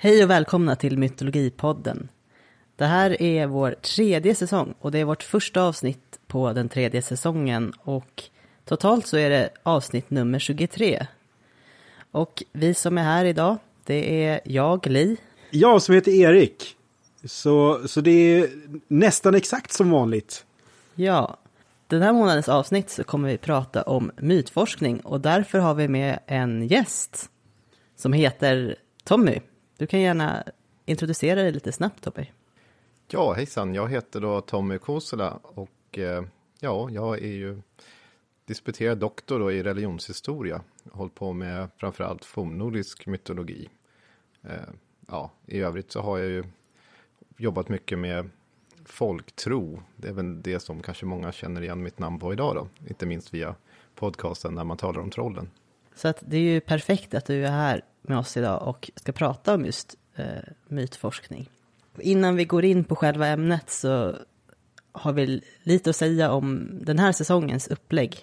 Hej och välkomna till Mytologipodden. Det här är vår tredje säsong och det är vårt första avsnitt på den tredje säsongen och totalt så är det avsnitt nummer 23. Och vi som är här idag, det är jag, Li. Jag som heter Erik. Så, så det är nästan exakt som vanligt. Ja, den här månadens avsnitt så kommer vi prata om mytforskning och därför har vi med en gäst som heter Tommy. Du kan gärna introducera dig lite snabbt Tommy. Ja, hejsan, jag heter då Tommy Kosela och eh, ja, jag är ju disputerad doktor då i religionshistoria. Hållit på med framförallt fornnordisk mytologi. Eh, ja, i övrigt så har jag ju jobbat mycket med folktro. Det är väl det som kanske många känner igen mitt namn på idag då. Inte minst via podcasten när man talar om trollen. Så att det är ju perfekt att du är här med oss idag och ska prata om just eh, mytforskning. Innan vi går in på själva ämnet så har vi lite att säga om den här säsongens upplägg.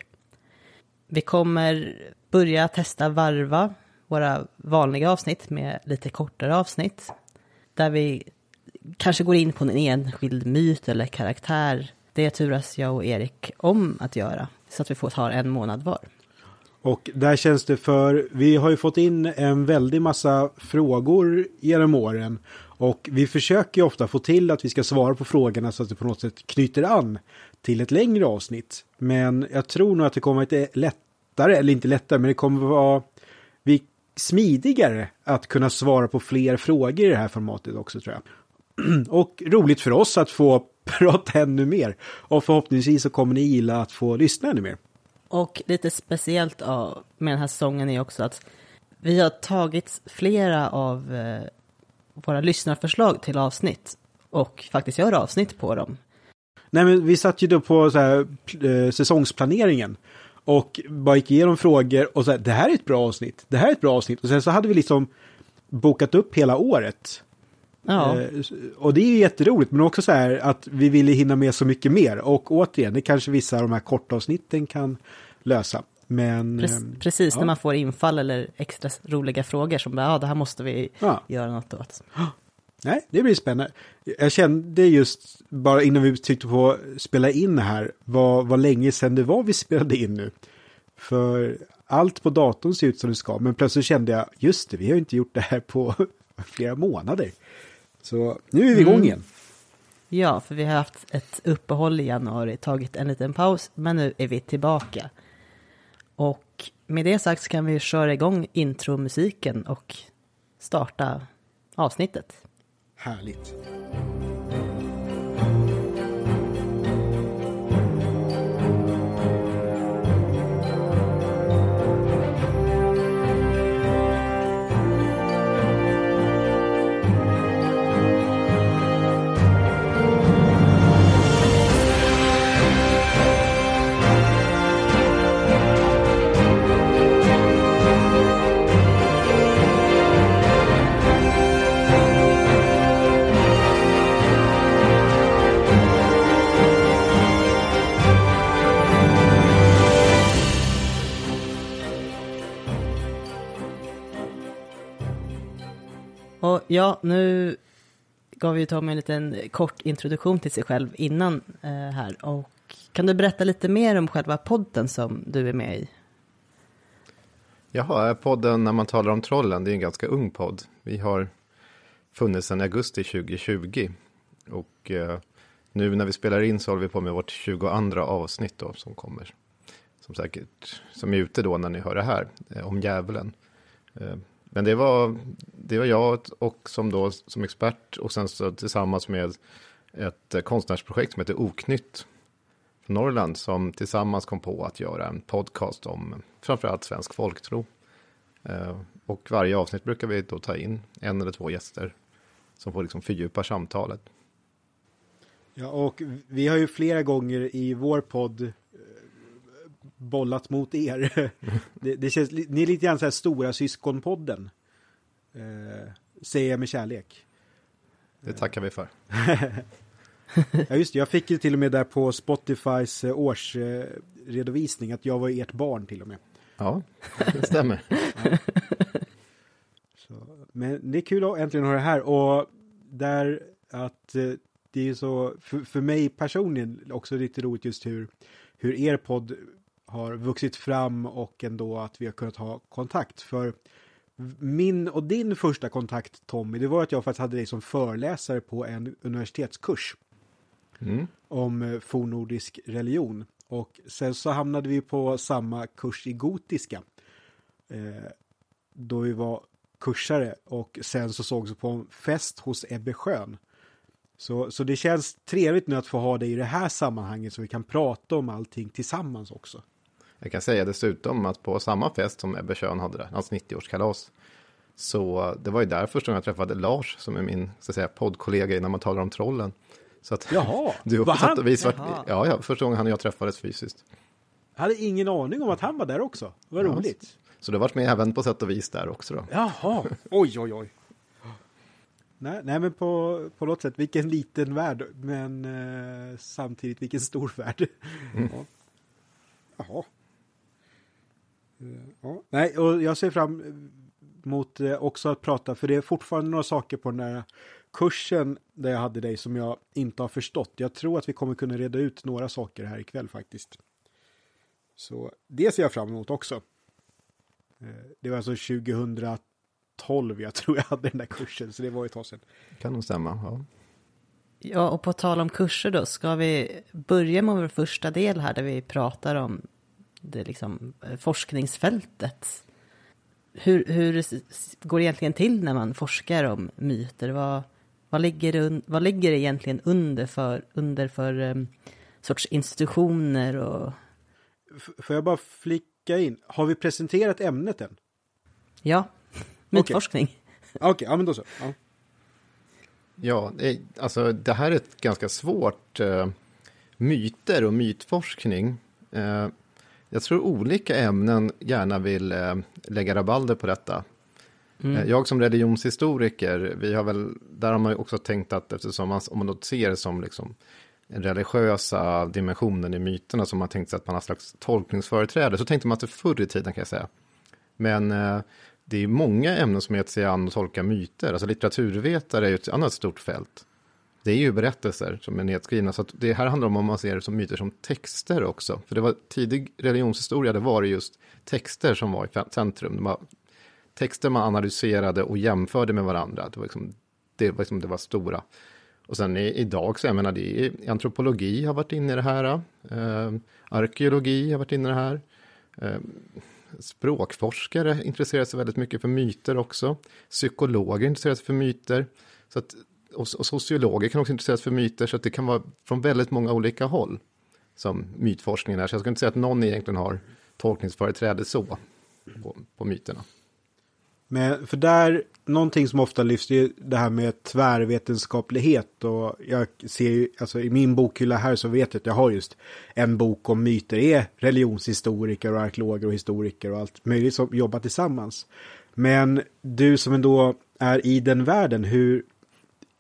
Vi kommer börja testa varva våra vanliga avsnitt med lite kortare avsnitt. Där vi kanske går in på en enskild myt eller karaktär. Det turas jag och Erik om att göra. Så att vi får ta en månad var. Och där känns det för, vi har ju fått in en väldig massa frågor genom åren. Och vi försöker ju ofta få till att vi ska svara på frågorna så att det på något sätt knyter an till ett längre avsnitt. Men jag tror nog att det kommer att vara lättare, eller inte lättare, men det kommer att vara vi, smidigare att kunna svara på fler frågor i det här formatet också tror jag. Och roligt för oss att få prata ännu mer. Och förhoppningsvis så kommer ni gilla att få lyssna ännu mer. Och lite speciellt med den här säsongen är också att vi har tagit flera av eh, våra lyssnarförslag till avsnitt och faktiskt gör avsnitt på dem. Nej, men vi satt ju då på så här, eh, säsongsplaneringen och bara gick igenom frågor och så här, det här är ett bra avsnitt, det här är ett bra avsnitt och sen så hade vi liksom bokat upp hela året. Ja. Eh, och det är ju jätteroligt, men också så här att vi ville hinna med så mycket mer. Och återigen, det kanske vissa av de här kortavsnitten kan lösa. Men, precis, ehm, precis ja. när man får infall eller extra roliga frågor som bara, ja, det här måste vi Ja. göra något åt. Nej, det blir spännande. Jag kände just, bara innan vi tyckte på att spela in här, vad, vad länge sedan det var vi spelade in nu. För allt på datorn ser ut som det ska, men plötsligt kände jag, just det, vi har inte gjort det här på flera månader. Så nu är vi igång Mm. igen. Ja, för vi har haft ett uppehåll i januari, tagit en liten paus, men nu är vi tillbaka. Och med det sagt så kan vi köra igång intromusiken och starta avsnittet. Härligt. Och ja, nu gav ju Tommy en liten kort introduktion till sig själv innan eh, här. Och kan du berätta lite mer om själva podden som du är med i? Jaha, podden när man talar om trollen, det är en ganska ung podd. Vi har funnits sedan augusti 2020. Och eh, nu när vi spelar in så håller vi på med vårt 22 avsnitt då som kommer. Som säkert, som är ute då när ni hör det här, eh, om djävulen. Eh, men det var, det var jag och som då som expert och sen så tillsammans med ett konstnärsprojekt som heter Oknytt från Norrland som tillsammans kom på att göra en podcast om framförallt svensk folktro. Eh, och varje avsnitt brukar vi då ta in en eller två gäster som får liksom fördjupa samtalet. Ja, och vi har ju flera gånger i vår podd bollat mot er. Det, det känns, ni är lite grann så här stora syskonpodden. Eh, säger jag med kärlek. Det tackar vi för. Ja, just det. Jag fick ju till och med där på Spotifys eh, årsredovisning att jag var ert barn till och med. Ja, det stämmer. Så, Men det är kul att äntligen ha det här och där att eh, det är så, för, för mig personligen också lite roligt just hur, hur er podd har vuxit fram och ändå att vi har kunnat ha kontakt. För min och din första kontakt Tommy, det var att jag faktiskt hade dig som föreläsare på en universitetskurs Mm. om eh, fornnordisk religion. Och sen så hamnade vi på samma kurs i gotiska. Eh, då vi var kursare och sen så sågs vi på en fest hos Ebbe Schön. Så, så det känns trevligt nu att få ha dig i det här sammanhanget så vi kan prata om allting tillsammans också. Jag kan säga dessutom att på samma fest som Ebbe Schön hade hans 90-årskalas, så det var ju där första gången jag träffade Lars, som är min så att säga, poddkollega när man talar om trollen. Så att Jaha, du var han? vis Jaha. ja, ja, första gången han och jag träffades fysiskt. Jag hade ingen aning om att han var där också. Vad Ja. roligt. Så du har varit med även på sätt och vis där också då. Jaha, oj oj oj. Nej, nej men på, på något sätt, vilken liten värld, men eh, samtidigt vilken stor värld. Ja. Jaha. Ja. Nej, och jag ser fram emot eh, också att prata, för det är fortfarande några saker på den där kursen där jag hade dig som jag inte har förstått. Jag tror att vi kommer kunna reda ut några saker här ikväll faktiskt. Så det ser jag fram emot också. Eh, Det var alltså 2012 jag tror jag hade den där kursen, så det var ett tag sedan. Kan nog stämma. Ja. Ja, och på tal om kurser då, ska vi börja med vår första del här där vi pratar om liksom eh, forskningsfältet. Hur, hur det går det egentligen till när man forskar om myter? Vad, vad, ligger, det un, vad ligger det egentligen under för, under för um, sorts institutioner och F- får jag bara flicka in, har vi presenterat ämnet än? ja, mytforskning? Okej, ja men då så. Ja. Ja, det, alltså det här är ett ganska svårt eh, myter och mytforskning. Eh, jag tror olika ämnen gärna vill eh, lägga rabalder på detta. Mm. Eh, Jag som religionshistoriker, vi har väl, där har man ju också tänkt att eftersom man, om man då ser det som liksom religiösa dimensionen i myterna som man tänkt sig att man har slags tolkningsföreträde, så tänkte man att det förr i tiden kan jag säga. Men eh, det är många ämnen som gett sig an att tolka myter. Alltså litteraturvetare är ju ett annat stort fält. Det är ju berättelser som är nedskrivna. Så att det här handlar om om man ser det som myter som texter också. För det var tidig religionshistoria, det var det just texter som var i centrum. Det var texter man analyserade och jämförde med varandra. Det var liksom det, var liksom det var stora. Och sen i, idag så jag menar det antropologi har varit inne i det här. Eh, arkeologi har varit inne i det här. Eh, språkforskare intresserar sig väldigt mycket för myter också. Psykologer intresserar sig för myter. Så att, och, och sociologer kan också intresseras för myter. Så att det kan vara från väldigt många olika håll som mytforskningen är. Så jag skulle inte säga att någon egentligen har tolkningsföreträde så på, på myterna. Men för där, någonting som ofta lyfts är det här med tvärvetenskaplighet och jag ser ju, alltså i min bokhylla här så vet jag att jag har just en bok om myter, är religionshistoriker och arkeologer och historiker och allt möjligt som jobbar tillsammans. Men du som ändå är i den världen, hur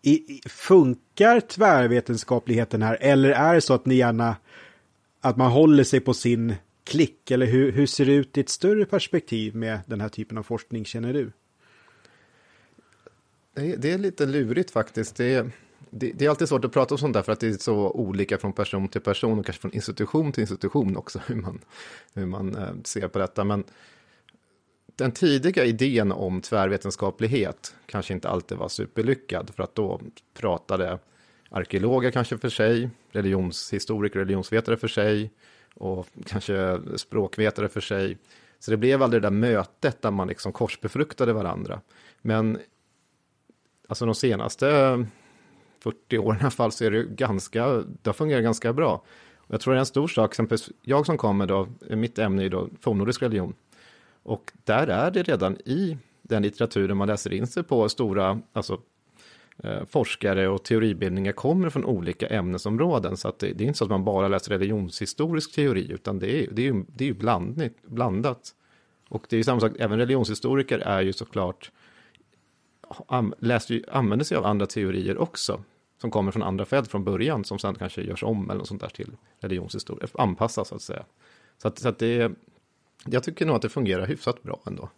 i, funkar tvärvetenskapligheten här eller är det så att ni gärna att man håller sig på sin klick eller hur, hur ser det ut i ett större perspektiv med den här typen av forskning känner du? Det är, det är lite lurigt faktiskt. Det är, det, det är alltid svårt att prata om sånt där för att det är så olika från person till person och kanske från institution till institution också hur man, hur man eh, ser på detta. Men den tidiga idén om tvärvetenskaplighet kanske inte alltid var superlyckad för att då pratade arkeologer kanske för sig, religionshistoriker och religionsvetare för sig och kanske språkvetare för sig. Så det blev aldrig det där mötet där man liksom korsbefruktade varandra. Men alltså de senaste 40 åren i alla fall så är det ganska, det har fungerat ganska bra. Och jag tror det är en stor sak, exempelvis jag som kommer då, mitt ämne är då fornnordisk religion. Och där är det redan i den litteraturen man läser in sig på stora, alltså eh, forskare och teoribildningar kommer från olika ämnesområden. Så att det, det är inte så att man bara läser religionshistorisk teori, utan det är, det är ju, det är ju blandat. Och det är ju samma sak, även religionshistoriker är ju såklart, am, läser ju, använder sig av andra teorier också, som kommer från andra fält från början, som sen kanske görs om eller något sånt där till religionshistoria, anpassas så att säga. Så att, så att det, jag tycker nog att det fungerar hyfsat bra ändå.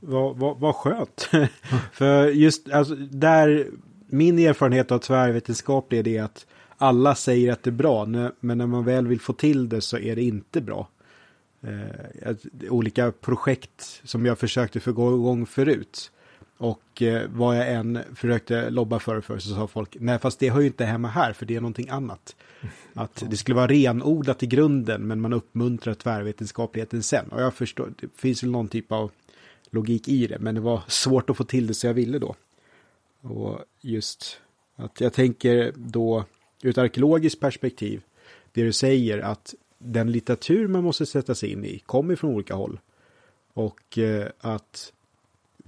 Vad, vad, vad skönt. För just alltså, där, min erfarenhet av tvärvetenskap är det att alla säger att det är bra, men när man väl vill få till det så är det inte bra. Eh, olika projekt som jag försökte få igång förut. Och eh, vad jag än försökte lobba för, för så sa folk, nej fast det hör ju inte hemma här, för det är någonting annat. Att det skulle vara renodlat i grunden, men man uppmuntrar tvärvetenskapligheten sen. Och jag förstår, det finns väl någon typ av logik i det, men det var svårt att få till det så jag ville då. Och just att jag tänker då ur ett arkeologiskt perspektiv, det du säger att den litteratur man måste sätta sig in i kommer från olika håll. Och eh, att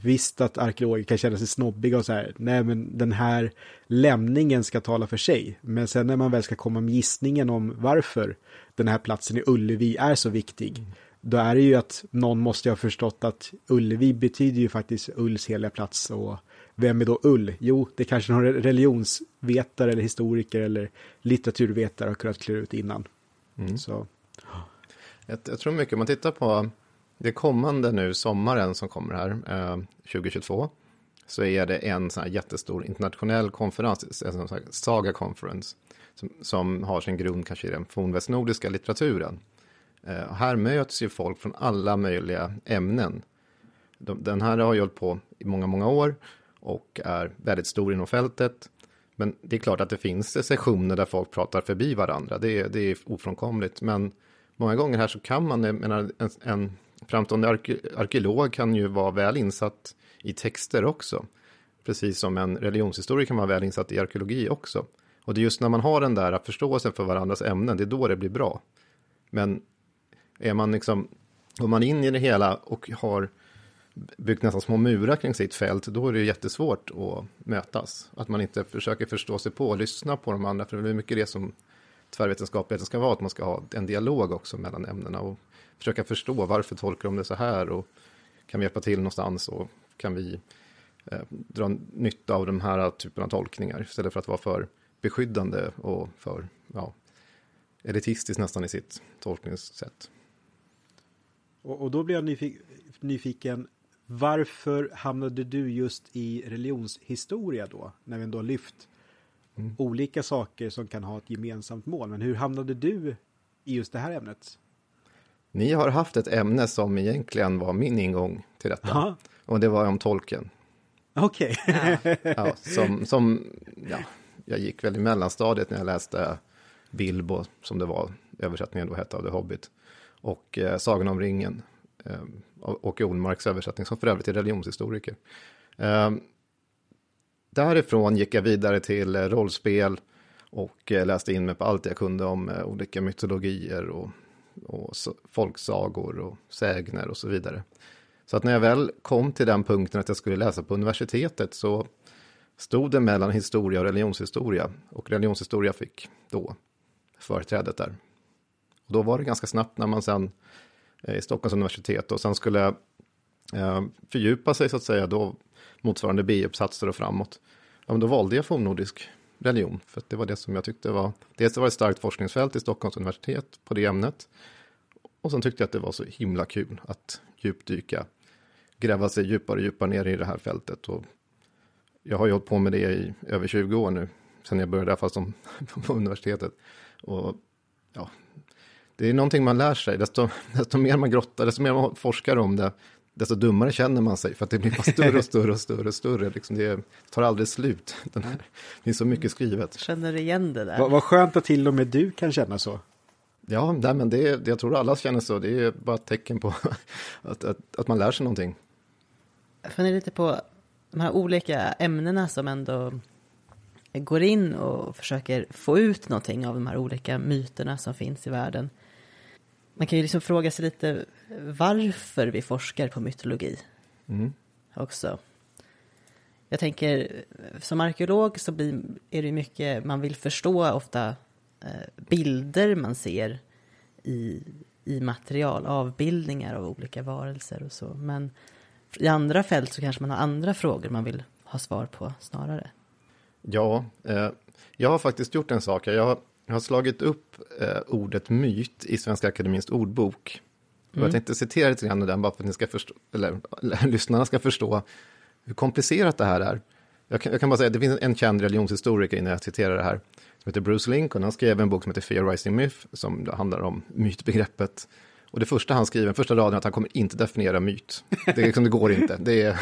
visst att arkeologer kan känna sig snobbiga och så här, nej men den här lämningen ska tala för sig. Men sen när man väl ska komma med gissningen om varför den här platsen i Ullevi är så viktig, då är det ju att någon måste ha förstått att Ullevi betyder ju faktiskt Ulls heliga plats och vem är då Ull? Jo, det kanske någon religionsvetare eller historiker eller litteraturvetare har kunnat klura ut innan. Mm. Så. Jag, jag, tror mycket, om man tittar på det kommande nu, sommaren som kommer här, eh, 2022, så är det en sån här jättestor internationell konferens, en sån här Saga Conference, som, som har sin grund kanske i den fornvästnordiska litteraturen. Eh, här möts ju folk från alla möjliga ämnen. De, den här har ju hållit på i många, många år och är väldigt stor inom fältet. Men det är klart att det finns sessioner där folk pratar förbi varandra. Det är, det är ofrånkomligt. Men många gånger här så kan man, menar, en, en framstående arke, arkeolog kan ju vara väl insatt i texter också. Precis som en religionshistoriker kan vara väl insatt i arkeologi också. Och det är just när man har den där förståelsen för varandras ämnen, det är då det blir bra. Men är man liksom, om man är in i det hela och har byggt nästan små murar kring sitt fält, då är det jättesvårt att mötas. Att man inte försöker förstå sig på och lyssna på de andra, för det är mycket det som tvärvetenskapligheten ska vara, att man ska ha en dialog också mellan ämnena och försöka förstå varför tolkar de det så här och kan vi hjälpa till någonstans och kan vi eh, dra nytta av de här typen av tolkningar istället för att vara för beskyddande och för ja, elitistiskt nästan i sitt tolkningssätt. Och, och då blir jag nyfiken, nyfiken varför hamnade du just i religionshistoria då? När vi ändå lyft mm. olika saker som kan ha ett gemensamt mål. Men hur hamnade du i just det här ämnet? Ni har haft ett ämne som egentligen var min ingång till detta. Aha. Och det var om tolken. Okej. Okay. ja, som, som, ja, jag gick väl i mellanstadiet när jag läste Bilbo, som det var, översättningen då hette av The Hobbit. Och eh, Sagan om ringen eh, Åke Olmarks översättning, som för övrigt är religionshistoriker. Eh, därifrån gick jag vidare till eh, rollspel och eh, läste in mig på allt jag kunde om eh, olika mytologier och, och folksagor och sägner och så vidare. Så att när jag väl kom till den punkten att jag skulle läsa på universitetet så stod det mellan historia och religionshistoria. Och religionshistoria fick då företrädet där. Och då var det ganska snabbt när man sen Eh, i Stockholms universitet och sen skulle eh, fördjupa sig så att säga då motsvarande B-uppsatser och framåt. Ja, men då valde jag fornnordisk religion för det var det som jag tyckte var, dels var det ett starkt forskningsfält i Stockholms universitet på det ämnet och sen tyckte jag att det var så himla kul att djupdyka, gräva sig djupare och djupare ner i det här fältet och jag har ju hållit på med det i över 20 år nu, sen jag började fast som, på universitetet. Och ja, det är någonting man lär sig. Desto, desto mer man grottar, desto mer man forskar om det, desto dummare känner man sig. För att det blir bara större och större och större och större. Liksom det tar aldrig slut. Den här, det är så mycket skrivet. Känner igen det där. Vad, vad skönt att till och med du kan känna så. Ja, nej, men det, jag tror alla känner så. Det är bara ett tecken på att, att, att man lär sig någonting. Jag funderar lite på de här olika ämnena som ändå går in och försöker få ut någonting av de här olika myterna som finns i världen man kan ju liksom fråga sig lite varför vi forskar på mytologi mm. också. Jag tänker, som arkeolog så blir, är det mycket, man vill förstå ofta eh, bilder man ser i, i material, avbildningar av olika varelser och så. Men i andra fält så kanske man har andra frågor man vill ha svar på snarare. Ja, eh, jag har faktiskt gjort en sak. Jag har jag har slagit upp eh, ordet myt i Svenska Akademins ordbok. Och jag tänkte citera lite grann den, bara för att ni ska förstå, eller, eller lyssnarna ska förstå hur komplicerat det här är. Jag kan, jag kan bara säga att det finns en känd religionshistoriker innan jag citerar det här, som heter Bruce Lincoln. Han skrev en bok som heter Fear Rising Myth, som handlar om mytbegreppet. Och det första han skriver, första raden, är att han kommer inte definiera myt. Det, liksom, det går inte. Det, är,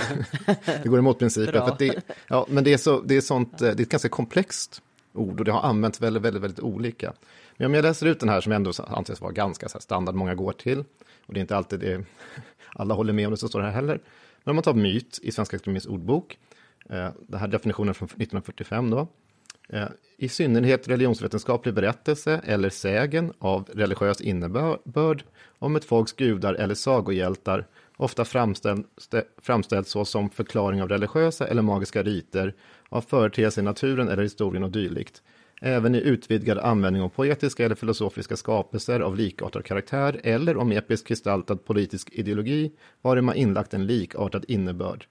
det går emot principen. Bra. För att det, ja, men det är, så, det, är sånt, det är ett ganska komplext ord och det har använts väldigt, väldigt, väldigt olika. Men om jag läser ut den här som ändå anses vara ganska så här standard, många går till, och det är inte alltid det alla håller med om det som står här heller. Men om man tar myt i Svenska Akademiens ordbok, eh, den här definitionen från 1945 då, eh, i synnerhet religionsvetenskaplig berättelse eller sägen av religiös innebörd om ett folks gudar eller sagohjältar, ofta framställs framställd så som förklaring av religiösa eller magiska riter, av företeelser i naturen eller historien och dylikt. Även i utvidgad användning av poetiska eller filosofiska skapelser av likartad karaktär eller om episkt gestaltad politisk ideologi, vari man inlagt en likartad innebörd.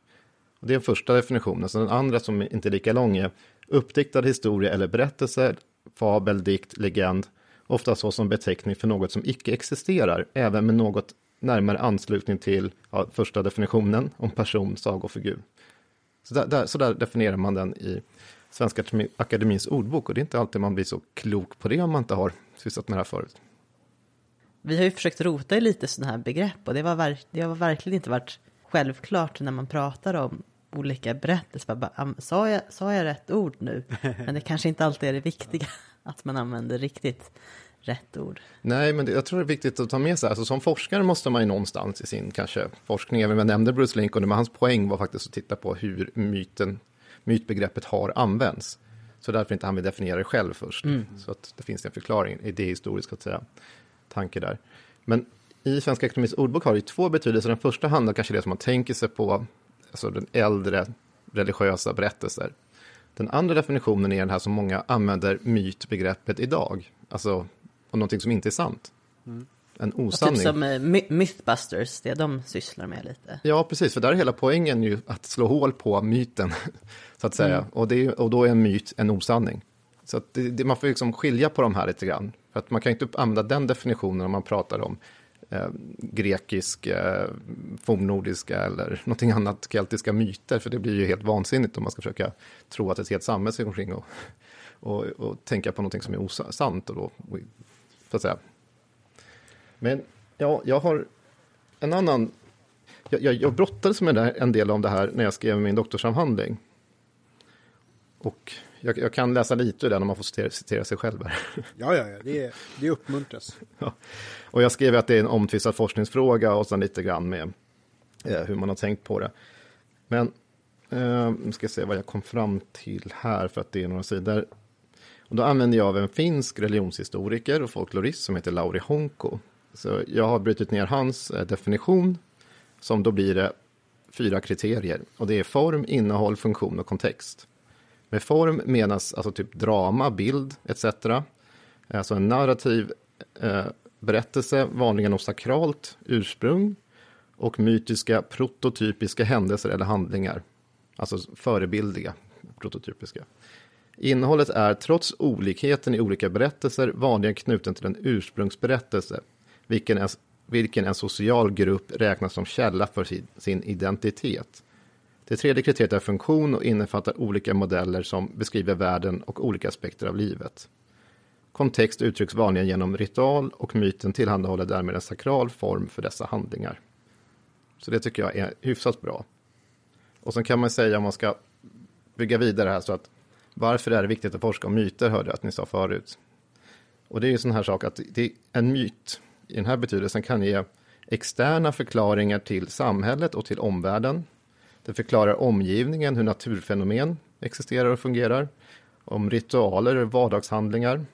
Och det är den första definitionen. Så den andra som inte är lika lång är uppdiktad historia eller berättelse, fabel, dikt, legend, ofta så som beteckning för något som icke existerar, även med något närmare anslutning till ja, första definitionen om person, sagofigur. Så där, där, så där definierar man den i Svenska Akademins ordbok och det är inte alltid man blir så klok på det om man inte har sysslat med det här förut. Vi har ju försökt rota i lite sådana här begrepp och det, var verk, det har verkligen inte varit självklart när man pratar om olika berättelser. Bara, "Am, Sa jag, sa jag rätt ord nu? Men det kanske inte alltid är det viktiga, att man använder riktigt rätt ord. Nej, men det, jag tror det är viktigt att ta med sig, alltså som forskare måste man ju någonstans i sin kanske forskning, även om jag nämnde Bruce Lincoln, men hans poäng var faktiskt att titta på hur myten, mytbegreppet har använts. Så därför inte han vill definiera det själv först. Så att det finns en förklaring, idéhistorisk att säga, tanke där. Men i Svenska Akademiens ordbok har det två betydelser. Den första handlar kanske det som man tänker sig på, alltså den äldre religiösa berättelser. Den andra definitionen är den här som många använder mytbegreppet idag. Alltså om någonting som inte är sant. En Och osanning. typ som My- Mythbusters, det de sysslar med lite. Ja, precis, för där är hela poängen ju att slå hål på myten, så att säga. Och, det är, och då är en myt en osanning. Så det, det, man får liksom skilja på de här lite grann. För att man kan inte använda den definitionen om man pratar om eh, grekisk, eh, fornnordiska eller någonting annat, keltiska myter. För det blir ju helt vansinnigt om man ska försöka tro att ett helt samhälle ska omkring och, och, och tänka på någonting som är osant. Och då, så att säga. Men ja, jag har en annan jag, jag, jag brottades med en del om det här när jag skrev min doktorsavhandling. Och jag, jag kan läsa lite ur den om man får citera, citera sig själv här. Ja, ja, ja. Det, det uppmuntras. Ja. Och jag skrev att det är en omtvistad forskningsfråga och sen lite grann med eh, hur man har tänkt på det. Men eh, nu ska jag se vad jag kom fram till här för att det är några sidor. Och då använder jag av en finsk religionshistoriker och folklorist som heter Lauri Honko. Så jag har brutit ner hans eh, definition som då blir det fyra kriterier. Och det är form, innehåll, funktion och kontext. Med form menas alltså typ drama, bild etc. Alltså en narrativ eh, berättelse, vanligen av sakralt ursprung och mytiska prototypiska händelser eller handlingar. Alltså förebildiga, prototypiska. Innehållet är trots olikheten i olika berättelser vanligen knuten till en ursprungsberättelse, vilken en, vilken en social grupp räknas som källa för sin, sin identitet. Det tredje kriteriet är funktion och innefattar olika modeller som beskriver världen och olika aspekter av livet. Kontext uttrycks vanligen genom ritual och myten tillhandahåller därmed en sakral form för dessa handlingar. Så det tycker jag är hyfsat bra. Och sen kan man säga om man ska bygga vidare här så att varför är det viktigt att forska om myter hörde jag att ni sa förut. Och det är ju sån här sak att det är en myt i den här betydelsen kan ge externa förklaringar till samhället och till omvärlden. Det förklarar omgivningen, hur naturfenomen existerar och fungerar, om ritualer och vardagshandlingar.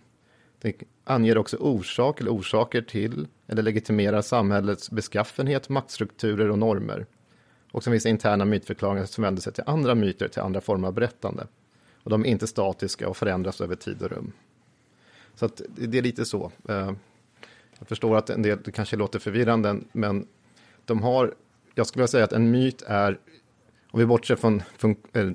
Det anger också orsak eller orsaker till eller legitimerar samhällets beskaffenhet, maktstrukturer och normer. Och sen finns interna mytförklaringar som vänder sig till andra myter, till andra former av berättande. Och de är inte statiska och förändras över tid och rum. Så att det är lite så. Eh, jag förstår att en del det kanske låter förvirrande, men de har, jag skulle vilja säga att en myt är, om vi bortser från fun, äh,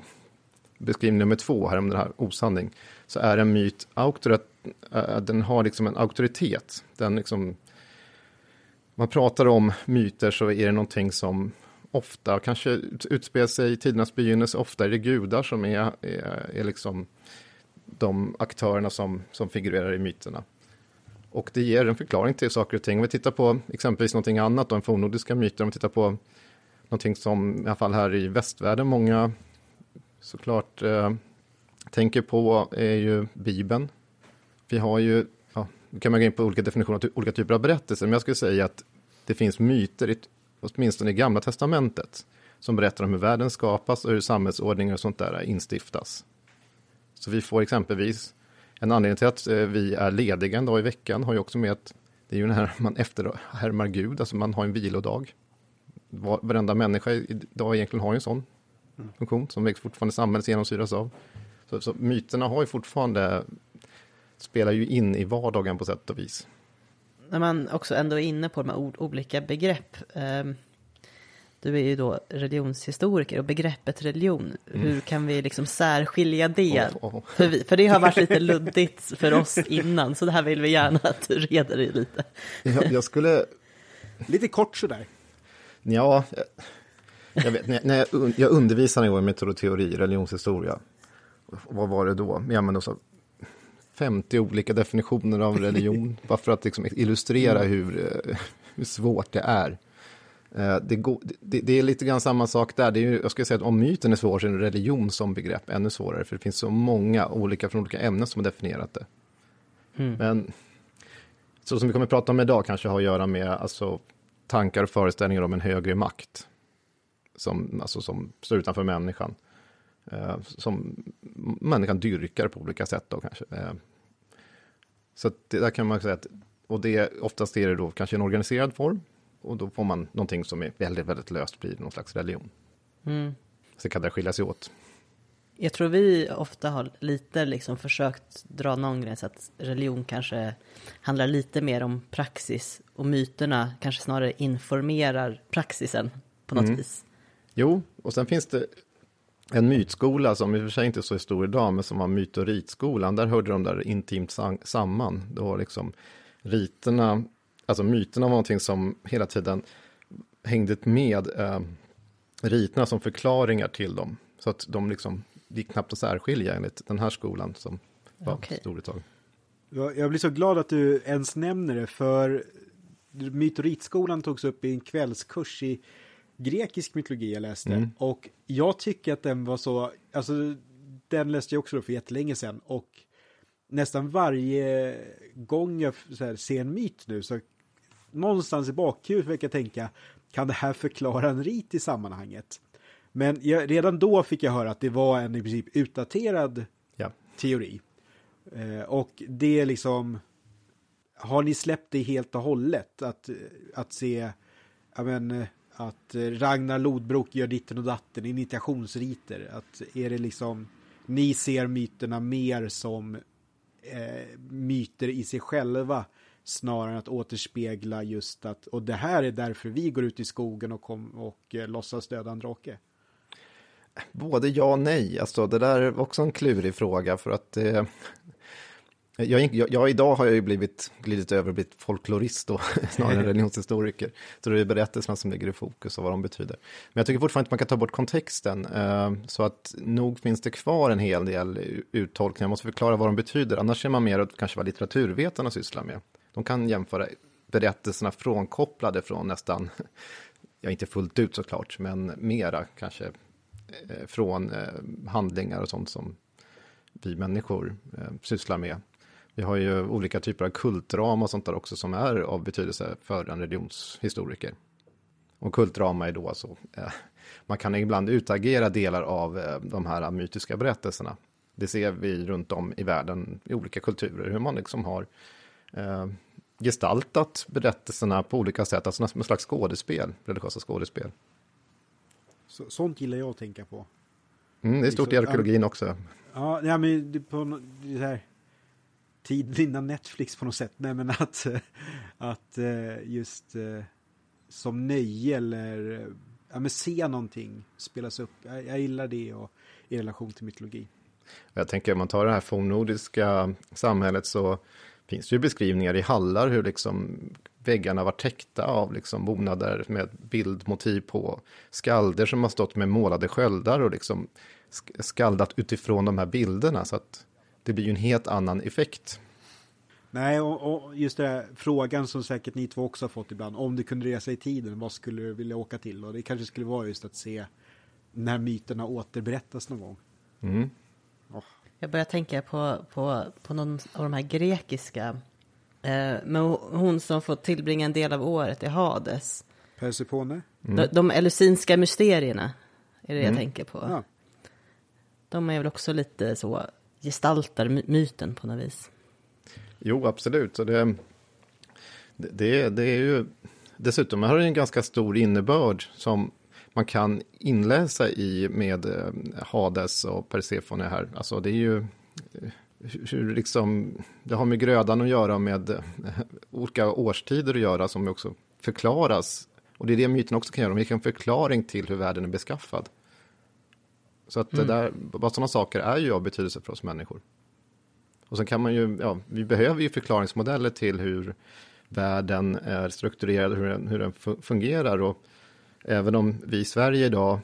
beskrivning nummer två här om den här osanning, så är en myt auktorat, äh, den har liksom en auktoritet. Den liksom, man pratar om myter så är det någonting som ofta kanske utspelar sig i tidernas begynnelse. Ofta är det gudar som är, är, är liksom de aktörerna som, som figurerar i myterna. Och det ger en förklaring till saker och ting. Om vi tittar på exempelvis någonting annat, de fornnordiska myter, om vi tittar på någonting som i alla fall här i västvärlden många såklart eh, tänker på är ju Bibeln. Vi har ju, ja, nu kan man gå in på olika definitioner av olika typer av berättelser, men jag skulle säga att det finns myter, i, åtminstone i Gamla Testamentet, som berättar om hur världen skapas och hur samhällsordningar och sånt där instiftas. Så vi får exempelvis en anledning till att eh, vi är lediga en dag i veckan har ju också med att det är ju när här man efterhärmar Gud, alltså man har en vilodag. Varenda människa idag egentligen har ju en sån funktion som fortfarande samhället genomsyras av. Så, så myterna har ju fortfarande, spelar ju in i vardagen på sätt och vis. När man också ändå är inne på de här olika begrepp. Eh, du är ju då religionshistoriker och begreppet religion, mm. hur kan vi liksom särskilja det? Oh, oh. För, vi, för det har varit lite luddigt för oss innan, så det här vill vi gärna att du reder dig lite. Jag, jag skulle... Lite kort sådär. Ja, jag, vet, när jag, jag undervisade en gång i metodteori, religionshistoria. Vad var det då? Ja, men då så 50 olika definitioner av religion, bara för att liksom illustrera mm. hur, eh, hur svårt det är. Eh, det, går, det, det, är lite grann samma sak där. Det är ju, jag skulle säga att om myten är svår så är religion som begrepp ännu svårare. För det finns så många olika från olika ämnen som har definierat det. Mm. Men så som vi kommer att prata om idag kanske har att göra med alltså, tankar och föreställningar om en högre makt. Som, alltså, som står utanför människan. Eh, som människan dyrkar på olika sätt då kanske. Eh, så det där kan man säga att, och det oftast är det då kanske en organiserad form och då får man någonting som är väldigt, väldigt löst blir någon slags religion. Mm. Så kan det skilja sig åt. Jag tror vi ofta har lite liksom försökt dra någon gräns att religion kanske handlar lite mer om praxis och myterna kanske snarare informerar praxisen på något mm. vis. Jo, och sen finns det en mytskola som i och för sig inte är så stor idag, men som var myt och ritskolan. Där hörde de där intimt samman. Då liksom riterna alltså myterna var någonting som hela tiden hängde med eh, riterna som förklaringar till dem. Så att de liksom gick knappt att särskilja enligt den här skolan som var okay. stor ett tag. Jag blir så glad att du ens nämner det, för myt och ritskolan togs upp i en kvällskurs i grekisk mytologi jag läste. Mm. Och jag tycker att den var så, alltså den läste jag också för jättelänge sedan. Och nästan varje gång jag här, ser en myt nu så någonstans i bakhuvudet försöker jag tänka, kan det här förklara en rit i sammanhanget? Men jag, redan då fick jag höra att det var en i princip utdaterad ja. teori. Eh, och det är liksom, har ni släppt det helt och hållet? Att, att se, ja men, att eh, Ragnar Lodbrok gör ditten och datten, initiationsriter. Att är det liksom, ni ser myterna mer som eh, myter i sig själva snarare än att återspegla just att, och det här är därför vi går ut i skogen och, kom, och eh, låtsas döda en drake? Både ja och nej, alltså det där är också en klurig fråga för att eh, jag, jag, jag, idag har jag ju blivit glidit över och blivit folklorist då, snarare än religionshistoriker. Så det är berättelserna som ligger i fokus och vad de betyder. Men jag tycker fortfarande att man kan ta bort kontexten. Eh, så att nog finns det kvar en hel del uttolkningar. Jag måste förklara vad de betyder. Annars är man mer åt kanske vad litteraturvetarna sysslar med. De kan jämföra berättelserna frånkopplade från nästan, ja inte fullt ut såklart, men mera kanske eh, från eh, handlingar och sånt som vi människor eh, sysslar med. Vi har ju olika typer av kultdrama och sånt där också som är av betydelse för en religionshistoriker. Och kultdrama är då alltså, man kan ibland utagera delar av de här mytiska berättelserna. Det ser vi runt om i världen i olika kulturer, hur man liksom har eh, gestaltat berättelserna på olika sätt, alltså som en slags skådespel, religiösa skådespel. Så, sånt gillar jag att tänka på. Mm, det är stort i liksom, arkeologin också. Ja, ja men på det här tiden innan Netflix på något sätt. Nej, men att, eh, att eh, just eh, som nöje eller ja, men se någonting spelas upp. Jag, jag gillar det och, i relation till mytologi. Jag tänker om man tar det här fornnordiska samhället så finns det ju beskrivningar i hallar hur liksom väggarna var täckta av liksom bonader med bildmotiv på. Skalder som har stått med målade sköldar och liksom skaldat utifrån de här bilderna. Så att det blir ju en helt annan effekt. Nej, och, och just det här, frågan som säkert ni två också har fått ibland. Om du kunde resa i tiden, vad skulle du vilja åka till? Och det kanske skulle vara just att se när myterna återberättas någon gång. Mm. Oh. Jag börjar tänka på, på, på någon av de här grekiska. Eh, med hon som får tillbringa en del av året i Hades. Persefone? Mm. De, de elusinska mysterierna är det mm. jag tänker på. Ja. De är väl också lite så, gestaltar myten på något vis. Jo, absolut. Så det, det, det är ju, dessutom har det en ganska stor innebörd som man kan inläsa i med eh, Hades och Persefone här. Alltså det är ju eh, hur liksom, det har med grödan att göra, med eh, olika årstider att göra som också förklaras. Och det är det myten också kan göra, de ger en förklaring till hur världen är beskaffad. Så att mm. där, bara sådana saker är ju av betydelse för oss människor. Och sen kan man ju, ja, vi behöver ju förklaringsmodeller till hur världen är strukturerad, hur den, hur den fungerar. Och även om vi i Sverige idag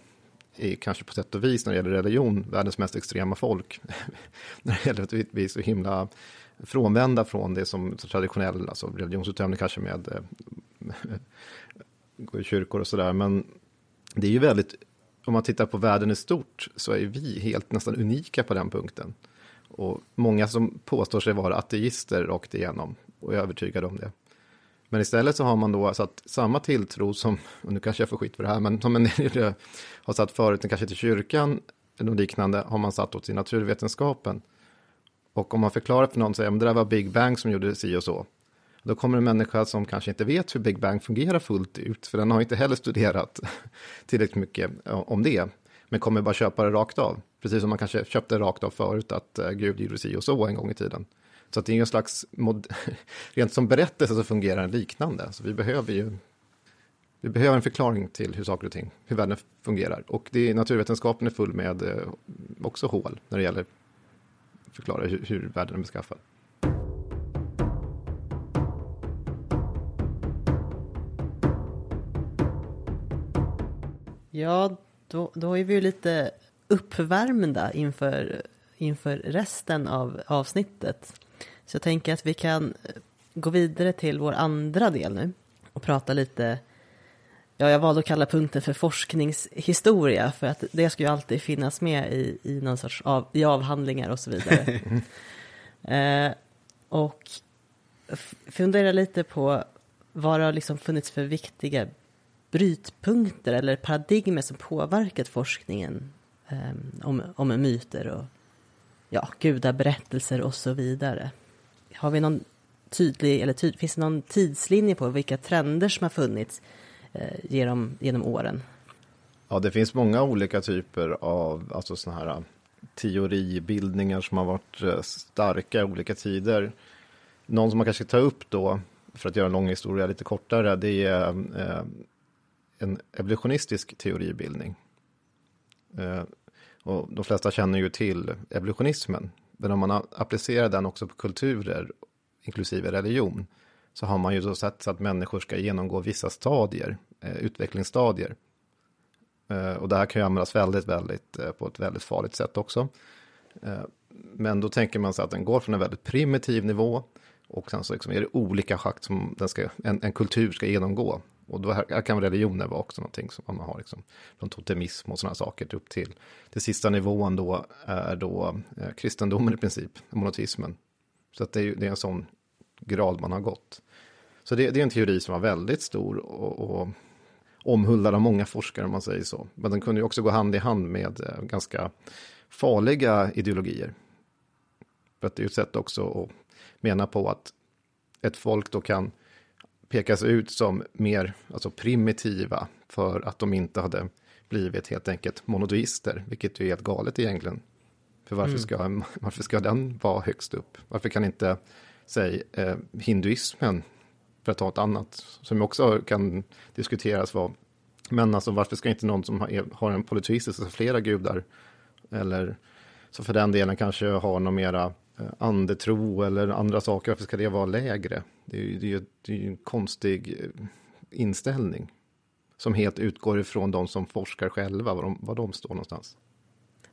är kanske på sätt och vis när det gäller religion världens mest extrema folk. när det gäller att vi är så himla frånvända från det som traditionell alltså religionsutövning kanske med eh, gå i kyrkor och sådär. Men det är ju väldigt, om man tittar på världen i stort så är vi helt nästan unika på den punkten. Och många som påstår sig vara ateister rakt igenom och är övertygade om det. Men istället så har man då satt samma tilltro som, och nu kanske jag får skit för det här, men som en del har satt förut, kanske till kyrkan eller liknande, har man satt åt till naturvetenskapen. Och om man förklarar för någon, säger men det där var Big Bang som gjorde si och så. Då kommer en människa som kanske inte vet hur Big Bang fungerar fullt ut, för den har inte heller studerat tillräckligt mycket om det, men kommer bara köpa det rakt av. Precis som man kanske köpte rakt av förut att eh, Gud gjorde si och så en gång i tiden. Så att det är en slags, mod rent som berättelse så fungerar den liknande. Så vi behöver ju vi behöver en förklaring till hur saker och ting, hur världen fungerar. Och det är, naturvetenskapen är full med eh, också hål när det gäller att förklara hur, hur världen är beskaffad. Ja, då, då är vi ju lite uppvärmda inför, inför resten av avsnittet. Så jag tänker att vi kan eh, gå vidare till vår andra del nu och prata lite Ja, jag valde att kalla punkten för forskningshistoria för att det ska ju alltid finnas med i, i någon sorts av, i avhandlingar och så vidare. eh, och fundera lite på vad det har liksom funnits för viktiga brytpunkter eller paradigmer som påverkat forskningen eh, om, om myter och ja, gudaberättelser och så vidare. Har vi någon tydlig, eller tyd, finns det någon tidslinje på vilka trender som har funnits eh, genom, genom åren? Ja, det finns många olika typer av alltså såna här teoribildningar som har varit eh, starka i olika tider. Någon som man kanske ska ta upp då, för att göra en lång historia lite kortare, det är eh, en evolutionistisk teoribildning. Eh, och de flesta känner ju till evolutionismen, men om man applicerar den också på kulturer, inklusive religion, så har man ju då sett att människor ska genomgå vissa stadier, eh, utvecklingsstadier. Eh, och det här kan ju användas väldigt, väldigt, på ett väldigt farligt sätt också. Men då tänker man sig att den går från en väldigt primitiv nivå och sen så liksom är det olika schakt som den ska, en, en kultur ska genomgå. Och då här, kan religioner vara också någonting som man har liksom, från totemism och sådana saker upp till. Den sista nivån då är då eh, kristendomen i princip, monoteismen. Så att det, är, det är en sån grad man har gått. Så det, det är en teori som var väldigt stor och, och omhuldad av många forskare om man säger så. Men den kunde ju också gå hand i hand med eh, ganska farliga ideologier. För att det är ju ett sätt också att mena på att ett folk då kan pekas ut som mer alltså primitiva för att de inte hade blivit helt enkelt monoteister, vilket är helt galet egentligen. För varför, mm. ska, varför ska den vara högst upp? Varför kan inte, säg, eh, hinduismen, för att ta ett annat, som också kan diskuteras vara, men alltså varför ska inte någon som har, har en polyteistisk, alltså flera gudar, eller så för den delen kanske har någon mera andetro eller andra saker, varför ska det vara lägre? Det är ju det är, det är en konstig eh, inställning. Som helt utgår ifrån de som forskar själva, var de, var de står någonstans.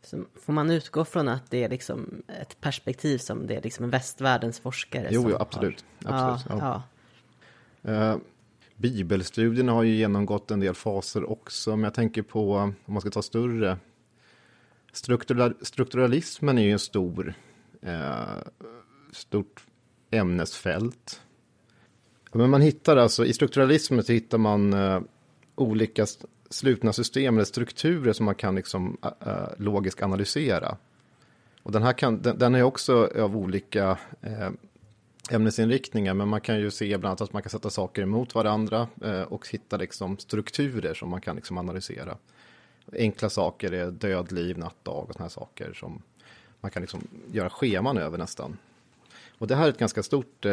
Så får man utgå från att det är liksom ett perspektiv som det är liksom västvärldens forskare Jo, som jo absolut. Har... absolut ja, ja. Uh, bibelstudierna har ju genomgått en del faser också, men jag tänker på, om man ska ta större, struktural, strukturalismen är ju en stor, Eh, stort ämnesfält. Men man hittar alltså, i strukturalismen så hittar man eh, olika slutna system eller strukturer som man kan liksom uh, logiskt analysera. Och den här kan, den, den är också av olika uh, ämnesinriktningar, men man kan ju se bland annat att man kan sätta saker emot varandra uh, och hitta liksom strukturer som man kan liksom analysera. Enkla saker är död, liv, natt, dag och sådana här saker som man kan liksom göra scheman över nästan. Och det här är ett ganska stort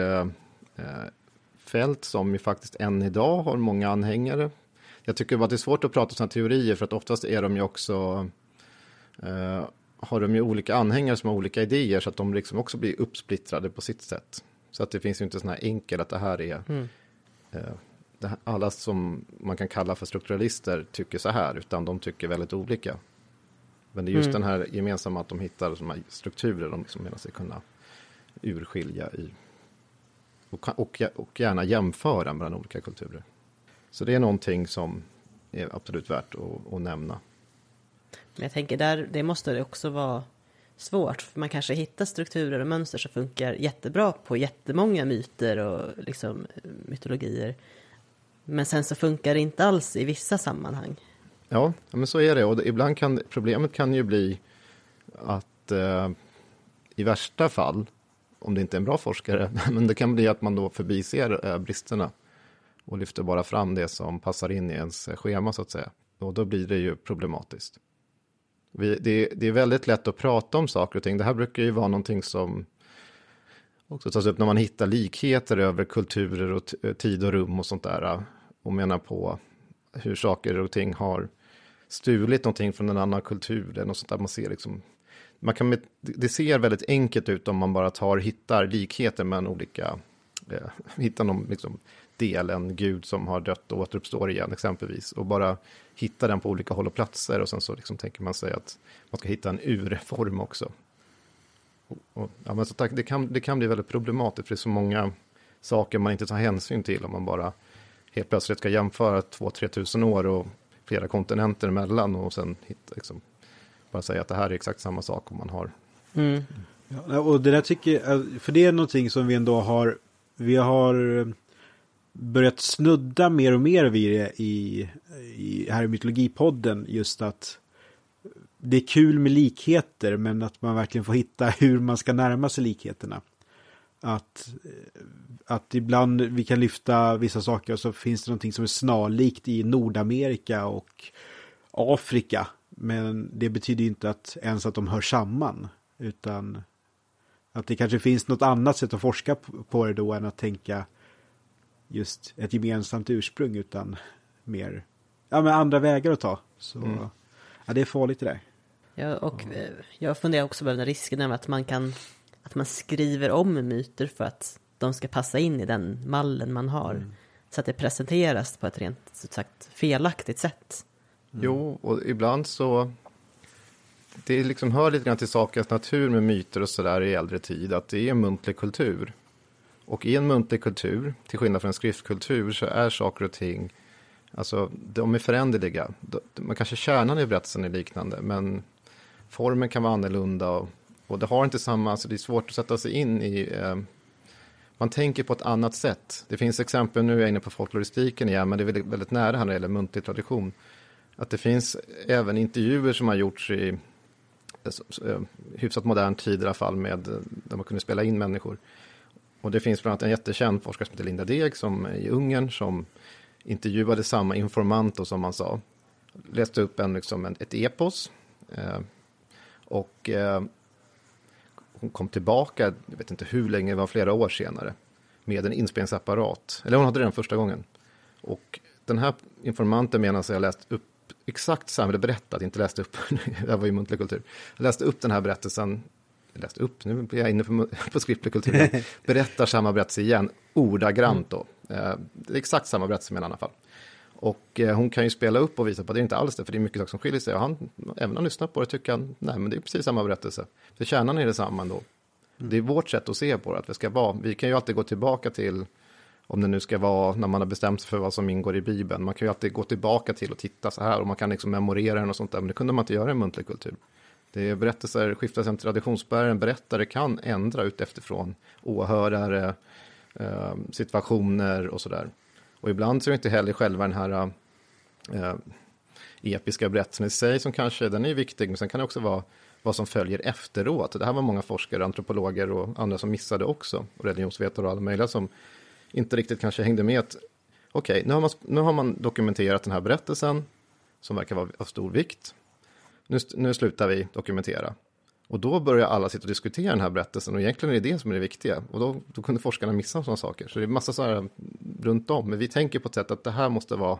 fält som ju faktiskt än idag har många anhängare jag tycker bara att det är svårt att prata sådana teorier för att oftast är de ju också eh, har de ju olika anhängare som har olika idéer så att de liksom också blir uppsplittrade på sitt sätt. Så att det finns ju inte sådana här enkelt att det här är mm. eh, det här, alla som man kan kalla för strukturalister tycker så här utan de tycker väldigt olika. Men det är just mm. den här gemensamma att de hittar sådana strukturer de liksom menar sig kunna urskilja i och, och, och gärna jämföra mellan olika kulturer. Så det är någonting som är absolut värt att, att nämna. Men jag tänker där, det måste det också vara svårt, för man kanske hittar strukturer och mönster som funkar jättebra på jättemånga myter och liksom mytologier. Men sen så funkar det inte alls i vissa sammanhang. Ja, men så är det. Och ibland kan problemet kan ju bli att eh, i värsta fall, om det inte är en bra forskare, men det kan bli att man då förbiser eh, bristerna och lyfter bara fram det som passar in i ens schema så att säga. Och då blir det ju problematiskt. Vi, det, det, är väldigt lätt att prata om saker och ting. Det här brukar ju vara någonting som också tas upp när man hittar likheter över kulturer och tid och rum och sånt där. Och menar på hur saker och ting har stulit någonting från en annan kultur. Och sånt där. Man ser liksom, man kan, det ser väldigt enkelt ut om man bara tar, hittar likheter mellan olika, eh, hittar någon liksom, del, en gud som har dött och återuppstår igen exempelvis. Och bara hitta den på olika håll och platser och sen så liksom tänker man sig att man ska hitta en urform också. Och, och, ja, men så tack, det, kan, det kan bli väldigt problematiskt för det är så många saker man inte tar hänsyn till om man bara helt plötsligt ska jämföra två, tre tusen år och flera kontinenter emellan och sen hitta, liksom, bara säga att det här är exakt samma sak om man har. Mm. Ja, och det där tycker jag, för det är någonting som vi ändå har, vi har börjat snudda mer och mer vid det i, i här i Mytologipodden. Just att det är kul med likheter men att man verkligen får hitta hur man ska närma sig likheterna. Att, att ibland vi kan lyfta vissa saker och så finns det någonting som är snarlikt i Nordamerika och Afrika. Men det betyder inte att ens att de hör samman. Utan att det kanske finns något annat sätt att forska på det då än att tänka just ett gemensamt ursprung utan mer ja, men andra vägar att ta. Så mm. ja, det är farligt det där. Ja, och mm. jag funderar också på den risken med att man kan att man skriver om myter för att de ska passa in i den mallen man har. Mm. Så att det presenteras på ett rent så sagt felaktigt sätt. Mm. Jo, och ibland så det liksom hör lite grann till sakens natur med myter och sådär i äldre tid, att det är en muntlig kultur. Och i en muntlig kultur, till skillnad från en skriftkultur, så är saker och ting, alltså de är föränderliga. Man kanske kärnan i berättelsen är liknande, men formen kan vara annorlunda och, och det har inte samma, alltså det är svårt att sätta sig in i, eh, man tänker på ett annat sätt. Det finns exempel, nu är jag inne på folkloristiken igen, men det är väldigt, väldigt nära här när det gäller muntlig tradition. Att det finns även intervjuer som har gjorts i alltså, eh, hyfsat modern tid i alla fall, med, eh, där man kunde spela in människor och det finns bland annat en jättekänd forskare som heter Linda Deg som är i Ungern som intervjuade samma informant som man sa. Läste upp en, liksom en, ett epos. Eh, och eh, hon kom tillbaka, jag vet inte hur länge, det var flera år senare. Med en inspelningsapparat. Eller hon hade den första gången. Och den här informanten menar sig ha läst upp exakt samma, eller berättat, inte läst upp, det här var ju muntlig kultur. Jag läste upp den här berättelsen läst upp, nu blir jag inne på, på skriftlig kultur, berättar samma berättelse igen, ordagrant då. Eh, är exakt samma berättelse men i alla fall. Och eh, hon kan ju spela upp och visa på att det är inte alls det, för det är mycket saker som skiljer sig. Och han, även om han lyssnar på det, tycker han, nej men det är precis samma berättelse. För kärnan är detsamma ändå. Mm. Det är vårt sätt att se på det, att det ska vara, vi kan ju alltid gå tillbaka till, om det nu ska vara när man har bestämt sig för vad som ingår i Bibeln, man kan ju alltid gå tillbaka till och titta så här, och man kan liksom memorera den och sånt där, men det kunde man inte göra i muntlig kultur. Det är berättelser, skiftar sen traditionsbäraren, berättare kan ändra ut efterfrån åhörare, eh, situationer och sådär. Och ibland så är det inte heller själva den här äh, episka berättelsen i sig som kanske, den är viktig, men sen kan det också vara vad som följer efteråt. Det här var många forskare, antropologer och andra som missade också, och religionsvetare och alla möjliga som inte riktigt kanske hängde med att okej, okay, nu, nu har man dokumenterat den här berättelsen som verkar vara av stor vikt. Nu, nu slutar vi dokumentera. Och då börjar alla sitta och diskutera den här berättelsen och egentligen är det det som är det viktiga. Och då, då kunde forskarna missa sådana saker. Så det är massa så här runt om. Men vi tänker på ett sätt att det här måste vara,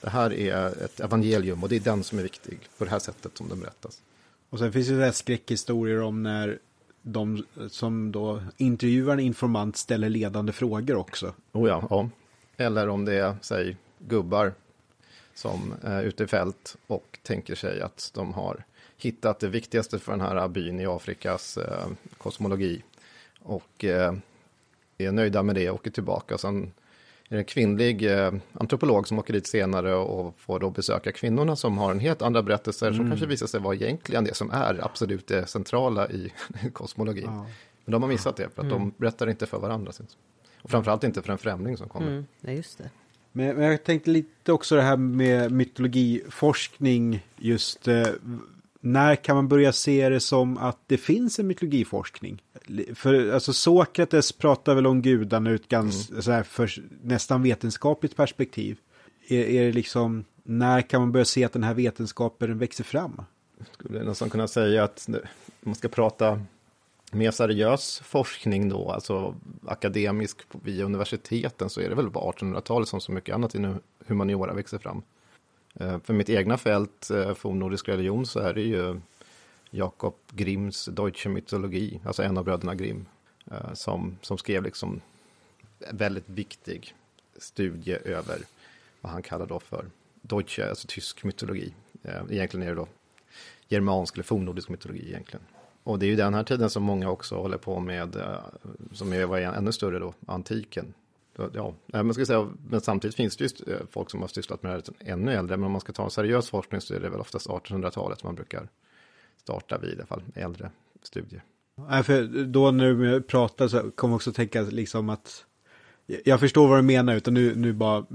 det här är ett evangelium och det är den som är viktig på det här sättet som den berättas. Och sen finns det där skräckhistorier om när de som då intervjuar en informant ställer ledande frågor också. Oh ja, ja. Eller om det är, säg, gubbar som är ute i fält och tänker sig att de har hittat det viktigaste för den här byn i Afrikas eh, kosmologi. Och eh, är nöjda med det och åker tillbaka. Sen är det en kvinnlig eh, antropolog som åker dit senare och får då besöka kvinnorna som har en helt andra berättelser mm. som kanske visar sig vara egentligen det som är absolut det centrala i kosmologi. Ja. Men de har missat det för att mm. de berättar inte för varandra. Och framförallt inte för en främling som kommer. Mm. Ja, just det. Men, men jag tänkte lite också det här med mytologiforskning, just eh, när kan man börja se det som att det finns en mytologiforskning? För alltså Sokrates pratar väl om gudarna ett ganska, mm. så här, för nästan vetenskapligt perspektiv. Är, är det liksom, när kan man börja se att den här vetenskapen växer fram? Skulle nästan kunna säga att man ska prata mer seriös forskning då, alltså akademisk via universiteten, så är det väl på 1800-talet som så mycket annat i humaniora växer fram. Eh, för mitt egna fält, eh, fornnordisk religion, så är det ju Jakob Grimms Deutsche Mythologi, alltså en av bröderna Grimm, eh, som, som skrev liksom väldigt viktig studie över vad han kallar då för Deutsche, alltså tysk mytologi. Egentligen är det då germansk eller fornnordisk mytologi egentligen. Och det är ju den här tiden som många också håller på med, som var ännu större då, antiken. Ja, man ska säga, men samtidigt finns det ju eh, folk som har sysslat med det här ännu äldre. Men om man ska ta en seriös forskning så är det väl oftast 1800-talet man brukar starta vid, i alla fall äldre studier. Ja, för då när du pratar så kommer jag också tänka liksom att jag förstår vad du menar, utan nu, nu bara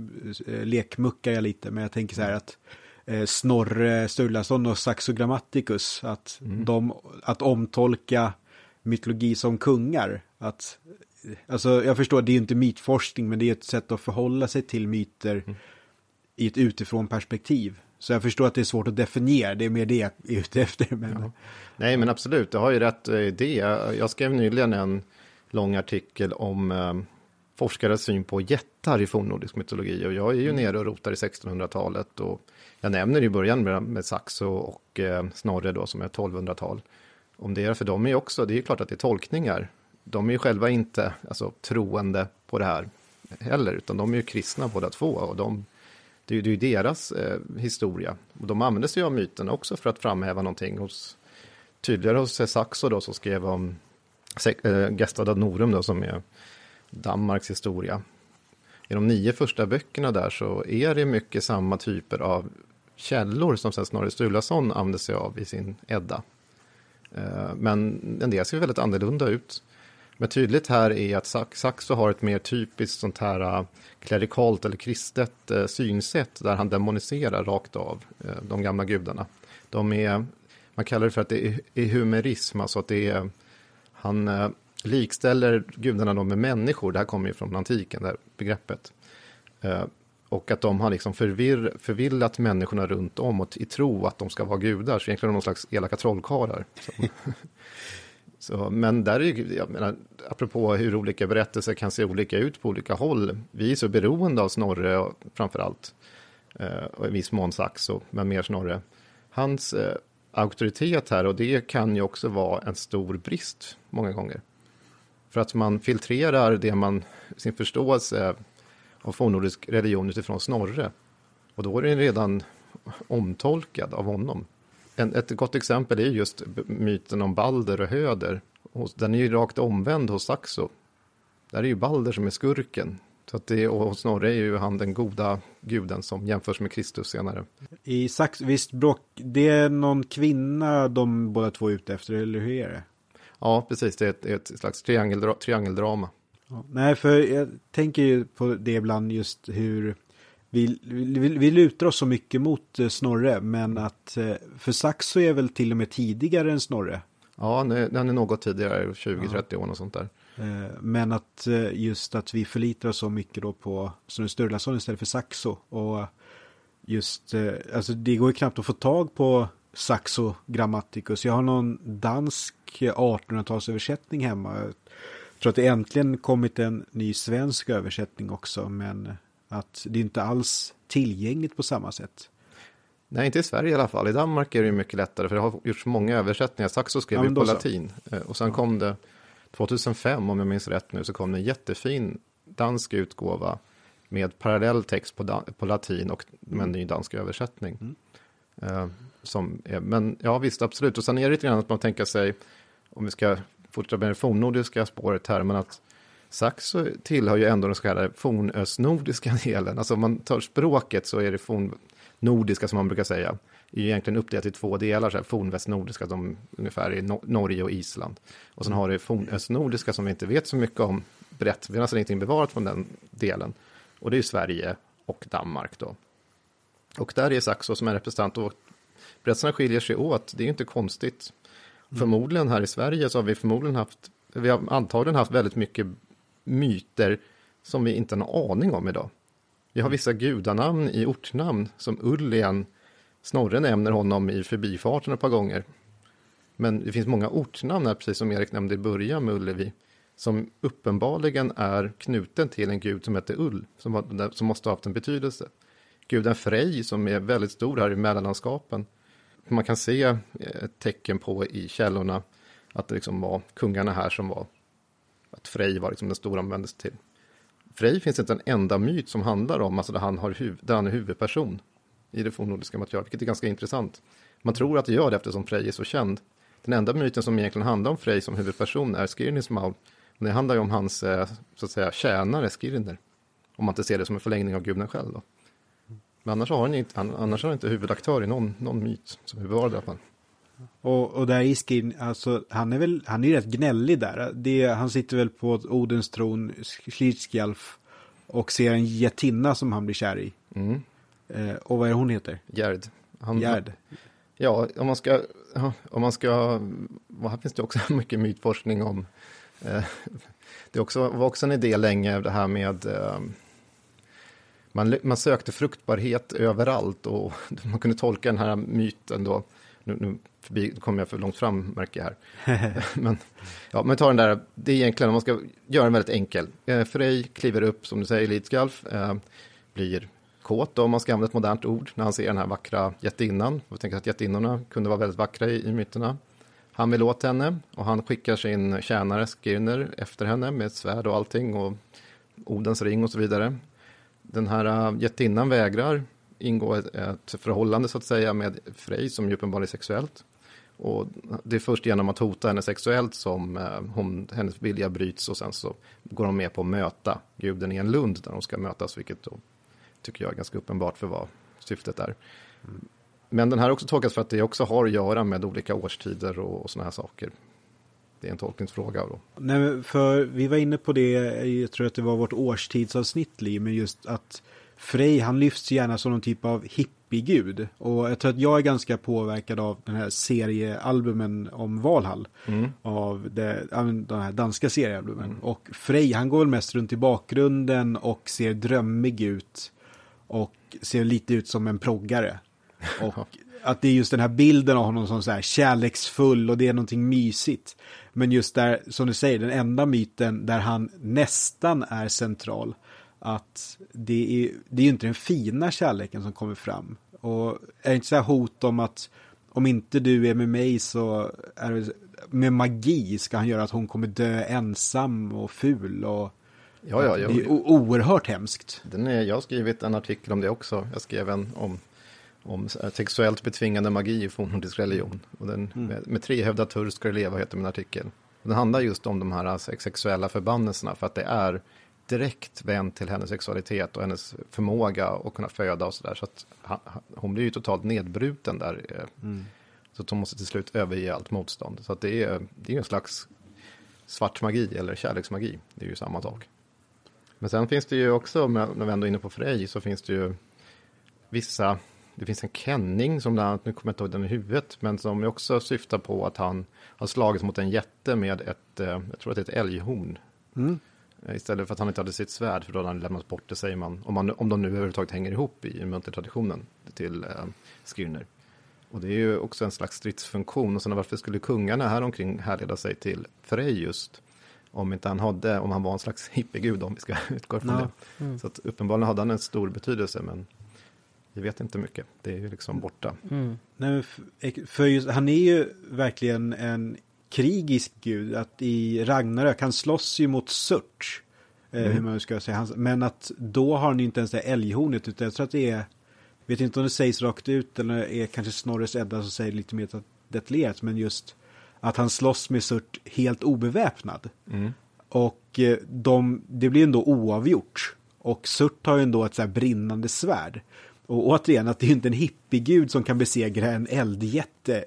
eh, lekmuckar jag lite, men jag tänker så här att eh, Snorre Sturlason och Saxo Grammaticus, att, mm. de, att omtolka mytologi som kungar, att alltså jag förstår, det är inte mytforskning, men det är ett sätt att förhålla sig till myter mm. i ett utifrån perspektiv. Så jag förstår att det är svårt att definiera, det är mer det jag är ute efter. Men... Ja. Nej, men absolut, du har ju rätt idé. Jag skrev nyligen en lång artikel om eh, forskares syn på jättar i fornnordisk mytologi. Och jag är ju mm. nere och rotar i 1600-talet. Och jag nämner i början med, med Saxo och eh, Snorre då, som är 1200-tal. Om det är för dem är också, det är klart att det är tolkningar de är ju själva inte alltså, troende på det här heller, utan de är ju kristna båda två. Och de, det, är, det är ju deras eh, historia. Och de använder sig av myterna också för att framhäva någonting. Hos, tydligare hos Saxo då, som skrev om eh, Gesta Danorum, Norum då, som är Danmarks historia. I de nio första böckerna där så är det mycket samma typer av källor som sen Snorre Sturlason använder sig av i sin Edda. Eh, men en del ser väldigt annorlunda ut. Men tydligt här är att Saxo har ett mer typiskt sånt här äh, klerikalt eller kristet äh, synsätt där han demoniserar rakt av äh, de gamla gudarna. De är, man kallar det för att det är humorism, alltså att det är, han likställer gudarna då med människor, det här kommer ju från antiken, det här begreppet. Och att de har liksom förvirr, förvillat människorna runt om och i tro att de ska vara gudar, så egentligen är de någon slags elaka trollkarlar. Så, men där är jag menar, apropå hur olika berättelser kan se olika ut på olika håll. Vi är så beroende av Snorre framför allt. Eh, och i viss mån Saxo, men mer Snorre. Hans eh, auktoritet här och det kan ju också vara en stor brist många gånger. För att man filtrerar det man, sin förståelse av fornnordisk religion utifrån Snorre. Och då är den redan omtolkad av honom. En, ett gott exempel är just myten om Balder och Höder. Den är ju rakt omvänd hos Saxo. Där är ju Balder som är skurken. Så att det, och Snorre är ju han den goda guden som jämförs med Kristus senare. I Sax, visst bråk, det är någon kvinna de båda två är ute efter, eller hur är det? Ja, precis, det är ett, ett slags triangeldra, triangeldrama. Ja, nej, för jag tänker ju på det ibland just hur vi, vi, vi lutar oss så mycket mot eh, Snorre, men att eh, för Saxo är väl till och med tidigare än Snorre. Ja, den är något tidigare, 20-30 ja. år och sånt där. Eh, men att just att vi förlitar oss så mycket då på Snorre Sturlason istället för Saxo. Och just, alltså det går ju knappt att få tag på Saxo Grammaticus. Jag har någon dansk 1800-talsöversättning hemma. Jag tror att det äntligen kommit en ny svensk översättning också, men att det inte alls tillgängligt på samma sätt. Nej, inte i Sverige i alla fall. I Danmark är det mycket lättare, för det har gjorts många översättningar. Saxo skrev ja, ju på latin. Eh, och sen ja. kom det 2005, om jag minns rätt nu, så kom det en jättefin dansk utgåva med parallell text på, på latin och med en ny dansk översättning. Mm. Uh, som är, men ja, visst, absolut. Och sen är det lite grann att man tänker sig, om vi ska fortsätta med det fornnordiska spåret här, men att Saxo tillhör ju ändå den så kallade fornöstnordiska delen. Alltså om man tar språket så är det fornnordiska som man brukar säga. Det är egentligen uppdelat i två delar, så här, fornvästnordiska som ungefär i Norge och Island. Och sen har du fornöstnordiska som vi inte vet så mycket om brett. Vi har nästan ingenting bevarat från den delen. Och det är Sverige och Danmark då. Och där är Saxo som är representant och berättelserna skiljer sig åt. Det är ju inte konstigt. Mm. Förmodligen här i Sverige så har vi förmodligen haft, vi har antagligen haft väldigt mycket myter som vi inte har någon aning om idag. Vi har vissa gudanamn i ortnamn som Ullien, Snorre nämner honom i förbifarten ett par gånger. Men det finns många ortnamn här, precis som Erik nämnde i början med Ullevi, som uppenbarligen är knuten till en gud som heter Ull, som, har, som måste ha haft en betydelse. Guden Frej som är väldigt stor här i mellanlandskapen. Man kan se ett tecken på i källorna att det liksom var kungarna här som var att Frej var liksom den stora användes till. Frej finns inte en enda myt som handlar om, alltså där han, har huv, där han är huvudperson i det fornnordiska materialet, vilket är ganska intressant. Man tror att det gör det eftersom Frej är så känd. Den enda myten som egentligen handlar om Frej som huvudperson är Skirnismaul. Men det handlar ju om hans, eh, så att säga, tjänare Skirner. Om man inte ser det som en förlängning av guden själv då. Men annars har han inte, annars har han inte huvudaktör i någon, någon myt som är bevarad i alla fall. Och, och där Iskin, alltså han är väl, han är rätt gnällig där. Det, han sitter väl på Odens tron, Slitskjalf, och ser en jättinna som han blir kär i. Mm. Eh, och vad är hon heter? Gerd. Han, Gerd. Ja, om man ska, om man ska, här finns det också mycket mytforskning om. Eh, det också, var också en idé länge, det här med eh, man, man sökte fruktbarhet överallt och man kunde tolka den här myten då nu, nu förbi, kommer jag för långt fram märker jag här. men, ja, men ta den där, det är egentligen om man ska göra den väldigt enkel. Eh, Frej kliver upp, som du säger, Lidskalf, eh, blir kåt då, om man ska använda ett modernt ord, när han ser den här vackra jättinnan. Jag tänker att jättinnorna kunde vara väldigt vackra i, i myterna. Han vill åt henne och han skickar sin tjänare Skirner efter henne med ett svärd och allting och Odens ring och så vidare. Den här eh, jättinnan vägrar ingå ett, ett förhållande så att säga med Frej som ju uppenbarligen är sexuellt. Och det är först genom att hota henne sexuellt som eh, hon, hennes vilja bryts och sen så går de med på att möta guden i en lund där de ska mötas, vilket då tycker jag är ganska uppenbart för vad syftet är. Mm. Men den här är också tolkas för att det också har att göra med olika årstider och, och sådana här saker. Det är en tolkningsfråga. Då. Nej, för vi var inne på det, jag tror att det var vårt årstidsavsnitt, men just att Frej, han lyfts gärna som någon typ av hippiegud. Och jag tror att jag är ganska påverkad av den här seriealbumen om Valhall. Mm. Av det, de här danska seriealbumen. Mm. Och Frej, han går väl mest runt i bakgrunden och ser drömmig ut. Och ser lite ut som en proggare. Och att det är just den här bilden av honom som så här kärleksfull och det är någonting mysigt. Men just där, som du säger, den enda myten där han nästan är central att det är, det är ju inte den fina kärleken som kommer fram. Och är det inte så här hot om att om inte du är med mig så är det med magi ska han göra att hon kommer dö ensam och ful och Ja, ja, ja. det är oerhört hemskt. Den är, jag har skrivit en artikel om det också. Jag skrev en om, om sexuellt betvingande magi i fornnordisk religion. Och den, med, med trehövdad turr ska det leva, heter min artikel. Den handlar just om de här sex- sexuella förbannelserna, för att det är direkt vänt till hennes sexualitet och hennes förmåga att kunna föda och sådär. Så att hon blir ju totalt nedbruten där. eh, Så att hon måste till slut överge allt motstånd. Så att det är, det är en slags svart magi eller kärleksmagi. Det är ju samma sak. Men sen finns det ju också, när vi ändå är inne på Frej, så finns det ju vissa, det finns en kenning som bland annat, nu kommer jag inte ihåg den i huvudet, men som också syftar på att han har slagits mot en jätte med ett, eh, jag tror att det är ett älghorn. Mm. Istället för att han inte hade sitt svärd, för då hade han lämnat bort det, säger man. Om, man, om de nu överhuvudtaget hänger ihop i muntertraditionen till eh, Skirner. Och det är ju också en slags stridsfunktion. Och sen varför skulle kungarna här omkring härleda sig till Frej just? Om inte han hade, om han var en slags hippiegud om vi ska utgå från Ja. det. Så att uppenbarligen hade han en stor betydelse, men vi vet inte mycket. Det är ju liksom borta. Mm. Nej, för just, han är ju verkligen en krigisk gud. Att i Ragnarök, han slåss ju mot Surt. Eh, Mm. hur man ska säga. Men att då har han ju inte ens det älghornet. Utan jag tror att det är, vet inte om det sägs rakt ut eller är kanske Snorres Edda som säger lite mer detaljerat. Men just att han slåss med Surt helt obeväpnad. Mm. Och eh, de, det blir ändå oavgjort. Och Surt har ju ändå ett så här brinnande svärd. Och återigen, att det är inte en hippiegud som kan besegra en eldjätte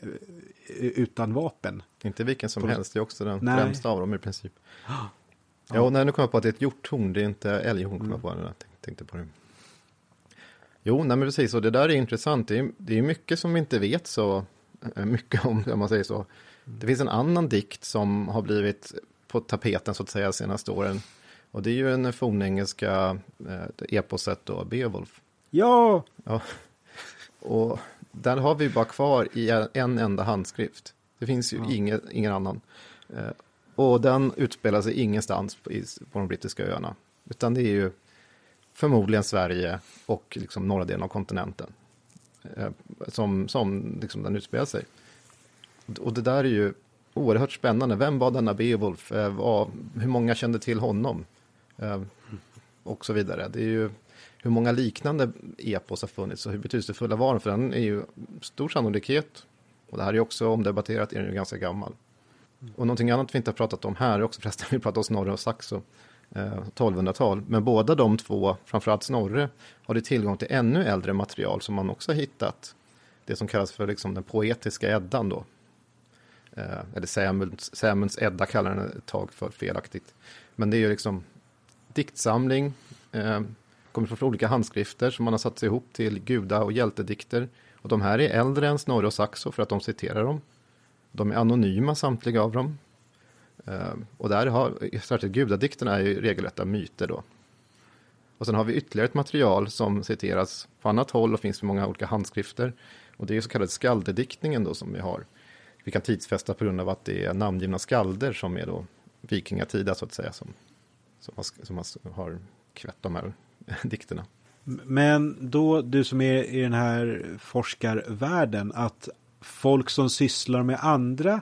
utan vapen. Inte vilken som På- helst, det är också den Nej. främsta av dem i princip. Ja, och nej, nu kom jag på att det är ett hjorthorn, det är inte älghorn, kom jag på jag tänk- tänkte på det. Jo, nej men precis, och det där är intressant. Det är, det är mycket som vi inte vet så eh, mycket om, om man säger så. Det finns en annan dikt som har blivit på tapeten så att säga senaste åren. Och det är ju en fornengelska eh, eposet då, Beowulf. Ja, Ja. Och där har vi bara kvar i en enda handskrift. Det finns ju ingen, ingen annan. Eh, och den utspelar sig ingenstans på, på de brittiska öarna. Utan det är ju förmodligen Sverige och liksom norra delen av kontinenten. Eh, som som liksom den utspelar sig. Och det där är ju oerhört spännande. Vem var denna Beowulf? Eh, hur många kände till honom? Och så vidare. Det är ju hur många liknande epos har funnits och hur betydelsefulla var de? För den är ju stor sannolikhet, och det här är också omdebatterat, är den ju ganska gammal. Och någonting annat vi inte har pratat om här är också förresten, vi pratar om Snorre och Saxo, eh, 1200-tal. Men båda de två, framförallt Snorre, har det tillgång till ännu äldre material som man också har hittat. Det som kallas för liksom den poetiska Eddan då. Eh, eller Sämunds, Sämunds Edda kallar den ett tag för felaktigt. Men det är ju liksom diktsamling, eh, kommer från olika handskrifter som man har satt sig ihop till guda och hjältedikter. Och de här är äldre än Snorre och Saxo för att de citerar dem. De är anonyma samtliga av dem. Ehm, och där har, särskilt gudadikterna är ju regelrätta myter då. Och sen har vi ytterligare ett material som citeras på annat håll och finns i många olika handskrifter. Och det är ju så kallad skaldediktningen då som vi har. Vi kan tidsfästa på grund av att det är namngivna skalder som är då vikingatida så att säga. Som, som, har, som har kvätt de här dikterna. men då du som är i den här forskarvärlden, att folk som sysslar med andra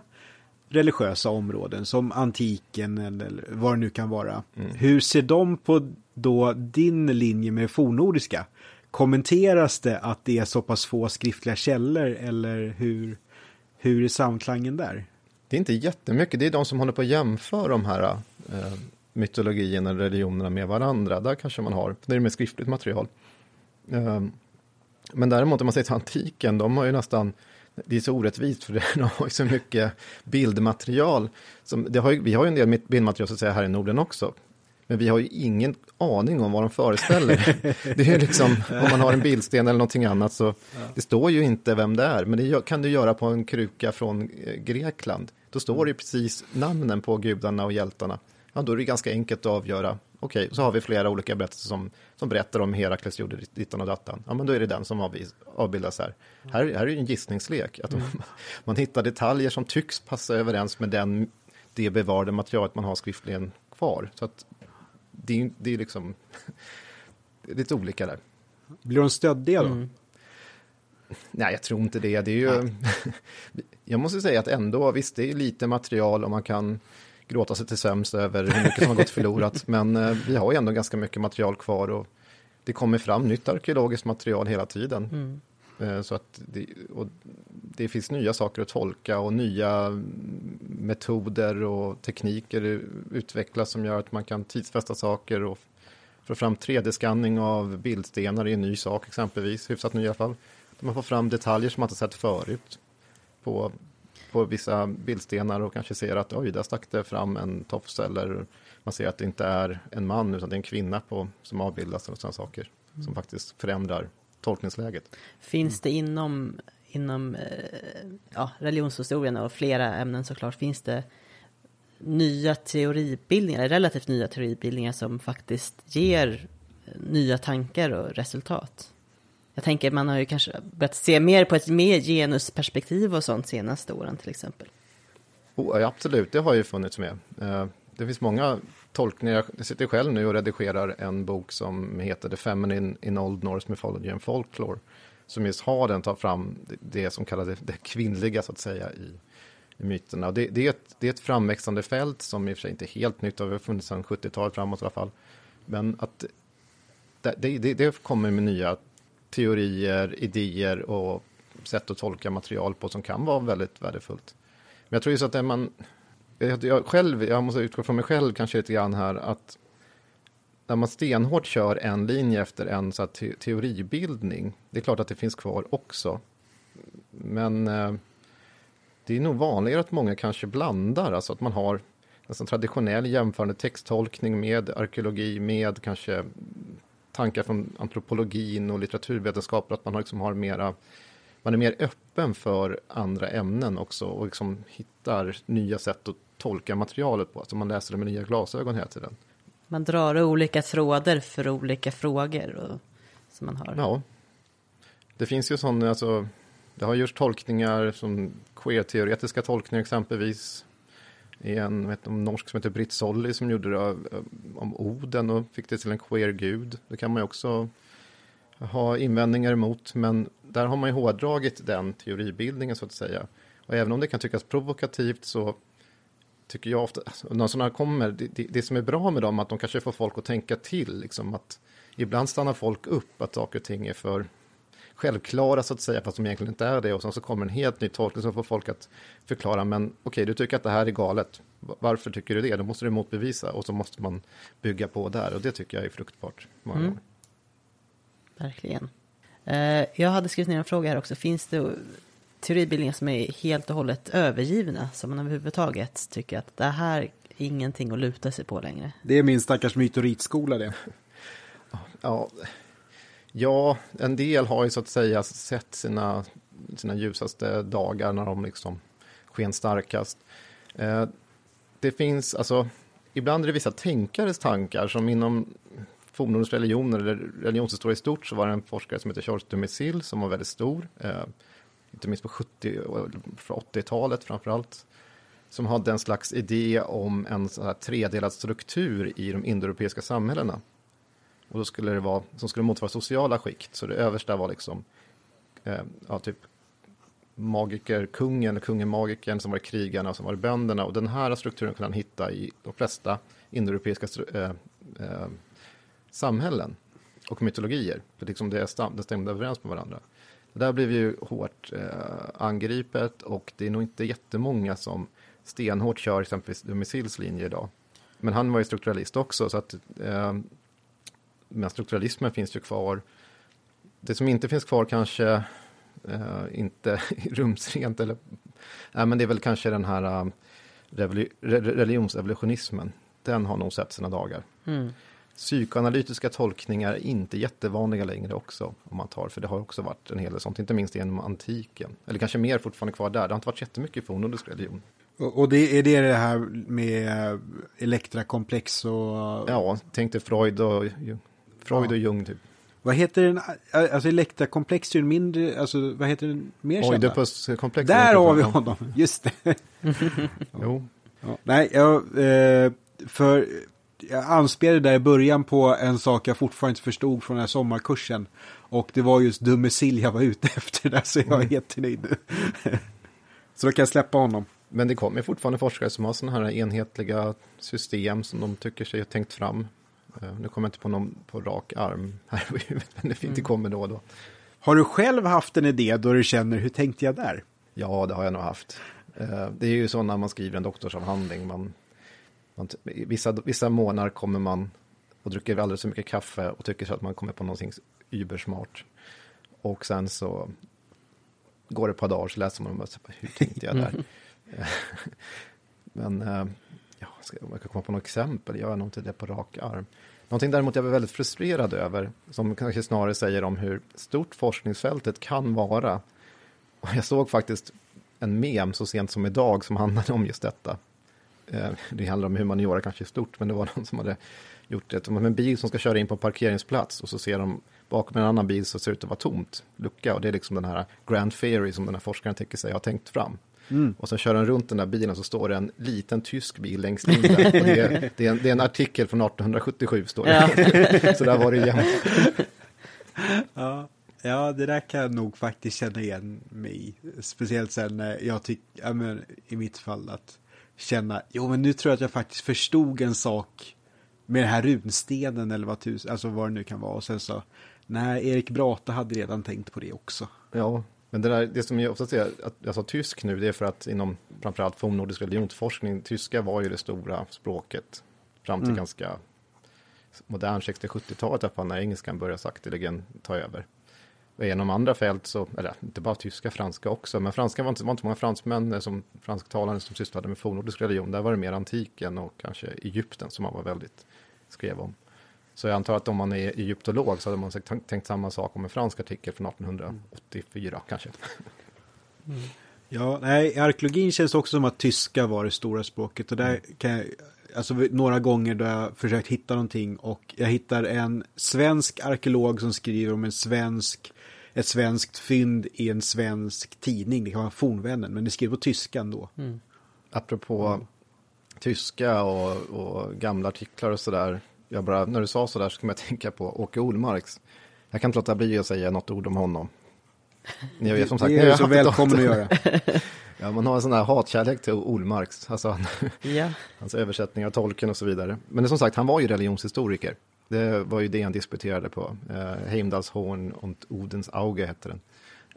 religiösa områden som antiken eller vad det nu kan vara. Hur ser de på då din linje med fornnordiska? Kommenteras det att det är så pass få skriftliga källor eller hur, hur är samklangen där? Det är inte jättemycket, det är de som håller på att jämföra de här eh, mytologierna och religionerna med varandra. Där kanske man har, det är med skriftligt material. Eh, men däremot om man säger till antiken, de har ju nästan, det är så orättvist för de har ju så mycket bildmaterial. Som, har ju, vi har ju en del bildmaterial så att säga här i Norden också. Men vi har ju ingen aning om vad de föreställer. det är liksom, om man har en bildsten eller någonting annat så, det står ju inte vem det är. Men det kan du göra på en kruka från eh, Grekland. Då står det ju precis namnen på gudarna och hjältarna. Ja, då är det ganska enkelt att avgöra. Okej, så har vi flera olika berättelser som, som berättar om Herakles gjorde dittan och dattan. Ja, men då är det den som avvis, avbildas här. Här, här är ju en gissningslek. Att man hittar detaljer som tycks passa överens med den, det bevarade materialet man har skriftligen kvar. Så att det, är- det är liksom det är lite olika där. Blir de stöddiga då? Mm. Nej, jag tror inte det. Det är ju... jag måste säga att ändå, visst, det är lite material och man kan gråta sig till sömns över hur mycket som har gått förlorat. Men eh, vi har ju ändå ganska mycket material kvar och det kommer fram nytt arkeologiskt material hela tiden. Mm. Eh, så att det, det finns nya saker att tolka och nya metoder och tekniker utvecklas som gör att man kan tidsfästa saker och få fram 3D-skanning av bildstenar är en ny sak exempelvis, hyfsat ny i alla fall. Man får fram detaljer som man inte sett förut på, på vissa bildstenar och kanske ser att oj, där stack det fram en tofs eller man ser att det inte är en man utan det är en kvinna på, som avbildas och sådana saker mm. som faktiskt förändrar tolkningsläget. Finns det inom, inom eh, ja, religionshistorien och flera ämnen såklart, finns det nya teoribildningar, relativt nya teoribildningar som faktiskt ger nya tankar och resultat? Jag tänker man har ju kanske börjat se mer på ett mer genusperspektiv och sånt senaste åren till exempel. Oh, absolut, det har ju funnits med. Eh, det finns många tolkningar. Jag sitter själv nu och redigerar en bok som heter The Feminine in Old Norse Mythology and Folklore. Som just har den, tar fram det som kallas det kvinnliga så att säga i, i myterna. Det, det, är ett, det är ett framväxande fält som i och för sig inte är helt nytt, det har funnits sedan 70-talet framåt i alla fall. Men att det, det, det kommer med nya teorier, idéer och sätt att tolka material på som kan vara väldigt värdefullt. Men jag tror just att det man, jag, själv, jag måste utgå från mig själv kanske lite grann här, att när man stenhårt kör en linje efter en så te teoribildning, det är klart att det finns kvar också. Men eh, det är nog vanligare att många kanske blandar, alltså att man har en traditionell jämförande texttolkning med arkeologi, med kanske tankar från antropologin och litteraturvetenskap, att man liksom har mera man är mer öppen för andra ämnen också och liksom hittar nya sätt att tolka materialet på. Alltså man läser det med nya glasögon hela tiden. Man drar olika trådar för olika frågor och, som man har. Ja. Det finns ju sådana, alltså, det har gjorts tolkningar som queer-teoretiska tolkningar exempelvis i en vet, en norsk som heter Britt Solly som gjorde det eh, om Oden och fick det till en queer-gud. Det kan man ju också ha invändningar emot, men där har man ju hårdragit den teoribildningen så att säga. Och även om det kan tyckas provokativt så tycker jag ofta, alltså, när sådana kommer, det, det, det, som är bra med dem är att de kanske får folk att tänka till, liksom att ibland stannar folk upp, att saker och ting är för självklara så att säga, fast de egentligen inte är det. Och sen så kommer en helt ny tolkning som får folk att förklara, men okej, okay, du tycker att det här är galet. Varför tycker du det? Då måste du motbevisa och så måste man bygga på där och det tycker jag är fruktbart. Många mm. Verkligen. Eh, jag hade skrivit ner en fråga här också. Finns det teoribildningar som är helt och hållet övergivna, som man överhuvudtaget tycker att det här är ingenting att luta sig på längre? Det är min stackars mytoritskola det. Ja, Ja, en del har ju så att säga sett sina, sina ljusaste dagar när de liksom sken starkast. Eh, det finns, alltså, ibland är det vissa tänkares tankar som inom fornnordisk religion eller religionshistoria i stort så var det en forskare som heter Charles de Messil som var väldigt stor, eh, inte minst på 70 80-talet framför allt, som hade en slags idé om en sån här tredelad struktur i de indoeuropeiska samhällena. Och då skulle det vara, som skulle motsvara sociala skikt. Så det översta var liksom, eh, ja, typ magiker, kungen, kungen magikern som var krigarna och som var bönderna. Och den här strukturen kunde han hitta i de flesta indoeuropeiska eh, eh, samhällen och mytologier. För liksom det, stam, det stämde överens med varandra. Det där blev ju hårt eh, angripet och det är nog inte jättemånga som stenhårt kör exempelvis Dumisils linje idag. Men han var ju strukturalist också, så att eh, men strukturalismen finns ju kvar. Det som inte finns kvar kanske eh, inte rumsrent eller, nej men det är väl kanske den här uh, religionsevolutionismen. Den har nog sett sina dagar. Mm. Psykoanalytiska tolkningar är inte jättevanliga längre också, om man tar, för det har också varit en hel del sånt, inte minst genom antiken. Eller kanske mer fortfarande kvar där, det har inte varit jättemycket i fornnordisk religion. Och det är det det här med elektrakomplex och... Ja, tänk dig Freud och Freud och Jung typ. Vad heter den? Alltså Elektrakomplex är en mindre, alltså vad heter den mer kända? Oidipus-komplex. Där har vi honom, just det. jo. Ja, nej, jag, eh, för jag anspelade där i början på en sak jag fortfarande inte förstod från den här sommarkursen. Och det var just Dumme Sill jag var ute efter där, så jag är jättenöjd nu. så då kan jag släppa honom. Men det kommer fortfarande forskare som har sådana här enhetliga system som de tycker sig ha tänkt fram. Uh, nu kommer jag inte på någon på rak arm här men det, mm. det kommer då och då. Har du själv haft en idé då du känner, hur tänkte jag där? Ja, det har jag nog haft. Uh, det är ju så när man skriver en doktorsavhandling, man, man, vissa, vissa månader kommer man och dricker alldeles för mycket kaffe och tycker så att man kommer på någonting übersmart. Och sen så går det ett par dagar så läser man och bara, hur tänkte jag där? Men eh, ja, ska, om jag kan komma på något exempel, jag har nog inte det på rak arm. Någonting däremot jag var väldigt frustrerad över, som kanske snarare säger om hur stort forskningsfältet kan vara. Och jag såg faktiskt en mem så sent som idag som handlade om just detta. Eh, det handlar om humaniora kanske stort, men det var någon som hade gjort det. Som en bil som ska köra in på en parkeringsplats och så ser de bakom en annan bil så ser det ut att vara tomt, lucka. Och det är liksom den här Grand Theory som den här forskaren tycker sig ha tänkt fram. Mm. Och så kör han runt den där bilen så står det en liten tysk bil längst in där. Och det, är, det, är en, det är en artikel från 1877 står det. Ja. så där var det jämt. Ja. ja, det där kan jag nog faktiskt känna igen mig i. Speciellt sen när jag tycker, ja, men, i mitt fall att känna, jo men nu tror jag att jag faktiskt förstod en sak med den här runstenen eller vad, tus, alltså vad det nu kan vara. Och sen så, nej, Erik Brata hade redan tänkt på det också. Ja, men det, där, det som jag ofta säger, att jag sa tysk nu, det är för att inom framförallt fornnordisk religionsforskning, tyska var ju det stora språket fram till mm. ganska modern 60-70-talet, i alla fall när engelskan började sakteligen ta över. Och inom andra fält så, eller inte bara tyska, franska också, men franska var inte, var inte många fransmän som fransktalande som sysslade med fornnordisk religion. Där var det mer antiken och kanske Egypten som man var väldigt skrev om. Så jag antar att om man är egyptolog så hade man tänkt samma sak om en fransk artikel från 1884 mm. kanske. Mm. Ja, nej, i arkeologin känns också som att tyska var det stora språket och där mm. kan jag, alltså några gånger då jag försökt hitta någonting och jag hittar en svensk arkeolog som skriver om en svensk, ett svenskt fynd i en svensk tidning, det kan vara Fornvännen, men det skriver på tyska ändå. Mm. Apropå mm. tyska och, och gamla artiklar och sådär, jag bara, när du sa så där så kom jag tänka på Åke Olmarks. Jag kan inte låta bli att säga något ord om honom. Jag vet, som sagt, det är så välkommen att göra. ja, man har en sån här hatkärlek till Olmarks, alltså han, ja. hans översättningar, tolken och så vidare. Men som sagt, han var ju religionshistoriker. Det var ju det han disputerade på. Eh, Heimdalshorn och Odens Auge hette den.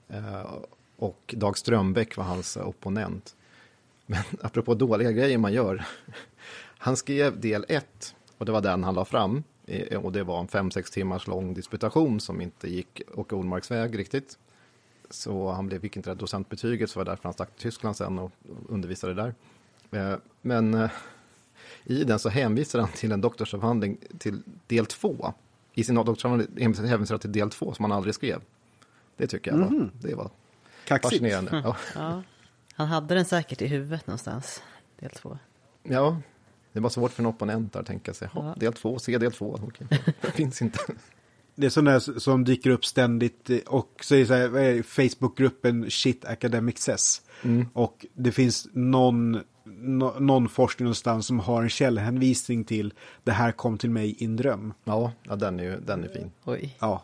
Eh, och Dag Strömbäck var hans opponent. Men apropå dåliga grejer man gör. Han skrev del 1 och det var den han la fram. Och det var en fem sex timmars lång disputation som inte gick Åke Olmarks väg riktigt. Så han blev, fick inte det docentbetyget, så var det därför han stack till Tyskland sen och undervisade där. Eh, men eh, i den så hänvisar han till en doktorsavhandling till del två. I sin doktorsavhandling hänvisar han till del två som han aldrig skrev. Det tycker jag var, mm. det var fascinerande. Ja. ja. Han hade den säkert i huvudet någonstans, del två. Ja, det var svårt för en opponent att tänka sig, ja. del två, se del två, okej, det finns inte. Det är sådana där som dyker upp ständigt och så är så här, Facebookgruppen Shit Academic Says. Mm. Och det finns någon, no, någon forskning någonstans som har en källhänvisning till det här kom till mig i en dröm. Ja, ja den är ju den är fin. Oj. Ja.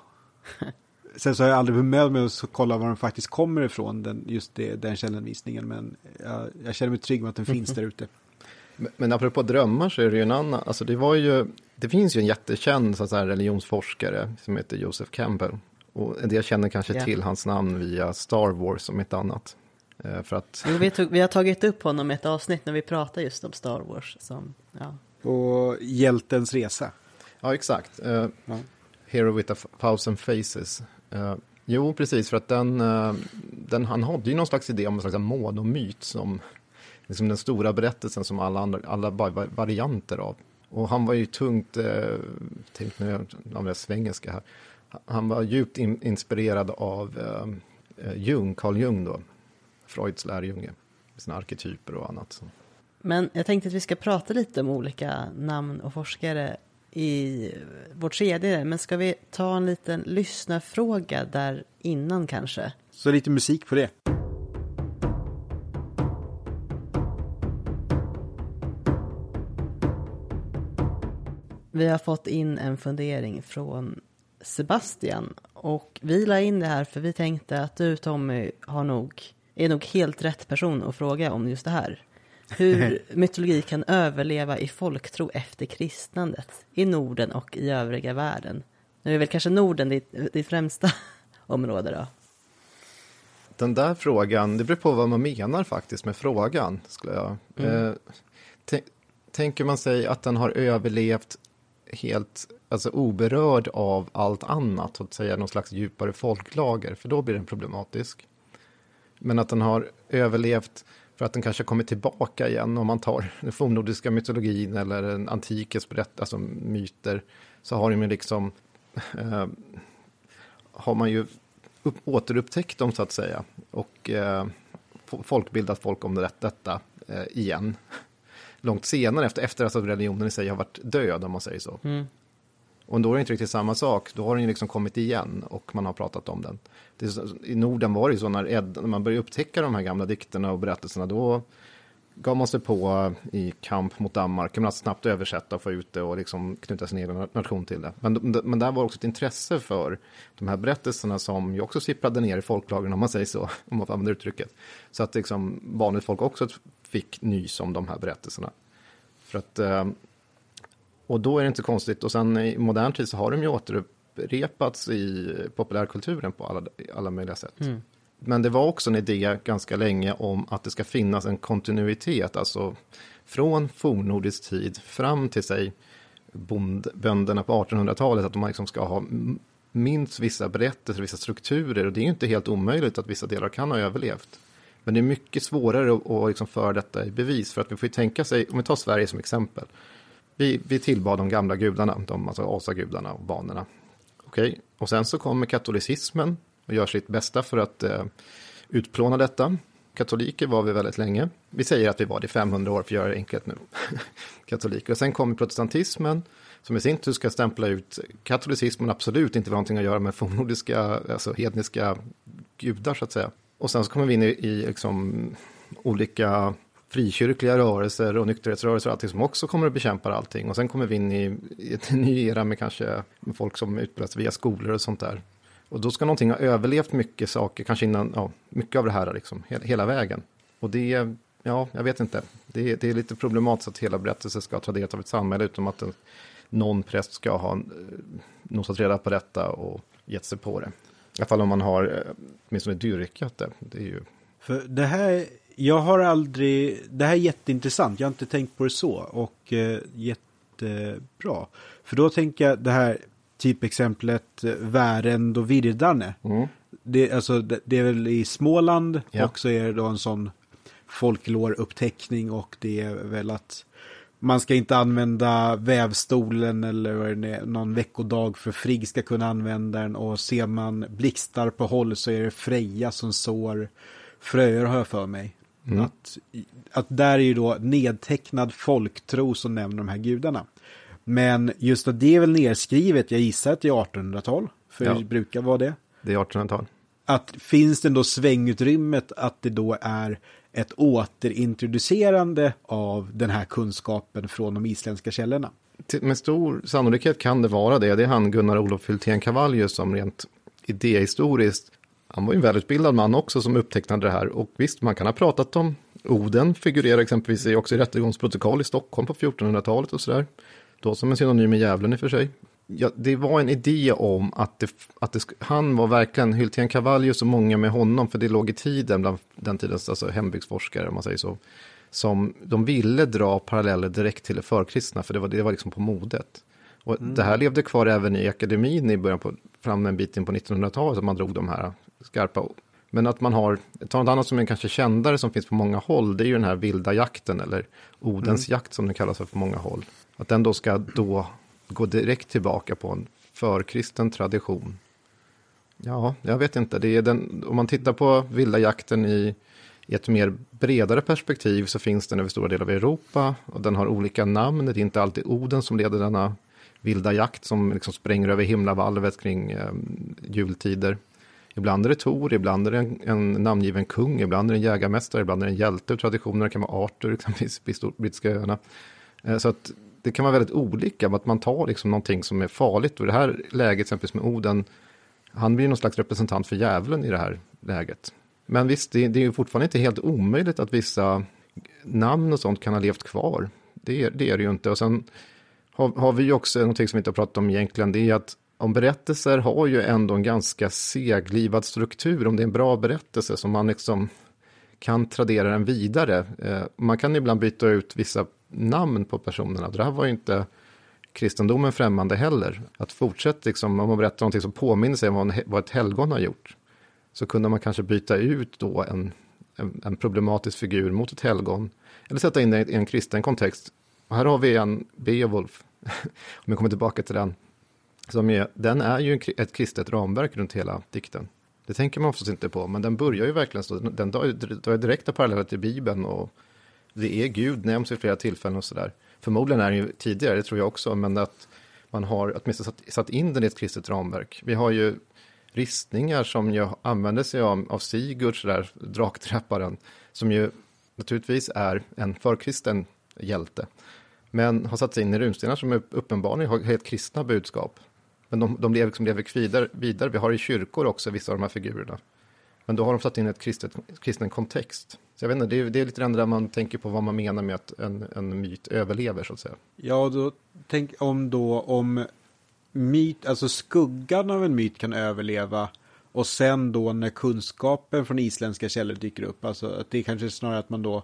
Sen så har jag aldrig bemödat mig att kolla var den faktiskt kommer ifrån, den, just det, den källhänvisningen. Men jag, jag känner mig trygg med att den finns där ute. Men apropå drömmar så är det ju en annan, alltså det var ju, det finns ju en jättekänd så här, religionsforskare som heter Joseph Campbell. Och en del känner kanske yeah. till hans namn via Star Wars som ett annat. Eh, för att... Jo, vi, tog, vi, har tagit upp honom i ett avsnitt när vi pratar just om Star Wars. Som, ja. Och hjältens resa. Ja, exakt. Uh, ja. Hero with a thousand faces. Uh, jo, precis, för att den, uh, den, han hade ju någon slags idé om en slags monomyt som liksom den stora berättelsen som alla, andra, alla varianter av. Och han var ju tungt, eh, tänk nu använder jag svengelska här, han var djupt in, inspirerad av eh, eh, Jung, Carl Jung då, Freuds lärjunge, med sina arketyper och annat. Men jag tänkte att vi ska prata lite om olika namn och forskare i vårt tredje, men ska vi ta en liten lyssnarfråga där innan kanske? Så lite musik på det. Vi har fått in en fundering från Sebastian och vi la in det här för vi tänkte att du Tommy har nog, är nog helt rätt person att fråga om just det här. Hur mytologi kan överleva i folktro efter kristnandet i Norden och i övriga världen. Nu är väl kanske Norden ditt, ditt främsta område då? Den där frågan, det beror på vad man menar faktiskt med frågan. Skulle jag. Mm. Eh, tänker man sig att den har överlevt helt alltså, oberörd av allt annat, så att säga någon slags djupare folklager, för då blir den problematisk. Men att den har överlevt för att den kanske kommer tillbaka igen om man tar den fornnordiska mytologin eller en antikens berätt, alltså myter, så har de ju liksom eh, har man ju upp, återupptäckt dem så att säga och eh, folkbildat folk om det, detta eh, igen. Långt senare, efter, efter att religionen i sig har varit död om man säger så. Mm. Och då är det inte riktigt samma sak. Då har den ju liksom kommit igen och man har pratat om den. Är, I Norden var det ju så när, Ed, när man började upptäcka de här gamla dikterna och berättelserna. Då gav man sig på i kamp mot Danmark. Man att snabbt översätta och få ut det och liksom knyta sin egen nation till det. Men, men där var också ett intresse för de här berättelserna som ju också sipprade ner i folklagren om man säger så, om man får använda uttrycket. Så att liksom vanligt folk också fick nys om de här berättelserna. För att eh, och då är det inte konstigt. Och sen i modern tid så har de ju återupprepats i populärkulturen på alla, alla möjliga sätt. Mm. Men det var också en idé ganska länge om att det ska finnas en kontinuitet, alltså från fornnordisk tid fram till sig bond, bönderna på 1800-talet, att de liksom ska ha minst vissa berättelser, vissa strukturer. Och det är ju inte helt omöjligt att vissa delar kan ha överlevt. Men det är mycket svårare att, att liksom föra detta i bevis, för att vi får ju tänka sig, om vi tar Sverige som exempel, vi, vi tillbad de gamla gudarna, de, alltså asagudarna och banorna. Okej, okay. och sen så kommer katolicismen och gör sitt bästa för att eh, utplåna detta. Katoliker var vi väldigt länge. Vi säger att vi var det i 500 år för att göra det enkelt nu. Katoliker. Och sen kommer protestantismen som i sin tur ska stämpla ut katolicismen absolut inte var någonting att göra med fornnordiska, alltså hedniska gudar så att säga. Och sen så kommer vi in i, i liksom, olika frikyrkliga rörelser och nykterhetsrörelser och allting som också kommer att bekämpa allting. Och sen kommer vi in i, i en ny era med kanske med folk som utbildas via skolor och sånt där. Och då ska någonting ha överlevt mycket saker, kanske innan, ja, mycket av det här liksom, hela, hela vägen. Och det, ja, jag vet inte. Det, det är lite problematiskt att hela berättelsen ska ha del av ett samhälle utom att en, någon präst ska ha eh, nosat reda på detta och gett sig på det. Alla fall om man har eh, åtminstone dyrkat det. Det är ju... För det här jag har aldrig, det här är jätteintressant, jag har inte tänkt på det så och eh, jättebra. För då tänker jag det här typexemplet eh, Värend och Virdane. Mm. Det, alltså, det, det, är väl i Småland ja. och så är det då en sån folklåruppteckning och det är väl att man ska inte använda vävstolen eller någon veckodag för Frigg ska kunna använda den och ser man blixtar på håll så är det Freja som sår fröer har jag för mig. Mm. Att, att där är ju då nedtecknad folktro som nämner de här gudarna. Men just att det är väl nedskrivet, jag gissar att det är 1800-tal. För ja. det brukar vara det. Det är 1800-tal. Att finns det då svängutrymmet att det då är ett återintroducerande av den här kunskapen från de isländska källorna? Med stor sannolikhet kan det vara det. Det är han Gunnar Olof Hultén Cavallius som rent idéhistoriskt han var ju en välutbildad man också som upptecknade det här. Och visst, man kan ha pratat om Oden, figurerar exempelvis också i rättegångsprotokoll i Stockholm på 1400-talet och sådär. Då som en synonym med djävulen i och för sig. Ja, det var en idé om att, det, att det, han var verkligen Hyltén Cavallius och många med honom, för det låg i tiden bland den tidens alltså hembygdsforskare, om man säger så, som de ville dra paralleller direkt till det förkristna, för det var, det var liksom på modet. Och mm. det här levde kvar även i akademin i början på, fram en bit in på 1900-talet, att man drog de här skarpa. Men att man har, ta något annat som är kanske kändare som finns på många håll, det är ju den här vilda jakten eller Odens mm. jakt som den kallas för på många håll. Att den då ska då gå direkt tillbaka på en förkristen tradition. Ja, jag vet inte. Det är den, om man tittar på vilda jakten i, i ett mer bredare perspektiv så finns den över stora delar av Europa och den har olika namn. Det är inte alltid Oden som leder denna vilda jakt som liksom spränger över himlavalvet kring eh, jultider. Ibland är det Tor, ibland är det en, en namngiven kung, ibland är det en jägarmästare, ibland är det en hjälte. Traditionerna kan vara Arthur, exempelvis på brittiska öarna. Eh, så att det kan vara väldigt olika, att man tar liksom någonting som är farligt. Och i det här läget, exempelvis med Oden, han blir någon slags representant för djävulen i det här läget. Men visst, det, det är ju fortfarande inte helt omöjligt att vissa namn och sånt kan ha levt kvar. Det, det är det ju inte. Och sen har, har vi ju också någonting som vi inte har pratat om egentligen, det är att om berättelser har ju ändå en ganska seglivad struktur, om det är en bra berättelse som man liksom kan tradera den vidare. Eh, man kan ibland byta ut vissa namn på personerna. Det här var ju inte kristendomen främmande heller. Att fortsätta, liksom, om man berättar någonting som påminner sig om vad ett helgon har gjort, så kunde man kanske byta ut då en, en, en problematisk figur mot ett helgon, eller sätta in det i en kristen kontext. Och här har vi en Beowulf, om jag kommer tillbaka till den, som är, den är ju ett kristet ramverk runt hela dikten. Det tänker man oftast inte på, men den börjar ju verkligen så, den drar direkta paralleller till Bibeln och det är Gud, nämns vid flera tillfällen och sådär. Förmodligen är det ju tidigare, det tror jag också, men att man har åtminstone satt, satt in den i ett kristet ramverk. Vi har ju ristningar som ju använder sig av, av Sigurd, sådär, drakträpparen, som ju naturligtvis är en förkristen hjälte, men har satt sig in i runstenar som uppenbarligen har helt kristna budskap. Men de, de lever, liksom lever vidare, vidare. Vi har i kyrkor också vissa av de här figurerna. Men då har de satt in ett kristet, kristen kontext. Så jag vet inte, det är, det är lite det där man tänker på vad man menar med att en, en myt överlever så att säga. Ja, då tänk om då om myt, alltså skuggan av en myt kan överleva och sen då när kunskapen från isländska källor dyker upp, alltså att det är kanske snarare att man då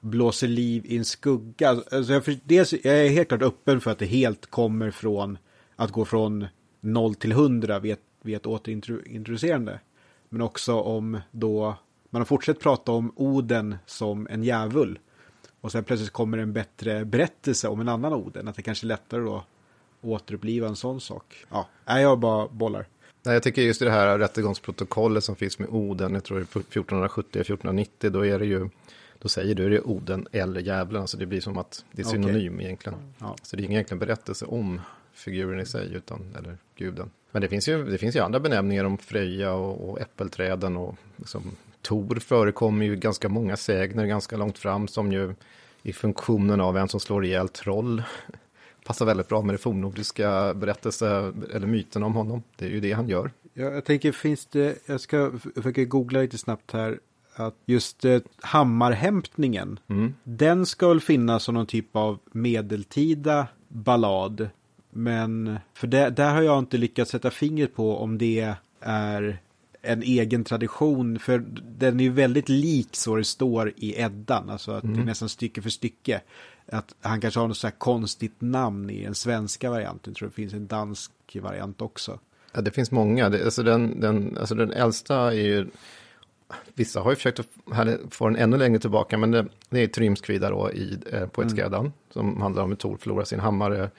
blåser liv i en skugga. Alltså jag, för, dels, jag är helt klart öppen för att det helt kommer från att gå från 0 till 100 vid ett, vid ett återintroducerande. Men också om då man har fortsatt prata om Oden som en djävul. Och sen plötsligt kommer en bättre berättelse om en annan Oden. Att det kanske är lättare då återuppliva en sån sak. Ja, nej, jag bara bollar. Nej, jag tycker just i det här rättegångsprotokollet som finns med Oden, jag tror det är 1470-1490, då är det ju, då säger du det är Oden eller djävulen, alltså det blir som att det är synonym okay. egentligen. Ja. Så det är ingen egentligen berättelse om figuren i sig, utan, eller guden. Men det finns ju, det finns ju andra benämningar om Freja och, och äppelträden och liksom, Tor förekommer ju ganska många sägner ganska långt fram som ju i funktionen av en som slår ihjäl troll passar väldigt bra med det fornnordiska berättelse eller myten om honom. Det är ju det han gör. Ja, jag tänker, finns det, jag ska försöka googla lite snabbt här, att just eh, hammarhämtningen, mm. den ska väl finnas som någon typ av medeltida ballad men för det, där har jag inte lyckats sätta fingret på om det är en egen tradition. För den är ju väldigt lik så det står i Eddan. Alltså att mm. det är nästan stycke för stycke. Att han kanske har något så här konstigt namn i den svenska varianten. Jag tror det finns en dansk variant också. Ja, det finns många. Det, alltså, den, den, alltså den äldsta är ju... Vissa har ju försökt att få den ännu längre tillbaka, men det, det är Trymskvida då i eh, Poetiska mm. Eddan, som handlar om hur Tor förlorar sin hammare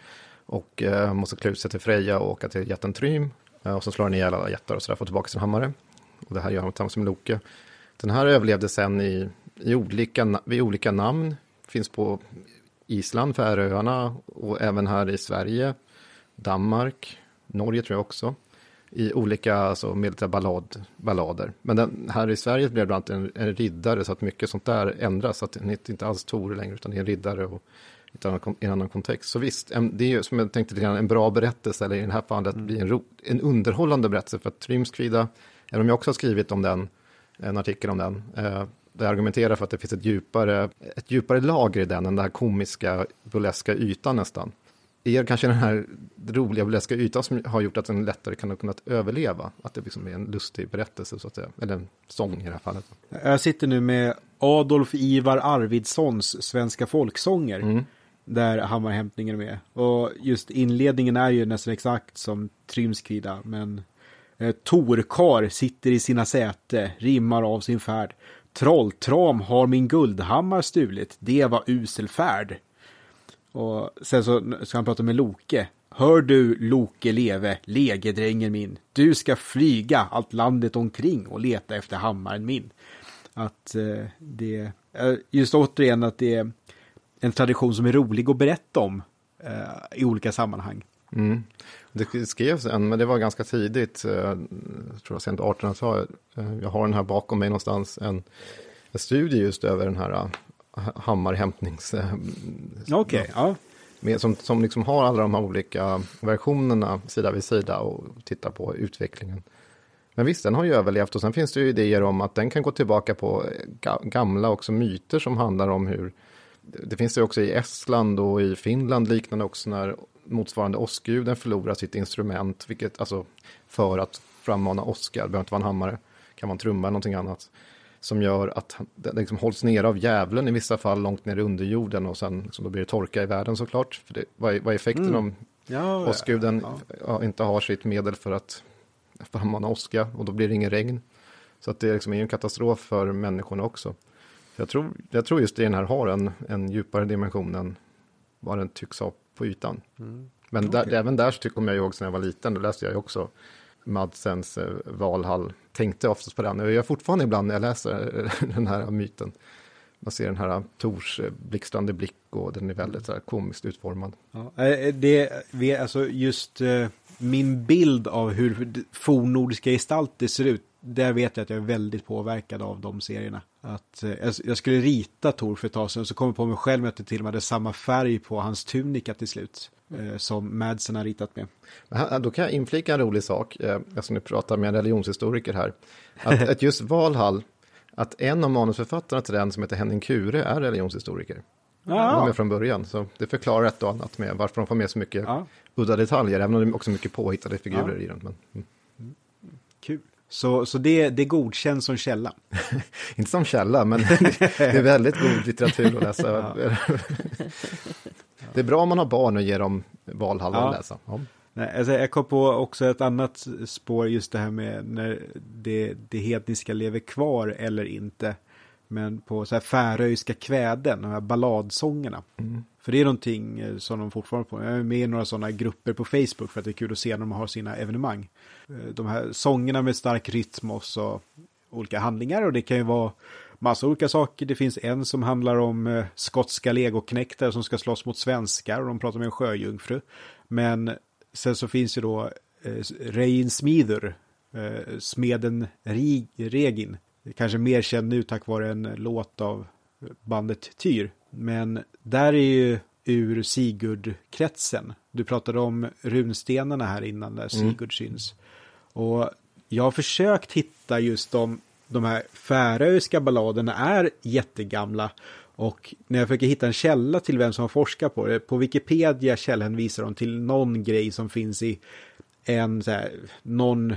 och eh, måste klä ut sig till Freja och åka till jätten Trym. Eh, och så slår han ihjäl alla jättar och sådär, får tillbaka sin hammare. Och det här gör han tillsammans med Loke. Den här överlevde sen i, i olika, vid olika namn. Finns på Island, Färöarna och även här i Sverige. Danmark, Norge tror jag också. I olika alltså, medeltida ballad, ballader. Men den, här i Sverige blev det bland annat en, en riddare så att mycket sånt där ändras. Så att det inte alls Tor längre utan det är en riddare. Och i en annan kontext. Så visst, det är ju som jag tänkte lite en bra berättelse, eller i det här fallet mm. blir en, ro, en underhållande berättelse. För att Trymskvida, även om jag också har skrivit om den, en artikel om den, eh, där jag argumenterar för att det finns ett djupare, ett djupare lager i den, än den här komiska, burleska ytan nästan. Det är kanske den här roliga, burleska ytan som har gjort att den lättare kan ha kunnat överleva. Att det liksom är en lustig berättelse, så att säga. Eller en sång i det här fallet. Jag sitter nu med Adolf Ivar Arvidssons Svenska folksånger. Mm där hammarhämtningen är med. Och just inledningen är ju nästan exakt som Trymskvida, men eh, Torkar sitter i sina säte, rimmar av sin färd. Trolltram har min guldhammar stulit, det var usel färd. Och sen så ska han prata med Loke. Hör du Loke leve, legedrängen min, du ska flyga allt landet omkring och leta efter hammaren min. Att eh, det, eh, just återigen att det är en tradition som är rolig att berätta om eh, i olika sammanhang. Mm. Det skrevs en, men det var ganska tidigt, eh, jag tror sent 1800-talet. Eh, jag har den här bakom mig någonstans, en, en studie just över den här uh, hammarhämtnings... Okej, okay, ja. med, som, som liksom har alla de här olika versionerna sida vid sida och tittar på utvecklingen. Men visst, den har ju överlevt och sen finns det ju idéer om att den kan gå tillbaka på ga gamla också myter som handlar om hur det finns det också i Estland och i Finland liknande också när motsvarande åskguden förlorar sitt instrument, vilket alltså för att frammana åska, det behöver inte vara en hammare, kan vara en trumma eller någonting annat, som gör att det liksom hålls nere av djävulen i vissa fall långt ner i underjorden och sen liksom, då blir det torka i världen såklart. För det, vad, är, vad är effekten mm. om ja, åskguden ja. inte har sitt medel för att frammana åska och då blir det ingen regn. Så att det liksom är en katastrof för människorna också. Jag tror, jag tror just den här har en, en djupare dimension än vad den tycks ha på ytan. Mm. Men okay. där, även där kommer jag ihåg när jag var liten, då läste jag också Madsens eh, Valhall. Tänkte oftast på den, och jag gör fortfarande ibland när jag läser eh, den här myten. Man ser den här Tors eh, blixtrande blick och den är väldigt så här, komiskt utformad. Ja, det, alltså just min bild av hur fornnordiska gestalter ser ut, där vet jag att jag är väldigt påverkad av de serierna. Att, eh, jag skulle rita Tor för ett tag sedan, så kom jag på mig själv att det till och med hade samma färg på hans tunika till slut. Eh, som Madsen har ritat med. Då kan jag inflika en rolig sak, eh, eftersom ni pratar med en religionshistoriker här. Att, att just Valhall, att en av manusförfattarna till den som heter Henning Kure är religionshistoriker. Ja. De är från början, så det förklarar ett och annat med varför de får med så mycket ja. udda detaljer, även om det är också mycket påhittade figurer ja. i den. Men, mm. Kul. Så, så det, det godkänns som källa? Inte som källa, men det är väldigt god litteratur att läsa. det är bra om man har barn och ger dem Valhall att läsa. Ja. Nej, alltså jag kom på också ett annat spår, just det här med när det, det hedniska lever kvar eller inte. Men på så här färöiska kväden, de här balladsångerna. Mm. För det är någonting eh, som de fortfarande på. Jag är med i några sådana grupper på Facebook för att det är kul att se när de har sina evenemang. Eh, de här sångerna med stark rytm och så olika handlingar och det kan ju vara massa olika saker. Det finns en som handlar om eh, skotska legoknektar som ska slåss mot svenskar och de pratar med en sjöjungfru. Men sen så finns ju då eh, Rein Smider, eh, smeden Regin, kanske mer känd nu tack vare en låt av bandet Tyr. Men där är ju ur Sigurd-kretsen. Du pratade om runstenarna här innan där mm. Sigurd mm. syns. Och jag har försökt hitta just de, de här färöiska balladerna är jättegamla. Och när jag försöker hitta en källa till vem som har forskat på det, på Wikipedia källhänvisar de till någon grej som finns i en så här, någon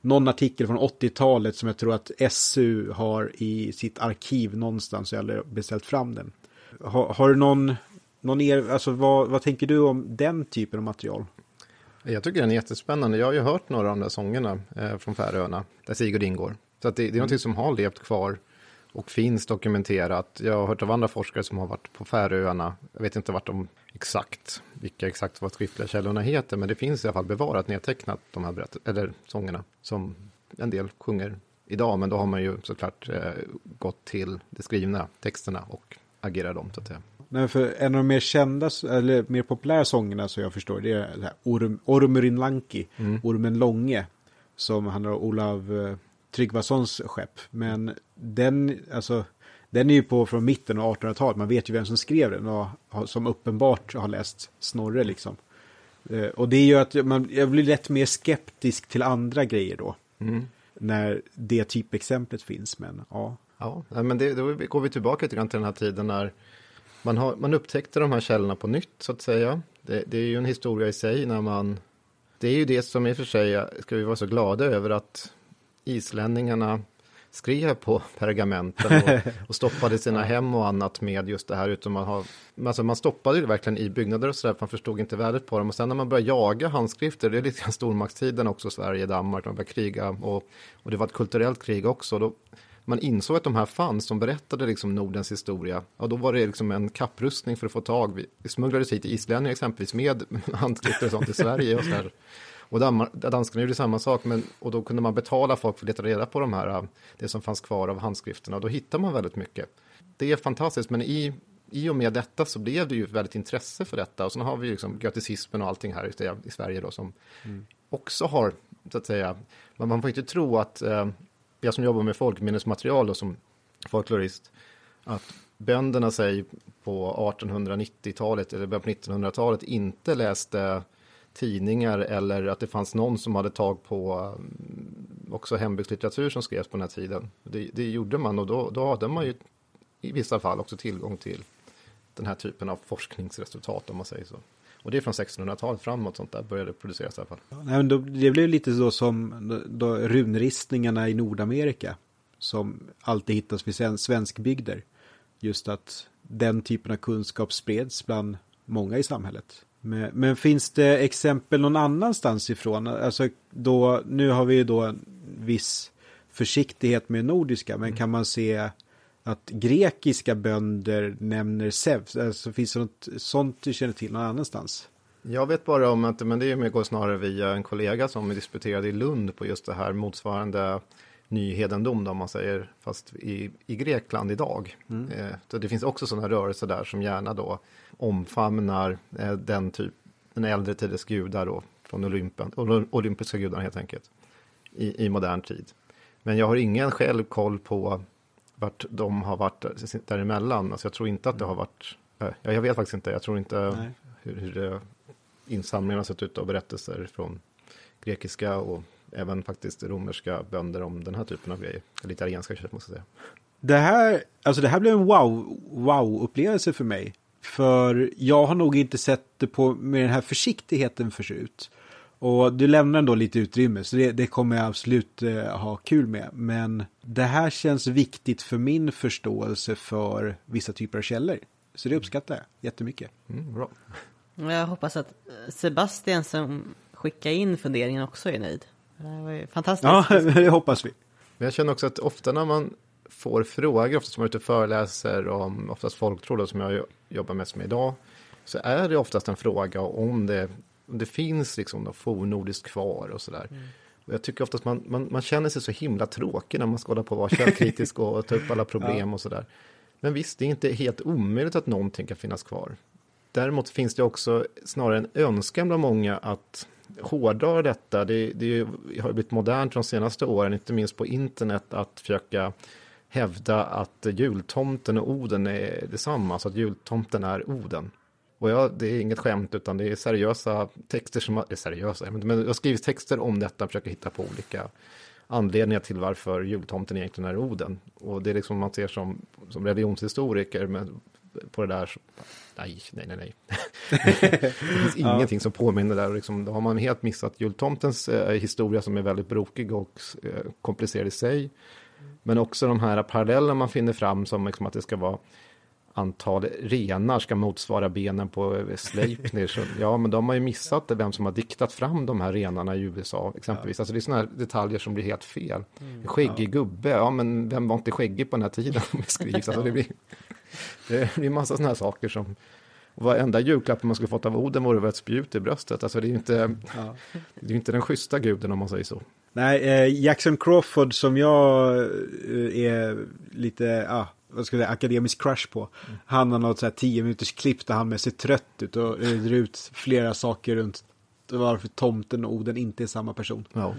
någon artikel från 80-talet som jag tror att SU har i sitt arkiv någonstans. Jag har beställt fram den. Har, har du någon, någon er, alltså vad, vad tänker du om den typen av material? Jag tycker den är jättespännande. Jag har ju hört några av de där sångerna eh, från Färöarna, där Sigurd ingår. Så det, det är mm. någonting som har levt kvar och finns dokumenterat. Jag har hört av andra forskare som har varit på Färöarna. Jag vet inte vart de exakt, vilka exakt vad skriftliga källorna heter, men det finns i alla fall bevarat nedtecknat de här berätt eller sångerna som en del sjunger idag, men då har man ju såklart eh, gått till de skrivna texterna och agerar dem så att säga. Nej, för en av de mer kända, eller mer populära sångerna så jag förstår, det är det här Orm, Ormurinlanki, mm. Ormen Långe, som handlar om Olav eh, Tryggvasons skepp. Men den, alltså, den är ju på från mitten av 1800-talet. Man vet ju vem som skrev den och som uppenbart har läst Snorre liksom. Eh, och det gör att man, jag blir lätt mer skeptisk till andra grejer då. Mm. När det typexemplet finns, men ja. Ja, men det, då går vi tillbaka till den här tiden när man, har, man upptäckte de här källorna på nytt så att säga. Det, det är ju en historia i sig när man det är ju det som i och för sig ska vi vara så glada över att islänningarna skrev på pergamenten och, och stoppade sina hem och annat med just det här. Utan man, har, alltså man stoppade det verkligen i byggnader och sådär, man förstod inte värdet på dem. Och sen när man började jaga handskrifter, det är lite grann stormaktstiden också, Sverige, Danmark, man började kriga och, och det var ett kulturellt krig också. Då, man insåg att de här fanns, som berättade liksom Nordens historia. Och då var det liksom en kapprustning för att få tag. Vi smugglades hit islänningar exempelvis med handskrifter och sånt i Sverige. Och så här. Och danskarna gjorde samma sak, men, och då kunde man betala folk för att leta reda på de här, det som fanns kvar av handskrifterna. Och då hittar man väldigt mycket. Det är fantastiskt, men i, i och med detta så blev det ju väldigt intresse för detta. Och så har vi liksom göticismen och allting här i, Sverige då som mm. också har, så att säga, men man får inte tro att, eh, jag som jobbar med folkminnesmaterial och som folklorist, att bönderna sig på 1890-talet eller början på 1900-talet inte läste tidningar eller att det fanns någon som hade tag på mm, också hembygdslitteratur som skrevs på den här tiden. Det, det gjorde man och då, då hade man ju i vissa fall också tillgång till den här typen av forskningsresultat om man säger så. Och det är från 1600-talet framåt sånt där började produceras i alla fall. Nej, men då, det blev lite så som då, runristningarna i Nordamerika. Som alltid hittas vid svenskbygder. Just att den typen av kunskap spreds bland många i samhället. Men, men, finns det exempel någon annanstans ifrån? Alltså då, nu har vi då en viss försiktighet med nordiska, men mm. kan man se att grekiska bönder nämner Zeus? Alltså finns det något sånt du känner till någon annanstans? Jag vet bara om att, men det går snarare via en kollega som disputerade i Lund på just det här motsvarande nyhedendom om man säger, fast i, i Grekland idag. Mm. Eh, så det finns också sådana rörelser där som gärna då omfamnar eh, den typ, den äldre tidens gudar då, från Olympen, olympiska gudarna helt enkelt, i, i modern tid. Men jag har ingen själv koll på vart de har varit däremellan. Alltså jag tror inte att det har varit, äh, jag vet faktiskt inte, jag tror inte hur, hur det, insamlingen har sett ut av berättelser från grekiska och även faktiskt romerska bönder om den här typen av grejer. Eller italienska köp måste jag säga. Det här, alltså det här blev en wow, wow-upplevelse för mig. För jag har nog inte sett det på med den här försiktigheten förut. Och du lämnar ändå lite utrymme, så det, det kommer jag absolut eh, ha kul med. Men det här känns viktigt för min förståelse för vissa typer av källor. Så det uppskattar jag jättemycket. Mm, bra. Jag hoppas att Sebastian som skickar in funderingen också är nöjd. Det var ju fantastiskt. Ja, det hoppas vi. Men jag känner också att ofta när man får frågor, ofta som man är ute och föreläser om oftast folktro som jag jobbar mest med idag, så är det oftast en fråga om det, det finns liksom något fornnordiskt kvar och sådär. Mm. Och jag tycker oftast man, man, man känner sig så himla tråkig när man ska hålla på och vara källkritisk och ta upp alla problem ja. och sådär. Men visst, det är inte helt omöjligt att någonting kan finnas kvar. Däremot finns det också snarare en önskan bland många att hårdra detta. Det, det har blivit modernt de senaste åren, inte minst på internet, att försöka hävda att jultomten och Oden är detsamma, så att jultomten är Oden. Och ja, det är inget skämt, utan det är seriösa texter som är seriösa, men det har skrivits texter om detta, försöker hitta på olika anledningar till varför jultomten egentligen är Oden. Och det är liksom man ser som, som religionshistoriker, men på det där, nej, nej, nej, nej. det finns ja. ingenting som påminner där. Liksom, då har man helt missat jultomtens eh, historia som är väldigt brokig och eh, komplicerad i sig. Men också de här parallellerna man finner fram som liksom att det ska vara antal renar ska motsvara benen på Sleipnir. Så, ja, men de har ju missat det, vem som har diktat fram de här renarna i USA exempelvis. Ja. Alltså det är sådana här detaljer som blir helt fel. Mm, skäggig ja. gubbe, ja men vem var inte skäggig på den här tiden? Skrivs. Alltså, det blir, det blir massa sådana här saker som varenda julklapp man skulle fått av Oden vore ett spjut i bröstet. Alltså det är ju inte, ja. det är inte den schyssta guden om man säger så. Nej, eh, Jackson Crawford som jag eh, är lite, ah, vad ska jag säga, akademisk crush på. Mm. Han har något så här tio minuters klipp där han med sig trött ut och reder ut flera saker runt varför tomten och Oden inte är samma person. Ja.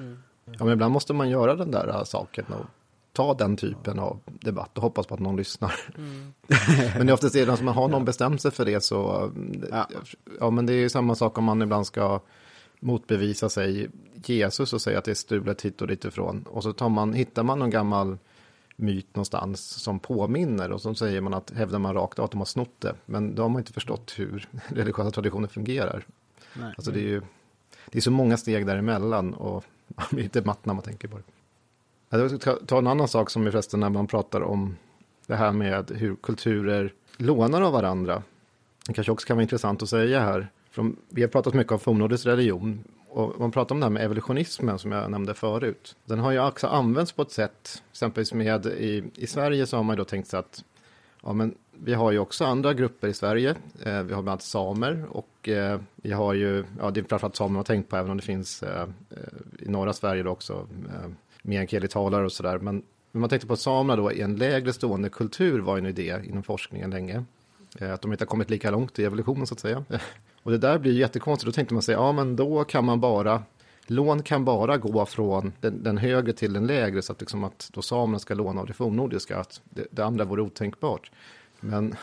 Ja, men ibland måste man göra den där uh, saken och ta den typen av debatt och hoppas på att någon lyssnar. Mm. men det är oftast det, att man har någon bestämt sig för det så, ja. ja men det är samma sak om man ibland ska motbevisa sig Jesus och säga att det är stulet hit och dit ifrån. Och så tar man, hittar man någon gammal myt någonstans som påminner och så säger man att hävdar man rakt av att de har snott det. Men då har man inte förstått hur religiösa traditioner fungerar. Nej. Alltså det är ju det är så många steg däremellan och man blir lite matt när man tänker på det. Jag ska ta en annan sak som är förresten när man pratar om det här med hur kulturer lånar av varandra. Det kanske också kan vara intressant att säga här. För vi har pratat mycket om fornnordisk religion och man pratar om det här med evolutionismen som jag nämnde förut. Den har ju också använts på ett sätt, exempelvis med i, i Sverige så har man ju då tänkt sig att ja, men vi har ju också andra grupper i Sverige. Eh, vi har bland annat samer och eh, vi har ju, ja det är framförallt samer man har tänkt på även om det finns eh, eh i norra Sverige då också eh, meänkielitalare och sådär. Men, men man tänkte på att samerna då i en lägre stående kultur var en idé inom forskningen länge. Eh, att de inte har kommit lika långt i evolutionen så att säga. Och det där blir jättekonstigt. Då tänkte man sig, ja men då kan man bara, lån kan bara gå från den, den högre till den lägre. Så att, liksom att då samerna ska låna av det fornnordiska. Att det, det andra vore otänkbart. Men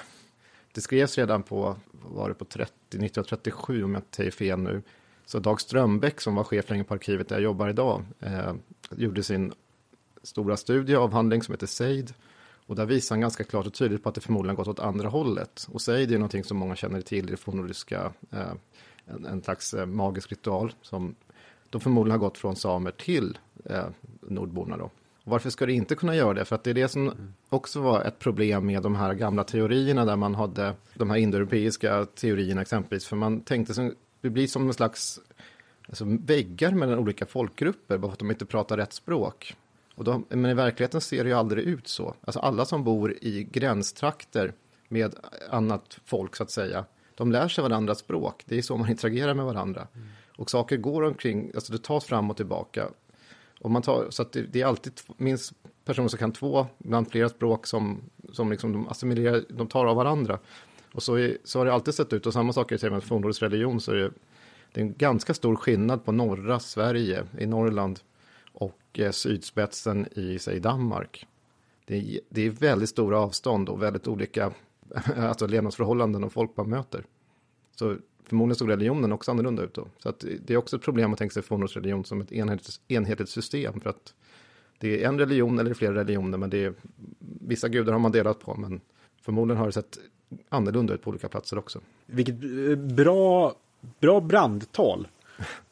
det skrevs redan på, var det på 30, 1937 om jag inte säger fel nu. Så Dag Strömbäck som var chef länge på arkivet där jag jobbar idag eh, gjorde sin stora studieavhandling som heter Seid. Och där visar han ganska klart och tydligt på att det förmodligen gått åt andra hållet. Och Seid är någonting som många känner till från ryska, eh, en, en slags eh, magisk ritual som de förmodligen har gått från samer till eh, nordborna då. Och varför ska det inte kunna göra det? För att det är det som också var ett problem med de här gamla teorierna där man hade de här indoeuropeiska teorierna exempelvis. För man tänkte som, det blir som en slags alltså, väggar mellan olika folkgrupper bara för att de inte pratar rätt språk. Och då, men i verkligheten ser det ju aldrig ut så. Alltså alla som bor i gränstrakter med annat folk så att säga, de lär sig varandras språk. Det är så man interagerar med varandra. Mm. Och saker går omkring, alltså det tas fram och tillbaka. Och man tar, så att det, det är alltid minst personer som kan två, ibland flera språk som, som liksom de assimilerar, de tar av varandra. Och så, är, så har det alltid sett ut, och samma sak är det med fornnordisk religion, så är det, det är en ganska stor skillnad på norra Sverige, i Norrland, och sydspetsen i, säg Danmark. Det är, det är väldigt stora avstånd och väldigt olika alltså levnadsförhållanden och folk man möter. Så förmodligen såg religionen också annorlunda ut då. Så att det är också ett problem att tänka sig fornnordsreligion som ett enhetligt, enhetligt system. För att det är en religion eller flera religioner, men det är, vissa gudar har man delat på, men förmodligen har det sett annorlunda ut på olika platser också. Vilket eh, bra, bra brandtal.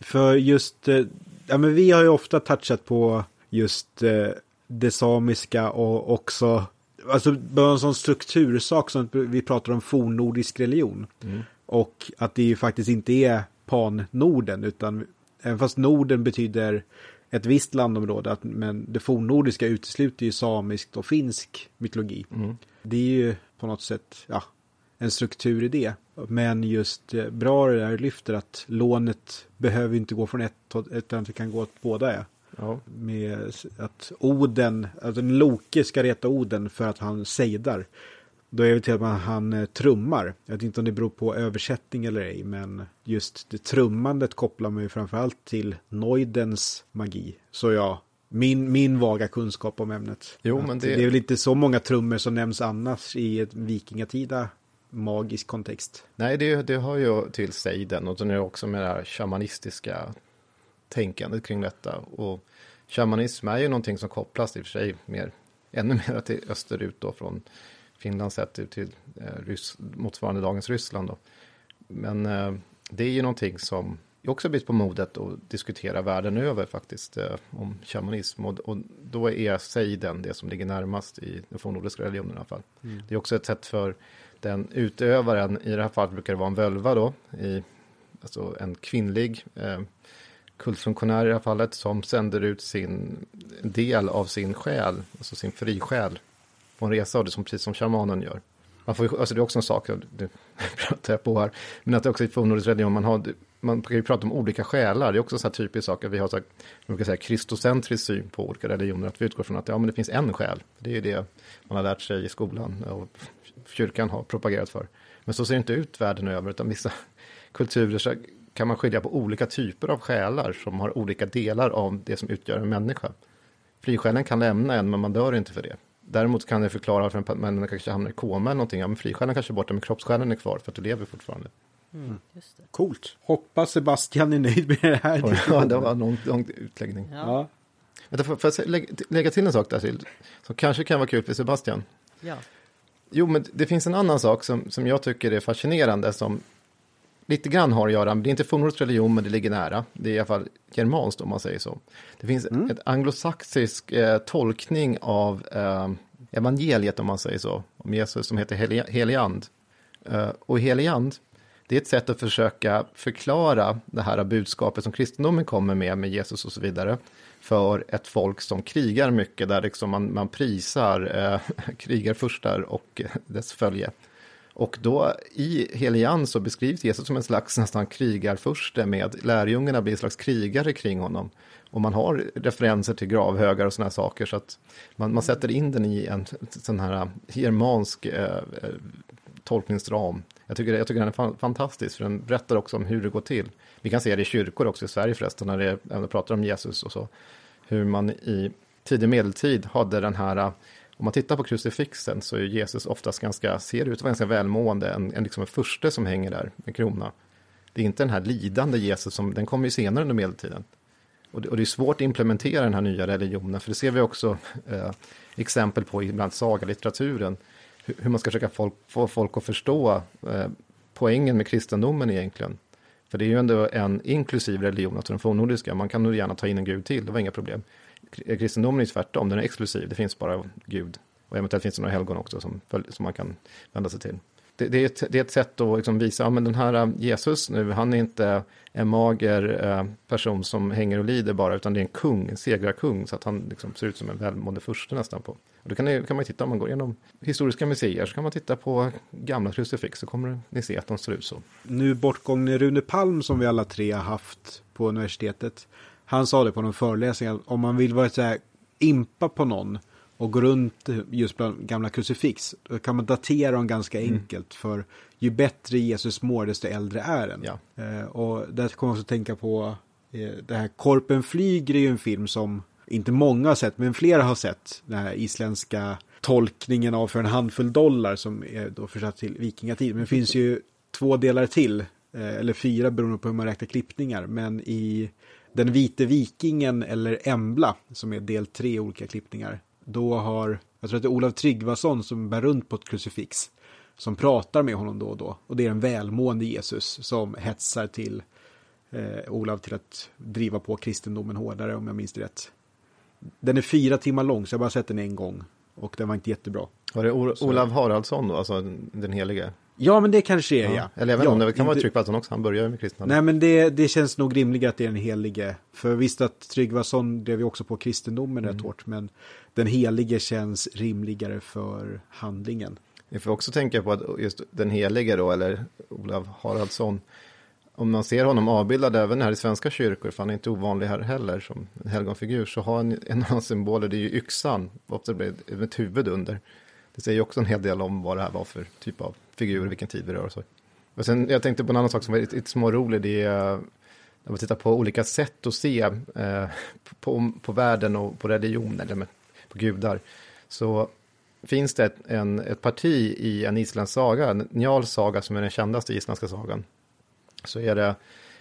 För just, eh, ja men vi har ju ofta touchat på just eh, det samiska och också, alltså bara en sån struktursak som vi pratar om fornnordisk religion. Mm. Och att det ju faktiskt inte är pan-Norden, utan även fast Norden betyder ett visst landområde, men det fornnordiska utesluter ju samiskt och finsk mytologi. Mm. Det är ju på något sätt, ja, en struktur i det. Men just eh, bra det där lyfter att lånet behöver inte gå från ett utan det kan gå åt båda. Ja. ja. Med att Oden, att en Loke ska reta Oden för att han sejdar. Då är det till att han eh, trummar. Jag vet inte om det beror på översättning eller ej, men just det trummandet kopplar man ju framförallt till Neudens magi. Så ja, min, min vaga kunskap om ämnet. Jo, men det... det är väl inte så många trummor som nämns annars i ett vikingatida magisk kontext. Nej, det, det har ju till sig den och sen är också med det här shamanistiska tänkandet kring detta. Och shamanism är ju någonting som kopplas i och för sig mer, ännu mer till österut då från Finland sett ut till eh, Rys motsvarande dagens Ryssland. Då. Men eh, det är ju någonting som också blivit på modet att diskutera världen över faktiskt eh, om shamanism. Och, och då är seiden det som ligger närmast i den fornnordiska religionen i alla fall. Mm. Det är också ett sätt för den utövaren, i det här fallet brukar det vara en völva då, i, alltså en kvinnlig eh, kultfunktionär i det här fallet, som sänder ut sin del av sin själ, alltså sin frisjäl, på en resa, och det som, precis som shamanen gör. Man får, alltså det är också en sak, det pratar jag på här, men att det också i fornnordisk religion, man, har, man kan ju prata om olika själar, det är också en typisk sak, att vi har så här, man kan säga, kristocentrisk syn på olika religioner, att vi utgår från att ja, men det finns en själ, det är ju det man har lärt sig i skolan, och kyrkan har propagerat för. Men så ser det inte ut världen över, utan vissa kulturer så kan man skilja på olika typer av själar som har olika delar av det som utgör en människa. Frisjälen kan lämna en, men man dör inte för det. Däremot kan det förklara för en människa kanske hamnar i koma eller någonting. Ja, men frisjälen kanske är borta, men kroppssjälen är kvar för att du lever fortfarande. Mm. Coolt. Hoppas Sebastian är nöjd med det här. ja, det var en lång, lång utläggning. Ja. Ja. Får jag lägga till en sak där till, som kanske kan vara kul för Sebastian? Ja. Jo, men det finns en annan sak som, som jag tycker är fascinerande som lite grann har att göra, det är inte fornnordisk religion, men det ligger nära. Det är i alla fall germanskt om man säger så. Det finns mm. ett anglosaxisk eh, tolkning av eh, evangeliet om man säger så, om Jesus som heter heliand. Eh, och heliand, det är ett sätt att försöka förklara det här budskapet som kristendomen kommer med, med Jesus och så vidare, för ett folk som krigar mycket, där liksom man, man prisar eh, krigarfurstar och dess följe. Och då i Helian så beskrivs Jesus som en slags nästan krigarfurste med lärjungarna blir en slags krigare kring honom. Och man har referenser till gravhögar och sådana saker så att man, man sätter in den i en sån här germansk eh, eh tolkningsram. Jag tycker, jag tycker den är fantastisk för den berättar också om hur det går till. Vi kan se det i kyrkor också i Sverige förresten när det, när pratar om Jesus och så. Hur man i tidig medeltid hade den här Om man tittar på krucifixen så är Jesus oftast ganska, ser ut att vara ganska välmående, en, en, liksom en furste som hänger där med krona. Det är inte den här lidande Jesus som, den kommer ju senare under medeltiden. Och det, och det är svårt att implementera den här nya religionen, för det ser vi också eh, exempel på i bland sagalitteraturen, hur man ska försöka folk, få folk att förstå eh, poängen med kristendomen egentligen. För det är ju ändå en inklusiv religion, alltså den fornnordiska, man kan nog gärna ta in en gud till, det var inga problem. Eh, kristendomen är tvärtom, den är exklusiv, det finns bara Gud. Och eventuellt finns det några helgon också som, som man kan vända sig till det, det, är ett, det är ett sätt att liksom visa, ja men den här äh, Jesus nu, han är inte en mager eh, person som hänger och lider bara, utan det är en kung, en segrarkung, så att han liksom ser ut som en välmående furste nästan på. Och då kan, ni, kan man titta, om man går igenom historiska museer, så kan man titta på gamla krucifix, så kommer ni se att de ser ut så. Nu bortgångne Rune Palm, som vi alla tre har haft på universitetet, han sa det på någon föreläsning, om man vill vara så här impa på någon, och går runt just bland gamla krucifix, då kan man datera dem ganska mm. enkelt. För ju bättre Jesus mår, desto äldre är den. Ja. Eh, och där kommer man också tänka på, eh, det här Korpen flyger är ju en film som inte många har sett, men flera har sett. Den här isländska tolkningen av för en handfull dollar som är då försatt till vikingatid. Men det finns ju två delar till, eh, eller fyra beroende på hur man räknar klippningar. Men i Den vite vikingen eller Embla, som är del tre olika klippningar, då har, jag tror att det är Olav Tryggvason som bär runt på ett krucifix. Som pratar med honom då och då. Och det är en välmående Jesus som hetsar till eh, Olav till att driva på kristendomen hårdare om jag minns det rätt. Den är fyra timmar lång så jag har bara sett den en gång. Och den var inte jättebra. Var det Olav Haraldsson då, alltså den helige? Ja, men det kanske är ja. ja. Eller jag vet ja, om det kan vara Tryggvason också, han börjar med kristendomen. Nej, men det, det känns nog rimligare att det är den helige. För visst att Tryggvason drev ju också på kristendomen mm. rätt hårt, men den helige känns rimligare för handlingen. Vi får också tänka på att just den helige då, eller Olav Haraldsson, om man ser honom avbildad även här i svenska kyrkor, för han är inte ovanlig här heller som en helgonfigur, så har han en av hans symboler, det är ju yxan, ofta med ett huvud under. Det säger också en hel del om vad det här var för typ av figur, vilken tid vi rör oss i. Och sen, jag tänkte på en annan sak som var lite smårolig, det är eh, när man tittar på olika sätt att se eh, på, på världen och på religion, eller med, på gudar, så finns det ett, en, ett parti i en isländsk saga, Njals saga som är den kändaste isländska sagan, så är det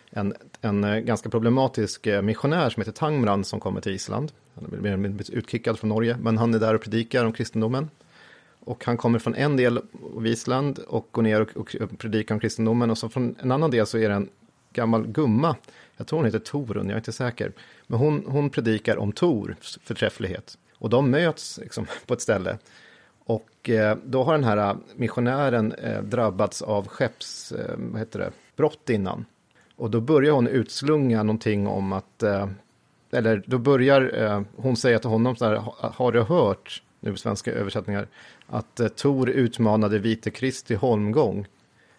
en, en eh, ganska problematisk eh, missionär som heter Tangmran som kommer till Island. Han blir blivit utkickad från Norge, men han är där och predikar om kristendomen. Och han kommer från en del av Island och går ner och, och predikar om kristendomen. Och så från en annan del så är det en gammal gumma. Jag tror hon heter Torun, jag är inte säker. Men hon, hon predikar om Tors förträfflighet. Och de möts liksom på ett ställe. Och eh, då har den här eh, missionären eh, drabbats av skepps, eh, vad heter det, brott innan. Och då börjar hon utslunga någonting om att, eh, eller då börjar eh, hon säga till honom så här, har du hört, nu på svenska översättningar, att eh, Tor utmanade vite Kristi holmgång.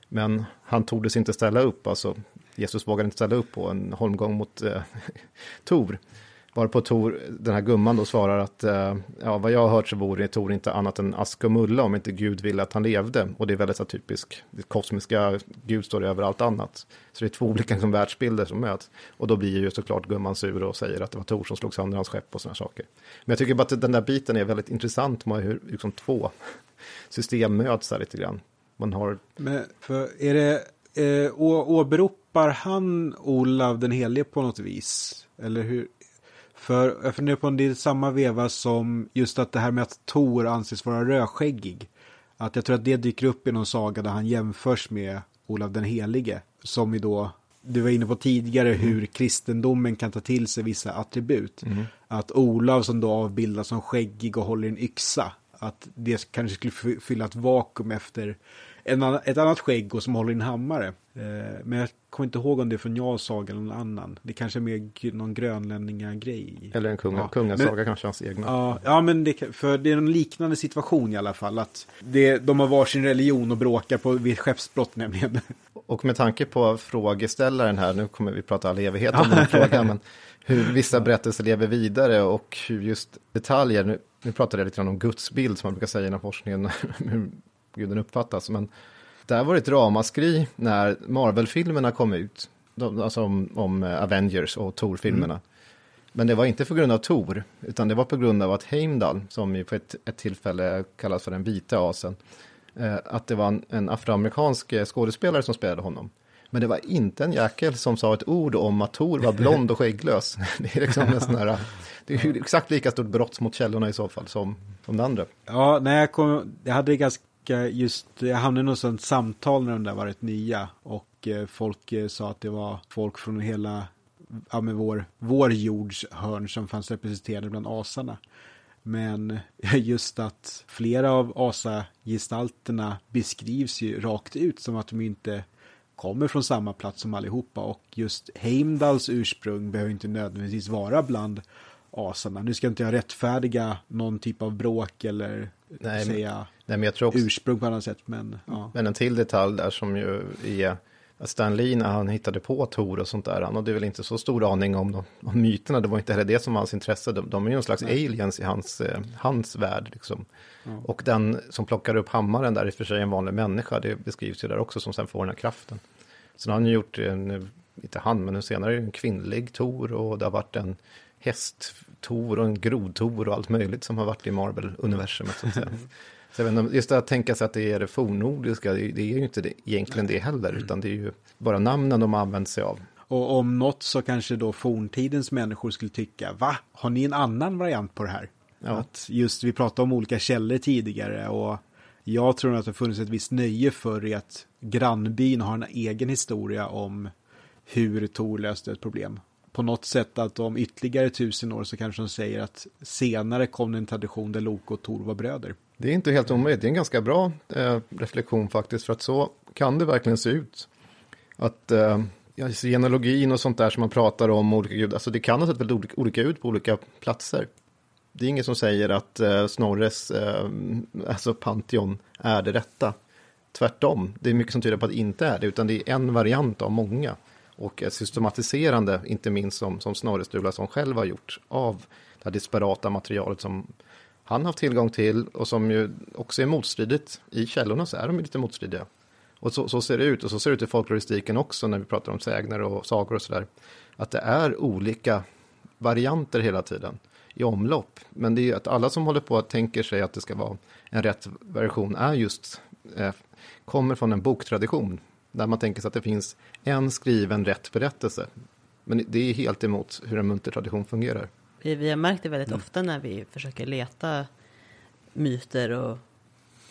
Men han tordes inte ställa upp, alltså Jesus vågade inte ställa upp på en holmgång mot eh, Tor. Varpå Tor, den här gumman då svarar att eh, ja, vad jag har hört så vore Tor inte annat än ask och mulla om inte Gud ville att han levde. Och det är väldigt så typiskt, det kosmiska Gud står över allt annat. Så det är två olika liksom, världsbilder som möts. Och då blir ju såklart gumman sur och säger att det var Tor som slog sönder hans skepp och sådana saker. Men jag tycker bara att den där biten är väldigt intressant med hur liksom, två system möts där lite grann. Man har... Men för är det, eh, åberopar han Olav den helige på något vis? Eller hur, för jag funderar på om det är samma veva som just att det här med att Tor anses vara rödskäggig. Att jag tror att det dyker upp i någon saga där han jämförs med Olav den helige. Som vi då, du var inne på tidigare mm. hur kristendomen kan ta till sig vissa attribut. Mm. Att Olav som då avbildas som skäggig och håller en yxa. Att det kanske skulle fylla ett vakuum efter en, ett annat skägg och som håller en hammare. Eh, men jag kommer inte ihåg om det är från Jarls saga eller någon annan. Det kanske är mer någon grönlänninga-grej. Eller en kunga, ja. kungasaga kanske, hans egna. Ja, ja men det, för det är en liknande situation i alla fall. Att det, de har varsin religion och bråkar på vid skeppsbrott nämligen. Och med tanke på frågeställaren här, nu kommer vi prata all evighet om den här frågan, men hur vissa berättelser lever vidare och hur just detaljer, nu, nu pratar jag lite grann om gudsbild som man brukar säga inom forskningen, guden uppfattas, men där var det ett ramaskri när Marvel-filmerna kom ut. De, alltså om, om, eh, Avengers och Thor-filmerna. Men det var inte på grund av Tor, utan det var på grund av att Heimdall, som ju på ett, ett tillfälle kallas för den vita asen, eh, att det var en, en afroamerikansk eh, skådespelare som spelade honom. Men det var inte en jäkel som sa ett ord om att Tor var blond och skägglös. Det är liksom en sån här, det är ju exakt lika stort brott mot källorna i så fall som, som det andra. Ja, när jag kom, jag hade ganska just, jag hamnade i något sånt samtal när de där var rätt nya och eh, folk eh, sa att det var folk från hela, ja med vår, vår jords hörn som fanns representerade bland asarna. Men just att flera av asagestalterna beskrivs ju rakt ut som att de inte kommer från samma plats som allihopa och just Heimdalls ursprung behöver inte nödvändigtvis vara bland asarna. Nu ska inte jag rättfärdiga någon typ av bråk eller Nej, säga Nej, men jag tror också, ursprung på annat sätt. Men, ja. men en till detalj där som ju är att Stan Lee när han hittade på Tor och sånt där, han hade väl inte så stor aning om, de, om myterna, det var inte heller det som var hans intresse, de, de är ju en slags Nej. aliens i hans, eh, hans värld. Liksom. Och den som plockar upp hammaren där, i och för sig en vanlig människa, det beskrivs ju där också, som sen får den här kraften. Sen har han ju gjort en, inte han, men senare en kvinnlig Tor och det har varit en häst-Tor och en grod-Tor och allt möjligt som har varit i Marvel-universumet. Så jag inte, just att tänka sig att det är det fornnordiska, det det är ju inte det, egentligen det heller, utan det är ju bara namnen de har använt sig av. Och om något så kanske då forntidens människor skulle tycka, va? Har ni en annan variant på det här? Ja. Att just, vi pratade om olika källor tidigare och jag tror att det har funnits ett visst nöje för i att grannbyn har en egen historia om hur Tor löste ett problem. På något sätt att om ytterligare tusen år så kanske de säger att senare kom det en tradition där Loke och Tor var bröder. Det är inte helt omöjligt, det är en ganska bra eh, reflektion faktiskt, för att så kan det verkligen se ut. Att eh, alltså genealogin och sånt där som man pratar om, olika gud, alltså det kan ha sett väldigt olika, olika ut på olika platser. Det är ingen som säger att eh, Snorres eh, alltså Pantheon är det rätta. Tvärtom, det är mycket som tyder på att det inte är det, utan det är en variant av många. Och ett systematiserande, inte minst som, som Snorre Sturlason själv har gjort, av det här disparata materialet som han har haft tillgång till och som ju också är motstridigt. I källorna så är de lite motstridiga. Och så, så ser det ut, och så ser det ut i folkloristiken också när vi pratar om sägner och sagor och sådär. Att det är olika varianter hela tiden i omlopp. Men det är ju att alla som håller på att tänker sig att det ska vara en rätt version är just, eh, kommer från en boktradition. Där man tänker sig att det finns en skriven rätt berättelse. Men det är helt emot hur en muntertradition fungerar. Vi, vi har märkt det väldigt ofta när vi försöker leta myter och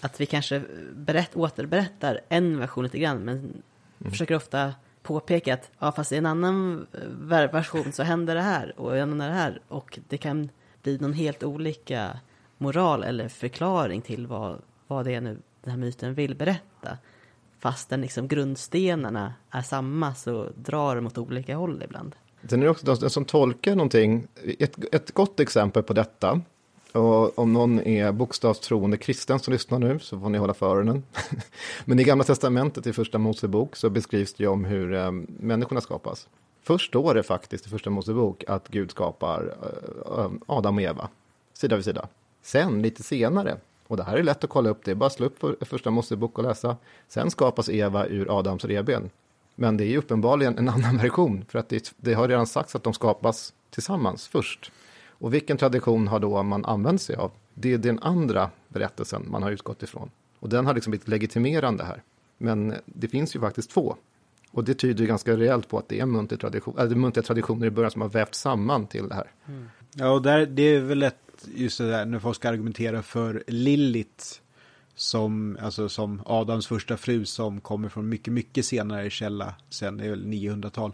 att vi kanske berätt, återberättar en version lite grann men försöker ofta påpeka att ja, fast i en annan ver- version så händer det här och i en annan det här och det kan bli någon helt olika moral eller förklaring till vad, vad det är nu den här myten vill berätta. Fast den liksom grundstenarna är samma så drar de åt olika håll ibland. Sen är det också de som tolkar någonting. Ett, ett gott exempel på detta. Och om någon är bokstavstroende kristen som lyssnar nu så får ni hålla för öronen. Men i Gamla Testamentet i Första Mosebok så beskrivs det ju om hur eh, människorna skapas. Först står det faktiskt i Första Mosebok att Gud skapar eh, eh, Adam och Eva sida vid sida. Sen lite senare, och det här är lätt att kolla upp, det är bara att slå upp för- Första Mosebok och läsa. Sen skapas Eva ur Adams revben. Men det är ju uppenbarligen en annan version, för att det, det har redan sagts att de skapas tillsammans först. Och vilken tradition har då man använt sig av? Det är den andra berättelsen man har utgått ifrån. Och den har liksom blivit legitimerande här. Men det finns ju faktiskt två. Och det tyder ju ganska rejält på att det är muntliga tradition, äh, muntliga traditioner i början som har vävts samman till det här. Mm. Ja, och där, det är väl lätt just det där när folk ska argumentera för lillit som, alltså som Adams första fru som kommer från mycket, mycket senare källa, sen är väl 900-tal.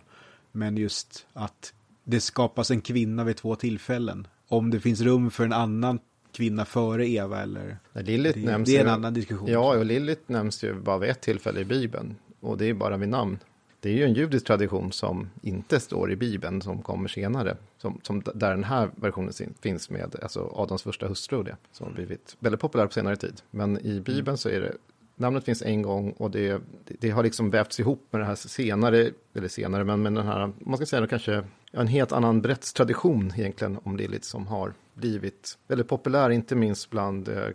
Men just att det skapas en kvinna vid två tillfällen. Om det finns rum för en annan kvinna före Eva eller... Lilith Det, nämns det är en ju- annan diskussion. Ja, och Lilith nämns ju bara vid ett tillfälle i Bibeln. Och det är bara vid namn. Det är ju en judisk tradition som inte står i Bibeln, som kommer senare. Som, som där den här versionen finns med, alltså Adams första hustru och det. Som har blivit väldigt populär på senare tid. Men i Bibeln så är det, namnet finns en gång och det, det, har liksom vävts ihop med det här senare, eller senare, men med den här, man ska säga kanske, en helt annan berättelsetradition egentligen om Lilith som har blivit väldigt populär, inte minst bland eh,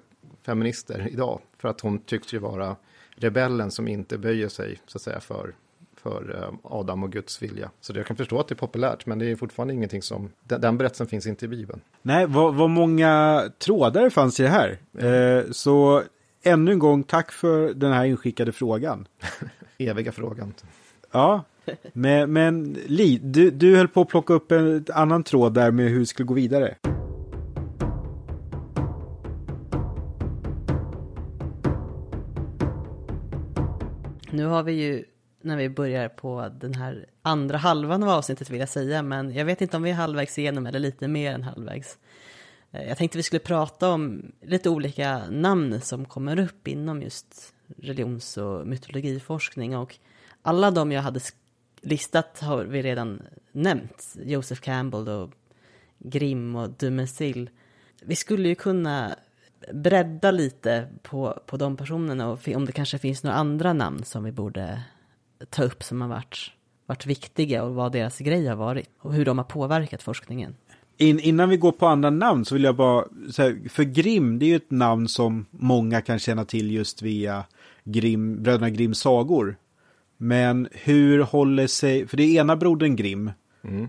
feminister idag. För att hon tycks ju vara rebellen som inte böjer sig så att säga för, för eh, Adam och Guds vilja. Så jag kan förstå att det är populärt, men det är fortfarande ingenting som, den, den berättelsen finns inte i Bibeln. Nej, vad, vad många trådar fanns i det här. Eh, så ännu en gång, tack för den här inskickade frågan. Eviga frågan. Ja, men, men Li, du, du höll på att plocka upp en annan tråd där med hur vi skulle gå vidare. Nu har vi ju, när vi börjar på den här andra halvan av avsnittet vill jag säga, men jag vet inte om vi är halvvägs igenom eller lite mer än halvvägs. Eh, jag tänkte vi skulle prata om lite olika namn som kommer upp inom just religions och mytologiforskning och alla de jag hade listat har vi redan nämnt. Joseph Campbell och Grimm och Dumensil. Vi skulle ju kunna bredda lite på, på de personerna och om det kanske finns några andra namn som vi borde ta upp som har varit, varit viktiga och vad deras grej har varit och hur de har påverkat forskningen. In, innan vi går på andra namn så vill jag bara, så här, för Grimm, det är ju ett namn som många kan känna till just via Grimm, bröderna Grimms sagor. Men hur håller sig, för det är ena brodern Grimm,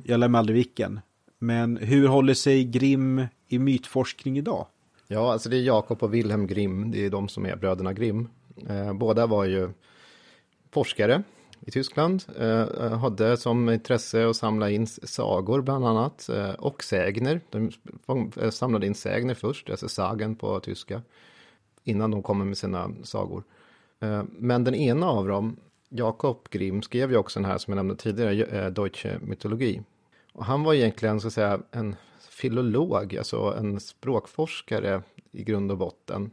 jag lär mig aldrig vilken, men hur håller sig Grimm i mytforskning idag? Ja, alltså det är Jakob och Wilhelm Grimm, det är de som är bröderna Grimm. Eh, båda var ju forskare i Tyskland, eh, eh, hade som intresse att samla in sagor bland annat, eh, och sägner. De eh, samlade in sägner först, alltså sagen på tyska, innan de kommer med sina sagor. Eh, men den ena av dem, Jakob Grimm, skrev ju också den här som jag nämnde tidigare, eh, Deutsche Mythologie. Och han var egentligen, så att säga, en filolog, alltså en språkforskare i grund och botten.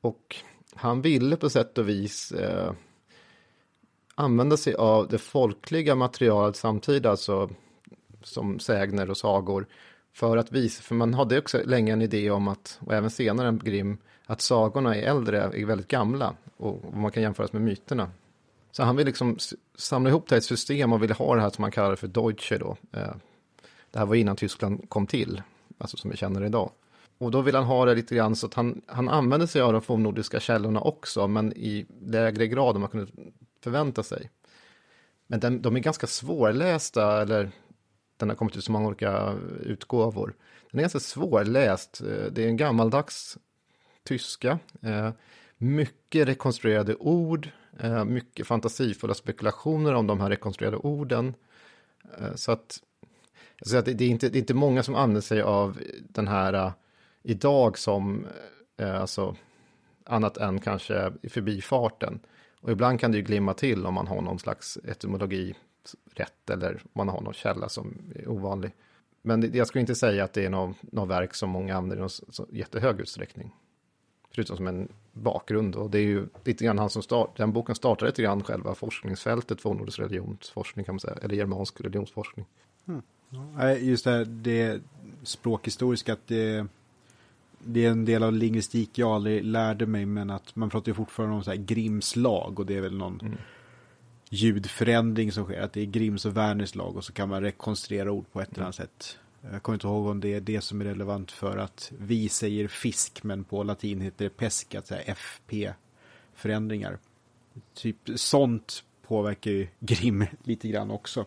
Och han ville på sätt och vis eh, använda sig av det folkliga materialet samtidigt, alltså som sägner och sagor, för att visa, för man hade också länge en idé om att, och även senare en Grimm, att sagorna är äldre, är väldigt gamla och man kan jämföras med myterna. Så han vill liksom samla ihop det här i ett system och vill ha det här som man kallar för Deutsche då. Eh, det här var innan Tyskland kom till, alltså som vi känner det idag. Och då vill han ha det lite grann så att han, han använder sig av de fornnordiska källorna också, men i lägre grad om man kunde förvänta sig. Men den, de är ganska svårlästa, eller den har kommit ut så många olika utgåvor. Den är ganska svårläst. Eh, det är en gammaldags tyska. Eh, mycket rekonstruerade ord, eh, mycket fantasifulla spekulationer om de här rekonstruerade orden. Så att, så att det, är inte, det är inte många som använder sig av den här idag som, alltså, annat än kanske i förbifarten. Och ibland kan det ju glimma till om man har någon slags etymologi rätt eller om man har någon källa som är ovanlig. Men det, jag skulle inte säga att det är något, något verk som många använder i någon så, så jättehög utsträckning. Förutom som en bakgrund. Och det är ju lite grann han som start, den boken startar lite grann själva forskningsfältet för nordisk religionsforskning kan man säga. Eller germansk religionsforskning. Mm. Just det, här, det språkhistoriska, att det, det är en del av lingvistik jag aldrig lärde mig, men att man pratar ju fortfarande om så här Grimms lag och det är väl någon ljudförändring som sker, att det är Grimms och Werners lag och så kan man rekonstruera ord på ett eller annat sätt. Jag kommer inte ihåg om det är det som är relevant för att vi säger fisk, men på latin heter det pesca, att säga FP-förändringar. Typ sånt påverkar ju Grimm lite grann också.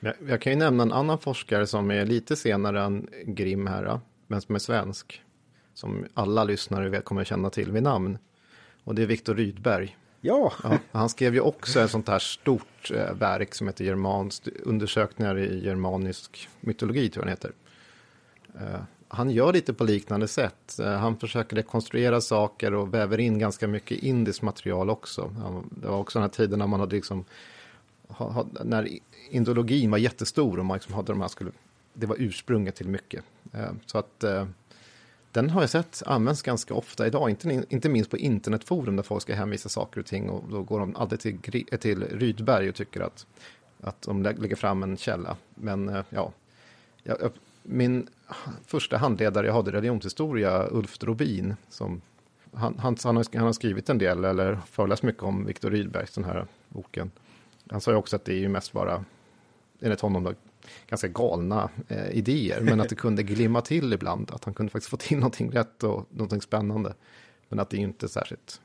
Jag, jag kan ju nämna en annan forskare som är lite senare än Grimm här, men som är svensk. Som alla lyssnare kommer känna till vid namn. Och det är Viktor Rydberg. Ja, Ja, han skrev ju också ett sånt här stort eh, verk som heter Germans, undersökningar i germanisk mytologi, tror jag den heter. Eh, han gör lite på liknande sätt. Eh, han försöker rekonstruera saker och väver in ganska mycket indiskt material också. Han, det var också den här tiden när man hade liksom, ha, ha, när indologin var jättestor och man liksom hade de här, skulle, det var ursprunget till mycket. Så att den har jag sett används ganska ofta idag, inte, inte minst på internetforum där folk ska hänvisa saker och ting och då går de alltid till, till Rydberg och tycker att, att de lägger fram en källa. Men eh, ja, jag, jag- min första handledare jag hade i religionshistoria, Ulf Drobin, som han, han, han, har, han har skrivit en del eller föreläst mycket om Viktor Rydbergs den här boken. Han sa ju också att det är ju mest bara, enligt honom då, ganska galna eh, idéer, men att det kunde glimma till ibland, att han kunde faktiskt få till någonting rätt och någonting spännande. Men att det är ju inte särskilt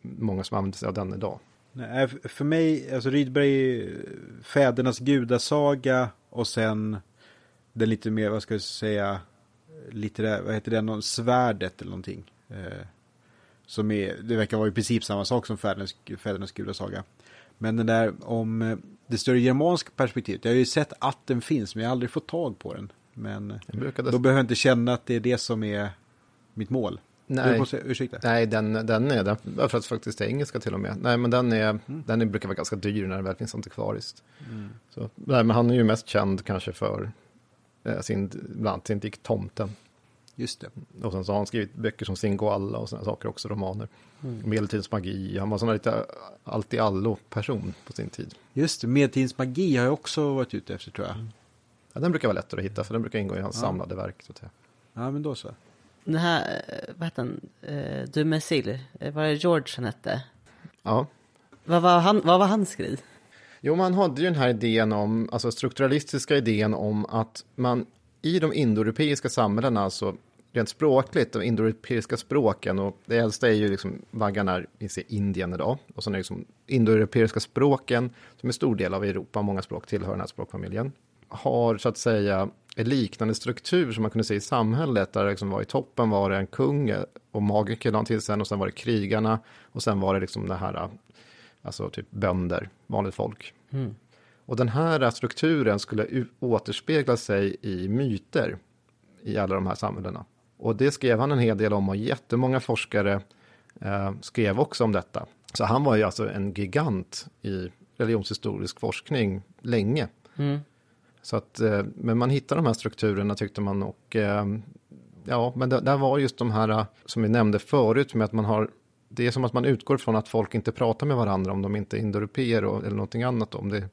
många som använder sig av den idag. Nej, eh, för mig, alltså Rydberg är fädernas gudasaga och sen den lite mer, vad ska jag säga, lite där, vad heter det, någon svärdet eller någonting. Eh, som är, det verkar vara i princip samma sak som fädernas, fädernas gudasaga. Men den där om eh, det större germanska perspektivet, jag har ju sett att den finns men jag har aldrig fått tag på den. Men då behöver jag inte känna att det är det som är mitt mål. Nej, måste, ursäkta. nej den, den är, den, för att faktiskt är engelska till och med. Nej, men den, är, mm. den är, brukar vara ganska dyr när den väl finns antikvariskt. Mm. Så, nej, men han är ju mest känd kanske för eh, sin, bland annat sin dikt Tomten. Just det. Och sen så har han skrivit böcker som Singoalla och sådana saker också, romaner. Mm. Medeltidens magi, han var sån lite allt i allo person på sin tid. Just det, Medeltidens magi har jag också varit ute efter tror jag. Mm. Ja, den brukar vara lättare att hitta, för den brukar ingå i hans ja. samlade verk. Så att säga. Ja, men då så. Den här, eh, vad hette han, uh, Dumesil, eh, var det George han hette? Ja. Vad var, han, vad var hans grej? Jo, man hade ju den här idén om, alltså strukturalistiska idén om att man i de indoeuropeiska samhällena, alltså rent språkligt, de indoeuropeiska språken, och det äldsta är ju liksom vaggarna i Indien idag, och sen är det liksom indoeuropeiska språken, som är stor del av Europa, många språk tillhör den här språkfamiljen, har så att säga en liknande struktur som man kunde se i samhället, där det liksom var i toppen var det en kung och magiker till sen, och sen var det krigarna, och sen var det liksom det här, alltså typ bönder, vanligt folk. Mm. Och den här strukturen skulle återspegla sig i myter i alla de här samhällena. Och det skrev han en hel del om och jättemånga forskare eh, skrev också om detta. Så han var ju alltså en gigant i religionshistorisk forskning länge. Mm. Så att, eh, men man hittar de här strukturerna tyckte man och eh, ja, men det, där var just de här eh, som vi nämnde förut med att man har det är som att man utgår från att folk inte pratar med varandra om de inte är indoeuropeer eller någonting annat. Om det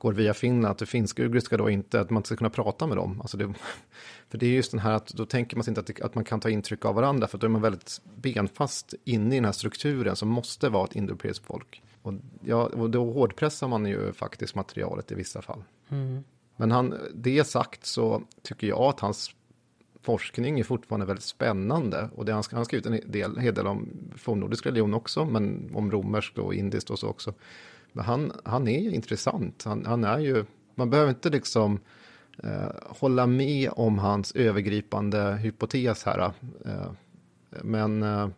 går via Finland, att det finsk-ugriska då inte, att man ska kunna prata med dem. Alltså det, för det är just den här att då tänker man sig inte att, det, att man kan ta intryck av varandra, för då är man väldigt benfast inne i den här strukturen som måste vara ett indoeuropeiskt folk. Och, ja, och då hårdpressar man ju faktiskt materialet i vissa fall. Mm. Men han, det sagt så tycker jag att hans forskning är fortfarande väldigt spännande. Och det han, han skrivit en del, hel del om fornnordisk religion också, men om romerskt och indiskt och så också. Men han, han är ju intressant. Han, han är ju, man behöver inte liksom eh, hålla med om hans övergripande hypotes här. Eh, men, eh,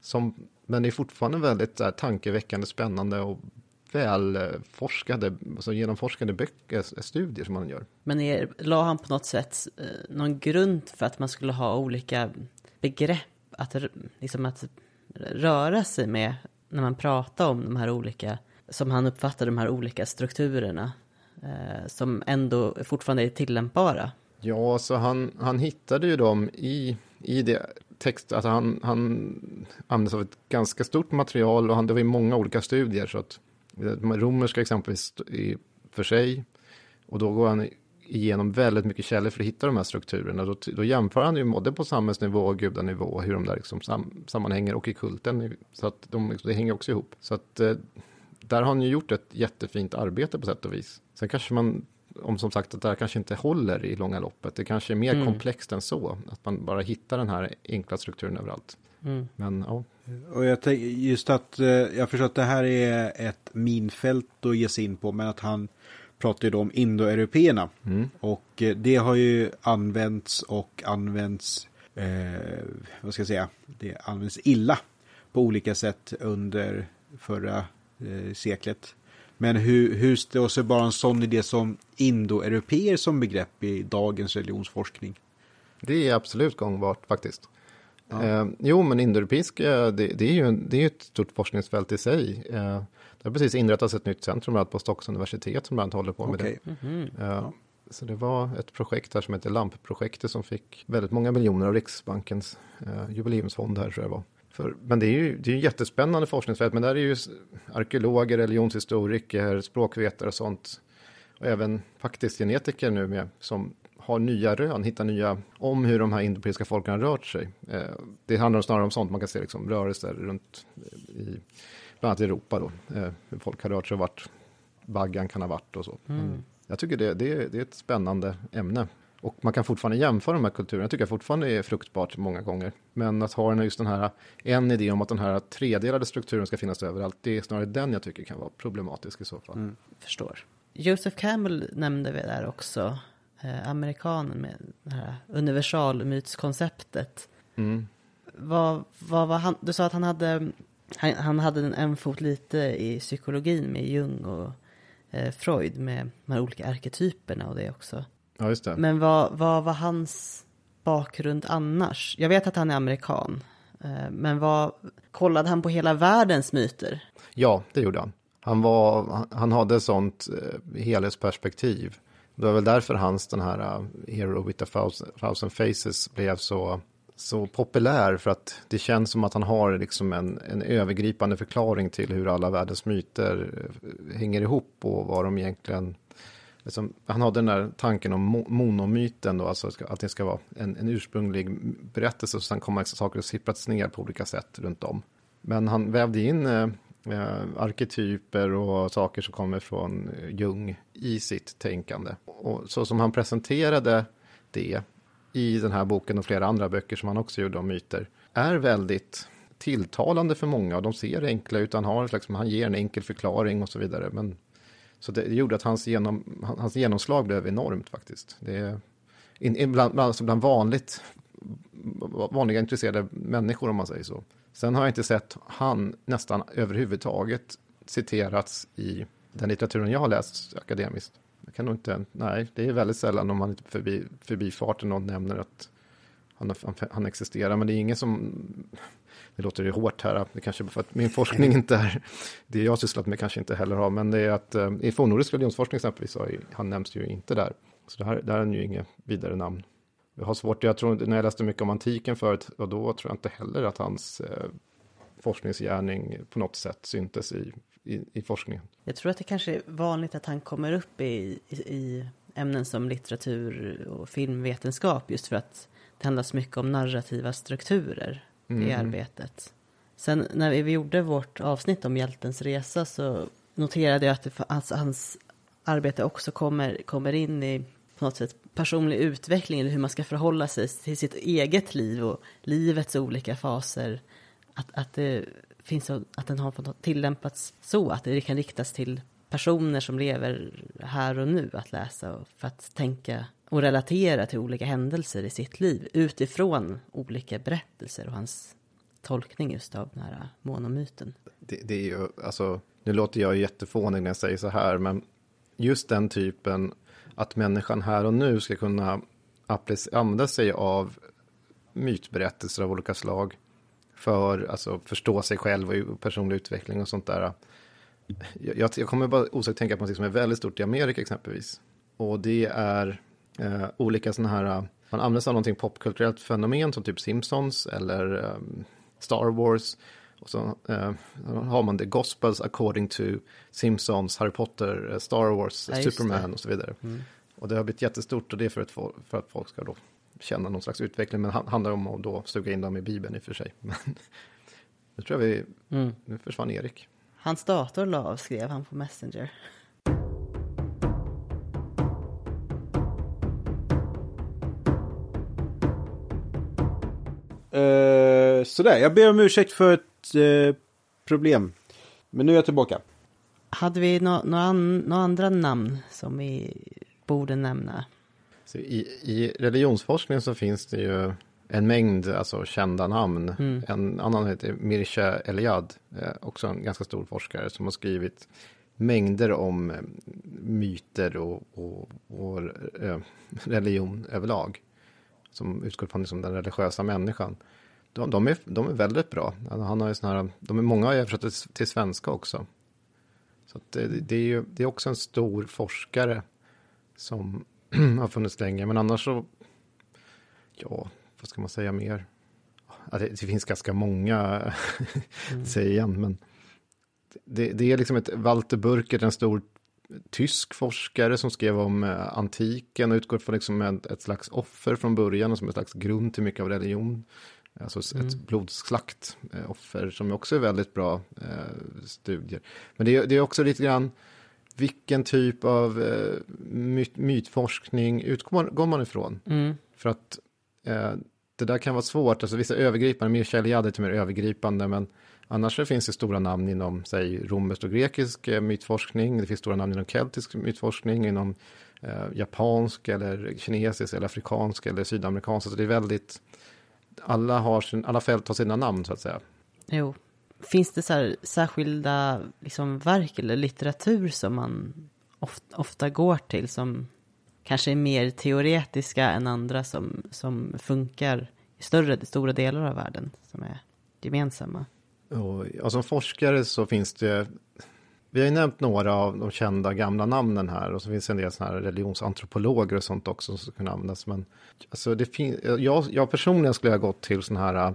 som, men det är fortfarande väldigt eh, tankeväckande, spännande och välforskade, alltså genomforskade böcker, eh, studier som han gör. Men är, la han på något sätt eh, någon grund för att man skulle ha olika begrepp att, liksom att röra sig med när man pratar om de här olika som han uppfattar de här olika strukturerna eh, som ändå fortfarande är tillämpbara. Ja, så han, han hittade ju dem i, i det text, alltså han, han använde sig av ett ganska stort material och han, det var i många olika studier. Så att eh, romerska exempelvis i, för sig, och då går han igenom väldigt mycket källor för att hitta de här strukturerna. Då, då jämför han ju både på samhällsnivå och gudanivå, hur de där liksom sam, sammanhänger och i kulten. Så att de, liksom, det hänger också ihop. Så att eh, där har han ju gjort ett jättefint arbete på sätt och vis. Sen kanske man, om som sagt att det här kanske inte håller i långa loppet. Det kanske är mer mm. komplext än så. Att man bara hittar den här enkla strukturen överallt. Mm. Men ja. Och jag tänker just att eh, jag förstår att det här är ett minfält att ge sig in på. Men att han pratar ju då om indoeuropeerna. Mm. Och eh, det har ju använts och används, eh, vad ska jag säga, det används illa på olika sätt under förra eh, seklet. Men hur, hur står sig bara en sån idé som indoeuropeer som begrepp i dagens religionsforskning? Det är absolut gångbart faktiskt. Ja. Eh, jo, men indoeuropeisk, det, det, är ju det är ett stort forskningsfält i sig. Eh, det har precis inrättats ett nytt centrum på Stockholms universitet som bland håller på med okay. det. Mm -hmm. eh, så det var ett projekt här som heter LAMP-projektet som fick väldigt många miljoner av Riksbankens eh, jubileumsfond här tror jag var. För, men det är ju det är jättespännande forskningsfält, men där är ju arkeologer, religionshistoriker, språkvetare och sånt. Och även faktiskt genetiker nu med, som har nya rön, hittar nya om hur de här indoeuropeiska folken har rört sig. Eh, det handlar snarare om sånt, man kan se liksom rörelser runt i bland annat Europa då, eh, hur folk har rört sig och vart baggan kan ha varit och så. Mm. Jag tycker det, det, det är ett spännande ämne. Och man kan fortfarande jämföra de här kulturerna, jag tycker jag fortfarande är fruktbart många gånger. Men att ha just den här, en idé om att den här tredelade strukturen ska finnas överallt, det är snarare den jag tycker kan vara problematisk i så fall. Mm. Förstår. Joseph Campbell nämnde vi där också, eh, amerikanen med det här universalmytskonceptet. Mm. Vad, vad var han, du sa att han hade, han, han hade en, en fot lite i psykologin med Jung och eh, Freud med de här olika arketyperna och det också. Ja, just det. Men vad, vad var hans bakgrund annars? Jag vet att han är amerikan. Eh, men vad, kollade han på hela världens myter? Ja, det gjorde han. Han, var, han hade sånt eh, helhetsperspektiv. Det var väl därför hans den här uh, Hero with a thousand, thousand faces blev så, så populär. För att det känns som att han har liksom en, en övergripande förklaring till hur alla världens myter hänger ihop och vad de egentligen liksom, han hade den där tanken om mo monomyten, då, alltså att det ska vara en, en ursprunglig berättelse och sen kommer saker att sippras ner på olika sätt runt om. Men han vävde in eh, eh, arketyper och saker som kommer från Jung i sitt tänkande. Och så som han presenterade det i den här boken och flera andra böcker som han också gjorde om myter är väldigt tilltalande för många och de ser enkla ut. Han, har, liksom, han ger en enkel förklaring och så vidare. Men så det gjorde att hans, genom, hans genomslag blev enormt faktiskt. Det är bland, alltså bland vanligt, vanliga intresserade människor om man säger så. Sen har jag inte sett han nästan överhuvudtaget citerats i den litteraturen jag har läst akademiskt. Jag kan nog inte, nej, det är väldigt sällan om man förbi, förbifarten någon nämner att han, han, han existerar, men det är ingen som det låter ju hårt här, det kanske för att min forskning inte är det jag sysslat med kanske inte heller har, men det är att eh, i fornnordisk religionsforskning exempelvis, han nämns ju inte där. Så det här, där är han ju inget vidare namn. Jag har svårt, jag tror när jag läste mycket om antiken förut, och då tror jag inte heller att hans eh, forskningsgärning på något sätt syntes i, i, i, forskningen. Jag tror att det kanske är vanligt att han kommer upp i, i, i ämnen som litteratur och filmvetenskap just för att det handlar så mycket om narrativa strukturer mm. det arbetet. Sen när vi gjorde vårt avsnitt om hjältens resa så noterade jag att det, alltså, hans arbete också kommer, kommer in i på något sätt personlig utveckling eller hur man ska förhålla sig till sitt eget liv och livets olika faser. Att, att, det finns, att den har fått tillämpats så att det kan riktas till personer som lever här och nu att läsa för att tänka och relatera till olika händelser i sitt liv utifrån olika berättelser och hans tolkning just av den här monomyten. Det, det är ju, alltså, nu låter jag jättefånig när jag säger så här, men just den typen att människan här och nu ska kunna använda sig av mytberättelser av olika slag för alltså förstå sig själv och personlig utveckling och sånt där. Jag, jag kommer bara osökt tänka på något som är väldigt stort i Amerika exempelvis. Och det är eh, olika sådana här, man använder sig av någonting popkulturellt fenomen som typ Simpsons eller eh, Star Wars. Och så eh, har man The Gospels according to Simpsons, Harry Potter, eh, Star Wars, ja, Superman och så vidare. Mm. Och det har blivit jättestort och det är för att, för att folk ska då känna någon slags utveckling. Men det handlar om att då suga in dem i Bibeln i och för sig. Men nu tror jag vi, mm. nu försvann Erik. Hans dator la av, skrev han på Messenger. Uh, sådär, jag ber om ursäkt för ett uh, problem. Men nu är jag tillbaka. Hade vi några no, an, no andra namn som vi borde nämna? Så i, I religionsforskning så finns det ju en mängd alltså, kända namn. Mm. En annan heter Mircea Eliade, eh, också en ganska stor forskare som har skrivit mängder om eh, myter och, och, och eh, religion överlag. Som utgår från liksom, den religiösa människan. De, de, är, de är väldigt bra. Han har ju såna här, de är, många har översatt till, till svenska också. Så det, det, är ju, det är också en stor forskare som har funnits länge. Men annars så, ja, vad ska man säga mer? Ja, det, det, finns ganska många, mm. säger igen, men det, det, är liksom ett, Walter Burkert, en stor tysk forskare som skrev om eh, antiken och utgår från liksom ett, ett slags offer från början och som ett slags grund till mycket av religion. Alltså mm. ett blodslaktoffer som också är väldigt bra eh, studier. Men det, det, är också lite grann, vilken typ av eh, myt, mytforskning utgår man ifrån? Mm. För att eh, det där kan vara svårt, alltså vissa övergripande, Mircea Eliade är mer övergripande, men annars så finns det stora namn inom, säg, romersk och grekisk eh, mytforskning, det finns stora namn inom keltisk mytforskning, inom eh, japansk eller kinesisk eller afrikansk eller sydamerikansk, så det är väldigt, alla, har sin, alla fält har sina namn så att säga. Jo. Finns det så här särskilda liksom, verk eller litteratur som man ofta, ofta går till som kanske är mer teoretiska än andra som, som funkar i större, stora delar av världen som är gemensamma? Och, ja, som forskare så finns det, vi har ju nämnt några av de kända gamla namnen här och så finns det en del sådana här religionsantropologer och sånt också som kunna användas. Men alltså det fin- jag, jag personligen skulle ha gått till sådana här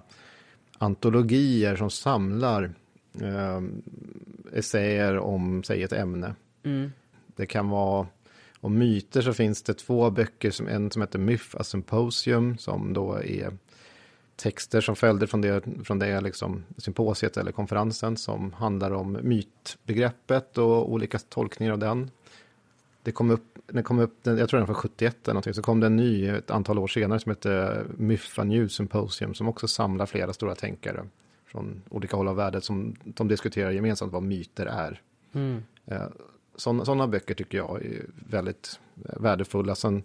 antologier som samlar eh, essäer om, säg ett ämne. Mm. Det kan vara, om myter så finns det två böcker, som en som heter Myth, a Symposium, som då är texter som följde från det, från det liksom, symposiet eller konferensen som handlar om mytbegreppet och olika tolkningar av den. Det kom upp, det kom upp jag tror den var 71 eller någonting, så kom det en ny ett antal år senare som heter Myth, a New Symposium som också samlar flera stora tänkare från olika håll av världen som de diskuterar gemensamt vad myter är. Mm. Sådana böcker tycker jag är väldigt värdefulla. Sen,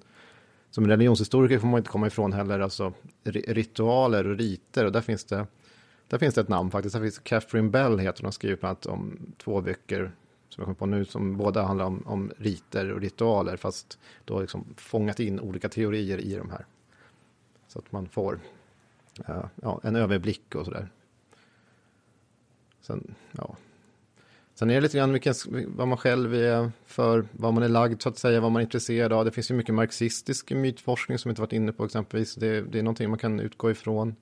som religionshistoriker får man inte komma ifrån heller, alltså ritualer och riter. Och där finns det, där finns det ett namn faktiskt. Där finns Catherine Bell heter hon, har skrivit bland annat om två böcker som jag kommer på nu, som båda handlar om, om riter och ritualer, fast då liksom fångat in olika teorier i de här. Så att man får eh, ja, en överblick och sådär. Sen, ja. Sen är det lite grann vilken, vad man själv är för, vad man är lagd så att säga, vad man är intresserad av. Det finns ju mycket marxistisk mytforskning som inte varit inne på exempelvis. Det, det är någonting man kan utgå ifrån.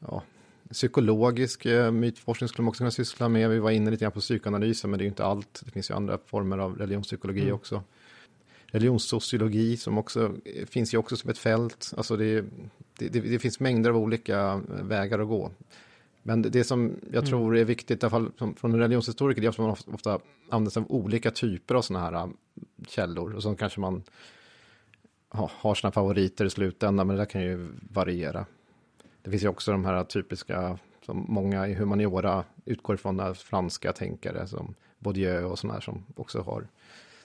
Ja, psykologisk eh, mytforskning skulle man också kunna syssla med. Vi var inne lite grann på psykoanalysen, men det är ju inte allt. Det finns ju andra former av religionspsykologi mm. också. Religionssociologi som också finns ju också som ett fält. Alltså det, det, det, det finns mängder av olika vägar att gå. Men det, som jag mm. tror är viktigt, i alla fall från en religionshistoriker, det är att man ofta, använder sig av olika typer av sådana här um, källor. Och så kanske man ha, har sina favoriter i slutändan, men det där kan ju variera. Det finns ju också de här typiska, som många i humaniora utgår ifrån, franska tänkare som Bourdieu och sådana här som också har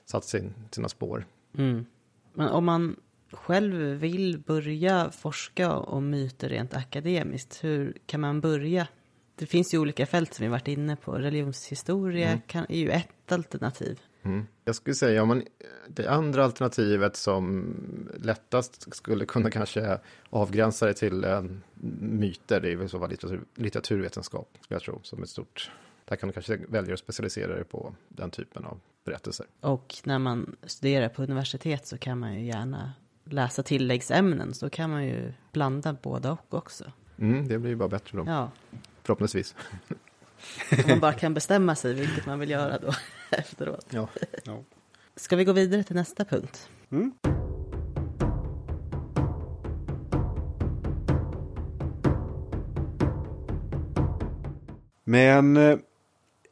satt sin, sina spår. Mm. Men om man själv vill börja forska om myter rent akademiskt, hur kan man börja? Det finns ju olika fält som vi varit inne på. Religionshistoria mm. kan, är ju ett alternativ. Mm. Jag skulle säga, om man, det andra alternativet som lättast skulle kunna kanske avgränsa det till eh, myter, det är väl så fall litteratur, litteraturvetenskap, skulle jag tro, som ett stort där kan du kanske välja att specialisera dig på den typen av berättelser. Och när man studerar på universitet så kan man ju gärna läsa tilläggsämnen så kan man ju blanda båda och också. Mm, det blir ju bara bättre då. Ja. Förhoppningsvis. Om man bara kan bestämma sig vilket man vill göra då efteråt. Ja. ja. Ska vi gå vidare till nästa punkt? Mm. Men eh,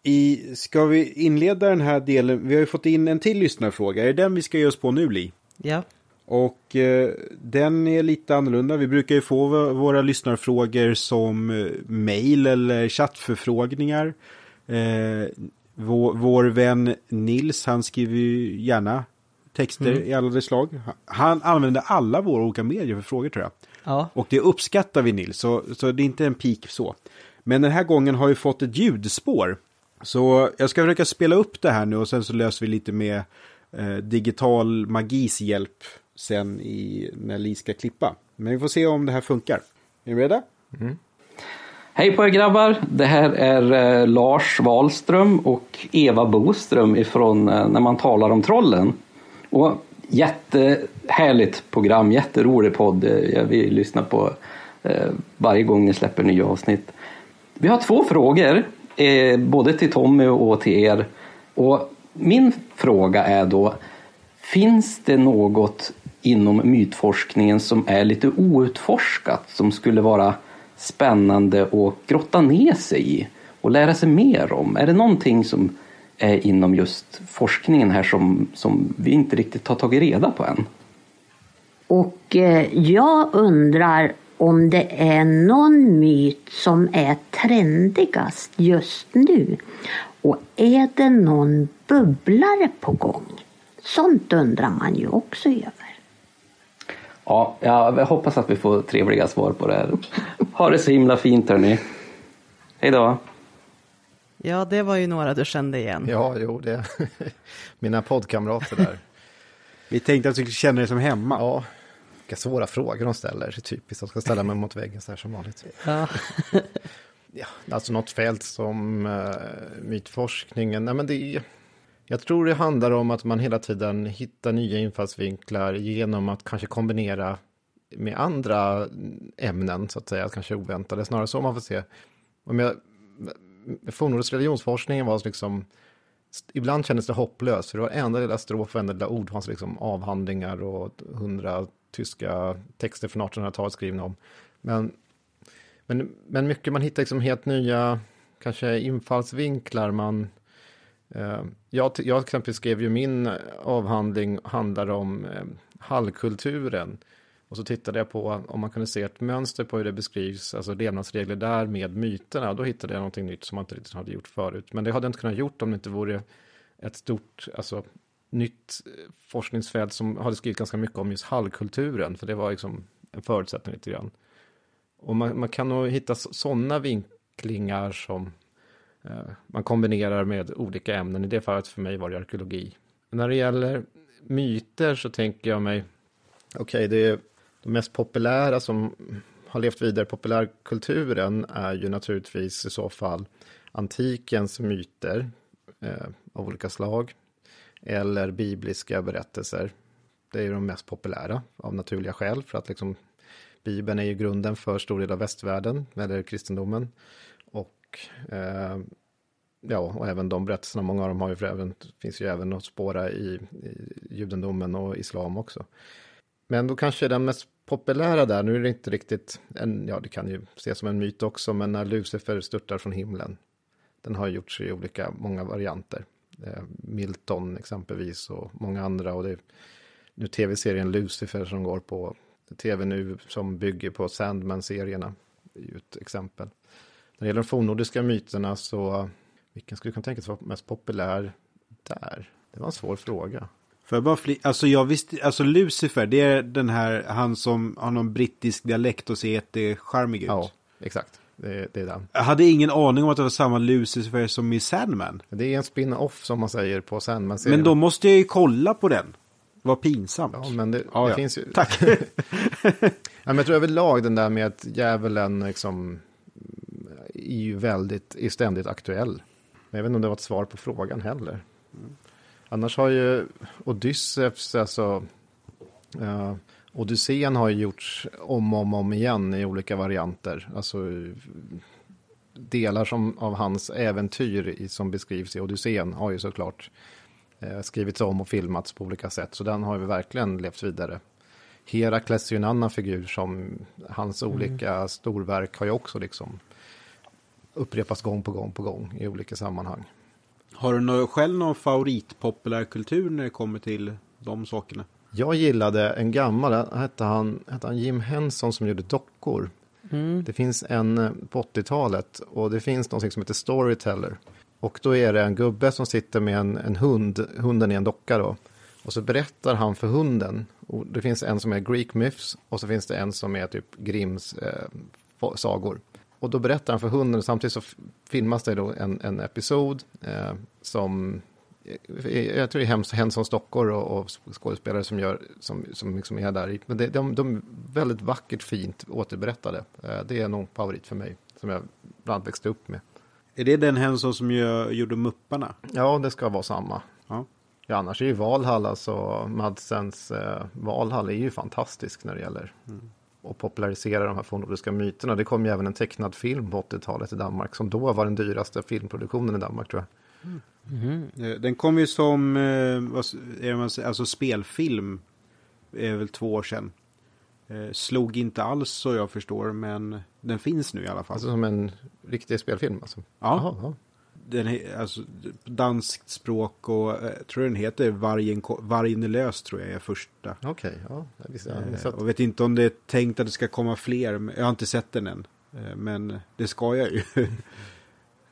i, ska vi inleda den här delen? Vi har ju fått in en till lyssnarfråga. Är det den vi ska ge oss på nu, Li? Ja. Och eh, den är lite annorlunda. Vi brukar ju få våra lyssnarfrågor som eh, mail eller chattförfrågningar. Eh, vår, vår vän Nils, han skriver ju gärna texter mm. i alla dess slag. Han använder alla våra olika medier för frågor tror jag. Ja. Och det uppskattar vi Nils, så, så det är inte en pik så. Men den här gången har vi fått ett ljudspår. Så jag ska försöka spela upp det här nu och sen så löser vi lite med eh, digital magis hjälp sen i, när Li ska klippa. Men vi får se om det här funkar. Är ni beredda? Mm. Hej på er grabbar! Det här är eh, Lars Wahlström och Eva Boström ifrån eh, När man talar om trollen. Och jättehärligt program, jätterolig podd. Eh, jag vill lyssna på varje gång ni släpper nya avsnitt. Vi har två frågor, både till Tommy och till er. Och min fråga är då, finns det något inom mytforskningen som är lite outforskat som skulle vara spännande att grotta ner sig i och lära sig mer om? Är det någonting som är inom just forskningen här som, som vi inte riktigt har tagit reda på än. Och eh, jag undrar om det är någon myt som är trendigast just nu. Och är det någon bubblare på gång? Sånt undrar man ju också över. Ja, jag hoppas att vi får trevliga svar på det här. Ha det så himla fint hörni. Hej då. Ja, det var ju några du kände igen. Ja, jo, det mina poddkamrater där. Vi tänkte att du skulle känna dig som hemma. Ja, vilka svåra frågor de ställer. Det är typiskt, de ska ställa mig mot väggen så här som vanligt. Ja. Ja, alltså något fält som uh, mytforskningen, nej men det är, jag tror det handlar om att man hela tiden hittar nya infallsvinklar genom att kanske kombinera med andra ämnen, så att säga, kanske oväntade, snarare så man får se. Om jag, fornnordisk religionsforskningen var liksom, ibland kändes det hopplöst, för det var enda lilla strof enda lilla ord fanns liksom avhandlingar och hundra tyska texter från 1800-talet skrivna om. Men, men, men mycket, man hittar liksom helt nya, kanske infallsvinklar, man Eh, jag, jag, till exempel skrev ju min avhandling handlar om eh, hallkulturen. Och så tittade jag på om man kunde se ett mönster på hur det beskrivs, alltså levnadsregler där med myterna. Då hittade jag någonting nytt som man inte riktigt hade gjort förut. Men det hade jag inte kunnat gjort om det inte vore ett stort, alltså nytt eh, forskningsfält som hade skrivit ganska mycket om just hallkulturen. För det var liksom en förutsättning lite grann. Och man, man kan nog hitta sådana vinklingar som Eh, man kombinerar med olika ämnen. I det fallet för mig var det arkeologi. När det gäller myter så tänker jag mig, okej, okay, det är de mest populära som har levt vidare i populärkulturen är ju naturligtvis i så fall antikens myter eh, av olika slag. Eller bibliska berättelser. Det är ju de mest populära av naturliga skäl för att liksom Bibeln är ju grunden för stor del av västvärlden, eller kristendomen. Och eh, ja, och även de berättelserna, många av dem har ju för även, finns ju även att spåra i, i judendomen och islam också. Men då kanske den mest populära där, nu är det inte riktigt, en, ja det kan ju ses som en myt också, men när Lucifer störtar från himlen. Den har gjorts i olika, många varianter. Eh, Milton exempelvis och många andra. Och det är nu tv-serien Lucifer som går på tv nu som bygger på Sandman-serierna. är ju ett exempel. När det gäller de fornnordiska myterna så, vilken skulle du kunna tänka sig vara mest populär där? Det var en svår fråga. För jag bara fli- alltså jag visste, alltså Lucifer, det är den här, han som har någon brittisk dialekt och ser jättecharmig ut. Ja, exakt. Det, det, är den. Jag hade ingen aning om att det var samma Lucifer som i Sandman. Det är en spin-off som man säger på Sandman. Men då måste jag ju kolla på den. Vad pinsamt. Ja, men det, ja, det ja. finns ju... Tack. ja, men jag tror överlag den där med att djävulen liksom är ju väldigt, är ständigt aktuell. Men jag vet inte om det var ett svar på frågan heller. Mm. Annars har ju Odysseus, alltså uh, Odysseen har ju gjorts om och om, om igen i olika varianter. Alltså delar som, av hans äventyr i, som beskrivs i Odysseen har ju såklart eh, skrivits om och filmats på olika sätt. Så den har ju verkligen levt vidare. Herakles är ju en annan figur som hans mm. olika storverk har ju också liksom upprepas gång på gång på gång i olika sammanhang. Har du själv någon favoritpopulärkultur när det kommer till de sakerna? Jag gillade en gammal, hette han, hette han Jim Henson som gjorde dockor. Mm. Det finns en eh, på 80-talet och det finns något som heter Storyteller. Och då är det en gubbe som sitter med en, en hund, hunden är en docka då. Och så berättar han för hunden. Och det finns en som är Greek Myths och så finns det en som är typ Grimms eh, sagor. Och då berättar han för hunden och samtidigt så filmas det då en, en episod eh, som eh, jag tror det är Hensons dockor och, och skådespelare som, gör, som, som liksom är där. Men det, de, de är väldigt vackert fint återberättade. Eh, det är nog favorit för mig, som jag bland annat växte upp med. Är det den Henson som gör, gjorde Mupparna? Ja, det ska vara samma. Ja. Ja, annars är ju Valhall, alltså Madsens eh, Valhall är ju fantastisk när det gäller mm. Att popularisera de här fornnordiska myterna. Det kom ju även en tecknad film på 80-talet i Danmark som då var den dyraste filmproduktionen i Danmark tror jag. Mm. Mm. Den kom ju som eh, alltså spelfilm, är väl två år sedan. Eh, slog inte alls så jag förstår, men den finns nu i alla fall. Alltså som en riktig spelfilm? Alltså. Ja. Jaha, ja. Den, alltså, danskt språk och eh, tror den heter Vargen, Vargen är lös tror jag är första. Okej, ja. Jag visste, jag Eh, att, vet inte om det är tänkt att det ska komma fler. Jag har inte sett den än. Eh, Men det ska jag ju.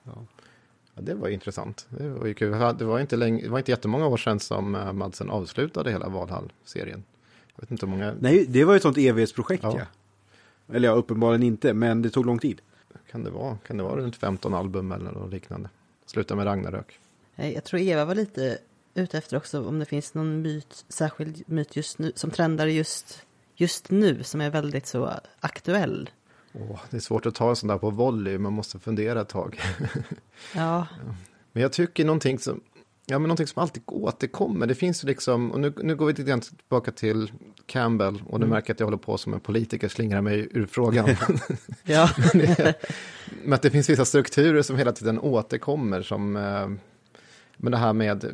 ja, det var intressant. Det var ju kul. Det var inte, länge, det var inte jättemånga år sedan som Madsen avslutade hela Valhall-serien. Jag vet inte hur många, Nej, det var ju ett sånt evighetsprojekt Ja. ja. Eller ja, uppenbarligen inte, men det tog lång tid. kan det vara? Kan det vara runt 15 album eller något liknande? Sluta med Ragnarök. Jag tror Eva var lite ute efter också om det finns någon myt, särskild myt just nu, som trendar just, just nu, som är väldigt så aktuell. Åh, det är svårt att ta en sån där på volley, man måste fundera ett tag. Ja, Men jag tycker någonting som, ja, men någonting som alltid återkommer. Det finns liksom, och nu, nu går vi lite grann tillbaka till Campbell och nu Mm. märker att jag håller på som en politiker, slingrar mig ur frågan. ja. men att det finns vissa strukturer som hela tiden återkommer som, eh, men det här med,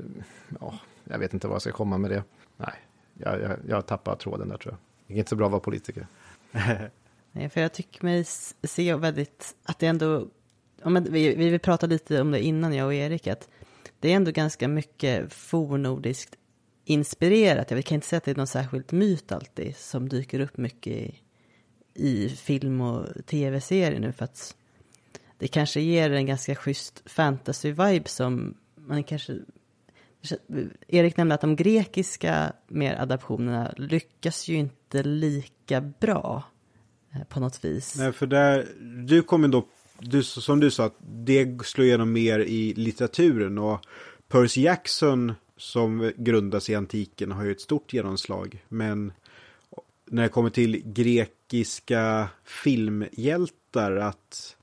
ja, jag vet inte vad jag ska komma med det. Nej, jag, jag, jag tappar tråden där tror jag. Det är inte så bra att vara politiker. Nej, för jag tycker mig se väldigt, att det ändå, ja, men vi, vi pratade lite om det innan jag och Erik, att det är ändå ganska mycket fornordiskt inspirerat. Jag kan inte säga att det är någon särskild myt alltid som dyker upp mycket i, i film och tv-serier nu, för att det kanske ger en ganska schysst fantasy-vibe som man kanske Erik nämnde att de grekiska mer adaptionerna lyckas ju inte lika bra eh, på något vis. Nej, för där, du kommer då, du, som du sa, att det slår igenom mer i litteraturen och Percy Jackson som grundas i antiken har ju ett stort genomslag. Men när det kommer till grekiska filmhjältar att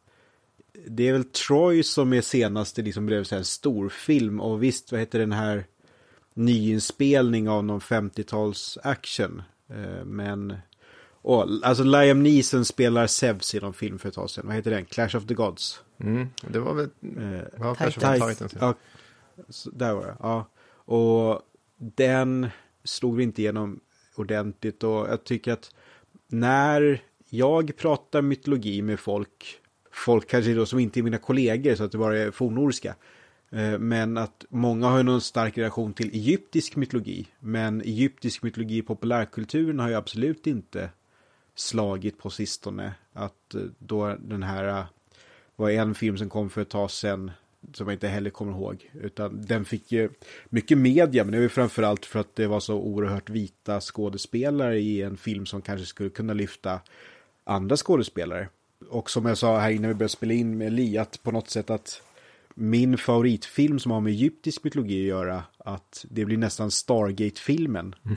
det är väl Troy som är senaste liksom blev så här en storfilm och visst vad heter den här nyinspelning av någon 50-tals action. Eh, men och, alltså Liam Neeson spelar Zeus i någon film för ett tag sedan. Vad heter den? Clash of the Gods. Mm, det var väl, Eh, ja, kanske Titans. var Titans. ja. Där var det. Ja. Och den slog vi inte igenom ordentligt och jag tycker att när jag pratar mytologi med folk, folk kanske då som inte är mina kollegor så att det bara är fornnordiska, eh, men att många har någon stark relation till egyptisk mytologi, men egyptisk mytologi i populärkulturen har ju absolut inte slagit på sistone. Att eh, då den här eh, var en film som kom för ett tag sedan som jag inte heller kommer ihåg. Utan den fick ju mycket media, men det var ju framförallt för att det var så oerhört vita skådespelare i en film som kanske skulle kunna lyfta andra skådespelare. Och som jag sa här innan vi började spela in med Li, att på något sätt att min favoritfilm som har med egyptisk mytologi att göra, att det blir nästan Stargate-filmen. Mm.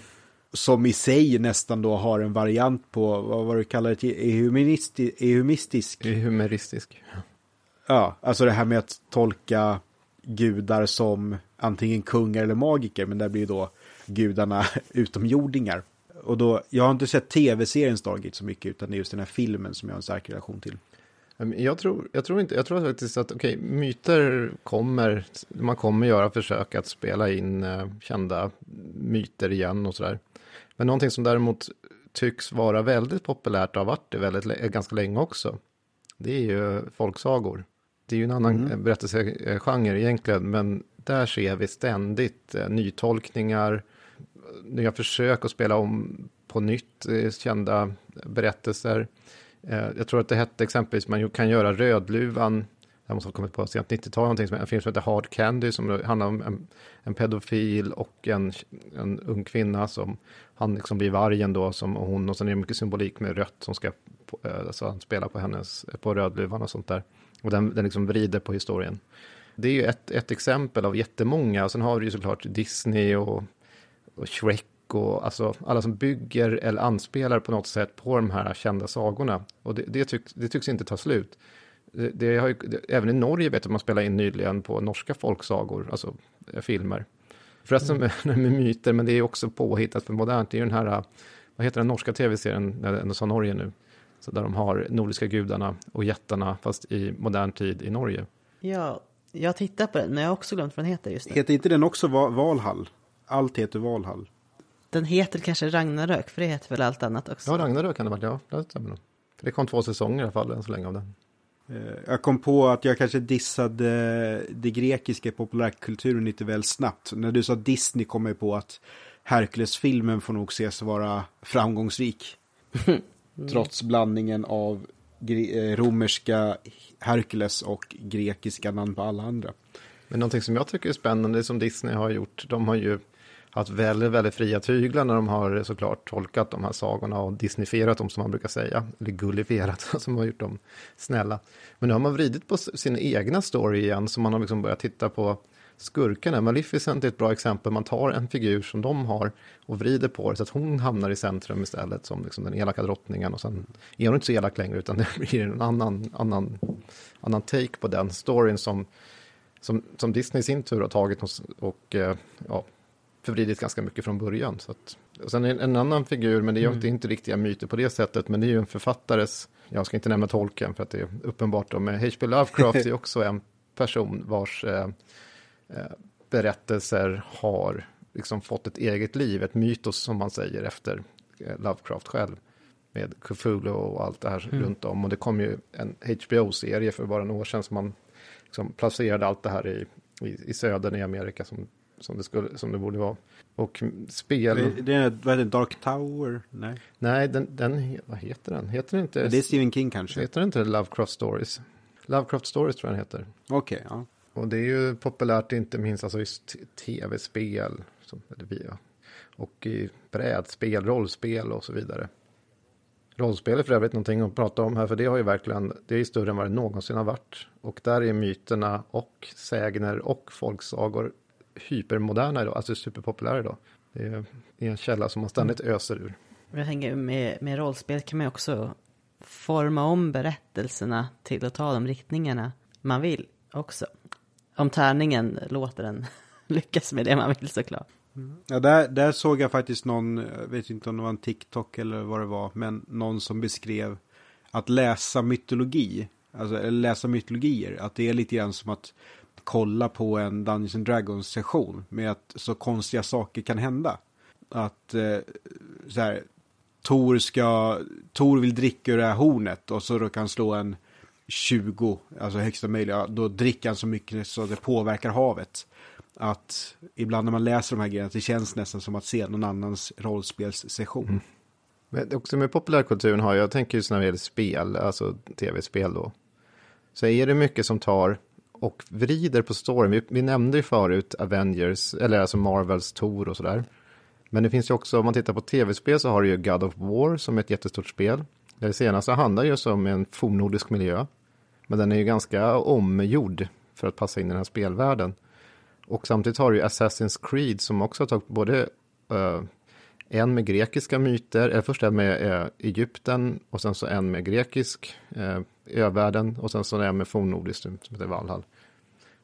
Som i sig nästan då har en variant på, vad var det kallade till, ehuministi- ehumistisk Det är humoristisk. Ja, alltså det här med att tolka gudar som antingen kungar eller magiker, men där blir då gudarna utomjordingar. Och då, jag har inte sett tv-serien Stargate så mycket, utan det är just den här filmen som jag har en stark relation till. Men Jag tror, jag tror inte, jag tror faktiskt att okej, myter kommer, man kommer göra försök att spela in eh, kända myter igen och sådär. Men någonting som däremot tycks vara väldigt populärt och har varit det väldigt, ganska länge också. Det är ju folksagor. Det är ju en annan Mm. mm. berättelsegenre egentligen, men där ser vi ständigt eh, nytolkningar, nya försök att spela om på nytt eh, kända berättelser. Eh, jag tror att det hette exempelvis, man kan göra Rödluvan, jag måste ha kommit på sent 90-tal, någonting som en film som heter Hard Candy, som handlar om en, en pedofil och en, en ung kvinna som han liksom blir vargen då, som och hon, och sen är det mycket symbolik med rött som ska, eh, alltså eh, han spelar på hennes, på Rödluvan och sånt där. Och den, den liksom vrider på historien. Det är ju ett, ett exempel av jättemånga, och sen har du ju såklart Disney och, och Shrek och alltså alla som bygger eller anspelar på något sätt på de här kända sagorna. Och det, det, tycks, det tycks inte ta slut. Det, det har ju, det, även i Norge vet jag att man spelar in nyligen på norska folksagor, alltså eh, filmer. Förresten med, med myter, men det är också påhittat för modernt. Det är ju den här, eh, vad heter den norska tv-serien, ändå sa Norge nu, så där de har nordiska gudarna och jättarna, fast i modern tid i Norge. Ja, jag tittar på den, men jag har också glömt vad den heter just nu. Heter inte den också Va- Valhall? Allt heter Valhall. Den heter kanske Ragnarök, för det heter väl allt annat också. Ja, Ragnarök kan det vara, ja, det stämmer nog. För det kom två säsonger i alla fall än så länge av den. Eh, Jag kom på att jag kanske dissade det grekiska populärkulturen lite väl snabbt. När du sa Disney kom jag på att Hercules-filmen får nog ses vara framgångsrik. Trots blandningen av eh, romerska Hercules och grekiska namn på alla andra. Men någonting som jag tycker är spännande som Disney har gjort, de har ju haft väldigt, väldigt fria tyglar när de har såklart tolkat de här sagorna och disneyfierat dem som man brukar säga, eller gullifierat, som har gjort dem snälla. Men nu har man vridit på sin egna story igen, så man har liksom börjat titta på skurkarna. Maleficent är ett bra exempel, man tar en figur som de har och vrider på det så att hon hamnar i centrum istället som liksom den elaka drottningen och sen är hon inte så elak längre utan det blir en annan, annan, annan take på den storyn som som, som Disney i sin tur har tagit och, och eh, ja, förvridit ganska mycket från början. Så att, och sen en, en annan figur, men det är ju inte, inte riktiga myter på det sättet, men det är ju en författares, jag ska inte nämna tolken för att det är uppenbart, då, men H.P. Lovecraft är också en person vars eh, eh, berättelser har liksom fått ett eget liv, ett mytos som man säger efter eh, Lovecraft själv. Med Cthulhu och allt det här runt om. Och det kom ju en HBO-serie för bara några år sedan som man liksom placerade allt det här i, i, i södern i Amerika som, som, det skulle, som det borde vara. Och spel, Det, är, vad heter det, Dark Tower? Nej. nej, den, den, vad heter den? Heter den inte, Det är Stephen King kanske. heter den inte Lovecraft Stories? Lovecraft Stories tror jag den heter. Okej, ja. Och det är ju populärt inte minst alltså t- tv-spel. Som, eller via, och i brädspel, rollspel och så vidare. Rollspel är för övrigt någonting att prata om här, för det har ju verkligen, det är större än vad det någonsin har varit. Och där är myterna och sägner och folksagor hypermoderna idag, alltså superpopulära idag. Det är en källa som man ständigt öser ur. Jag tänker med, med rollspel kan man också forma om berättelserna till att ta de riktningarna man vill också. Om tärningen låter en lyckas med det man vill såklart. Ja, där, där såg jag faktiskt någon, jag vet inte om det var en TikTok eller vad det var, men någon som beskrev att läsa mytologi, alltså läsa mytologier, att det är lite grann som att kolla på en Dungeons and Dragons session med att så konstiga saker kan hända. Att eh, så här, Tor ska, Tor vill dricka ur det här hornet och så då kan han slå en 20, alltså högsta möjliga, då dricker han så mycket så det påverkar havet. Att ibland när man läser de här grejerna, det känns nästan som att se någon annans rollspelssession. Mm. Men också med populärkulturen har jag, jag tänker just när det gäller spel, alltså tv-spel då. Så är det mycket som tar och vrider på storyn. Vi, vi nämnde ju förut Avengers, eller alltså Marvels Tor och sådär. Men det finns ju också, om man tittar på tv-spel så har du ju God of War som är ett jättestort spel. Det senaste handlar ju om en fornnordisk miljö. Men den är ju ganska omgjord för att passa in i den här spelvärlden. Och samtidigt har du ju Assassin's Creed som också har tagit både eh, en med grekiska myter, eller först en med eh, Egypten och sen så en med grekisk eh, övärlden och sen så en med fornnordiskt som heter Valhall.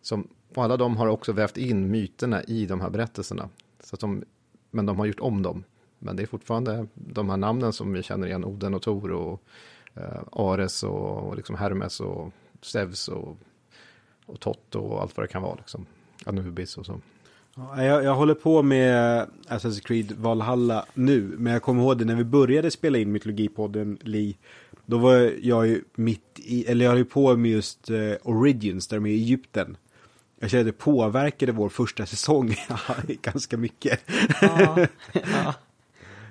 Som, och alla de har också vävt in myterna i de här berättelserna. Så att de, men de har gjort om dem. Men det är fortfarande de här namnen som vi känner igen, Oden och Tor och eh, Ares och, och liksom Hermes och Zeus och, och Tot och allt vad det kan vara. Liksom. Anubis och så. Ja, jag, jag håller på med Assassin's Creed Valhalla nu, men jag kommer ihåg det när vi började spela in Mytologipodden, Li. Då var jag ju mitt i, eller jag höll på med just eh, Origins, där de är i Egypten. Jag kände att det påverkade vår första säsong ganska mycket. Ja, ja.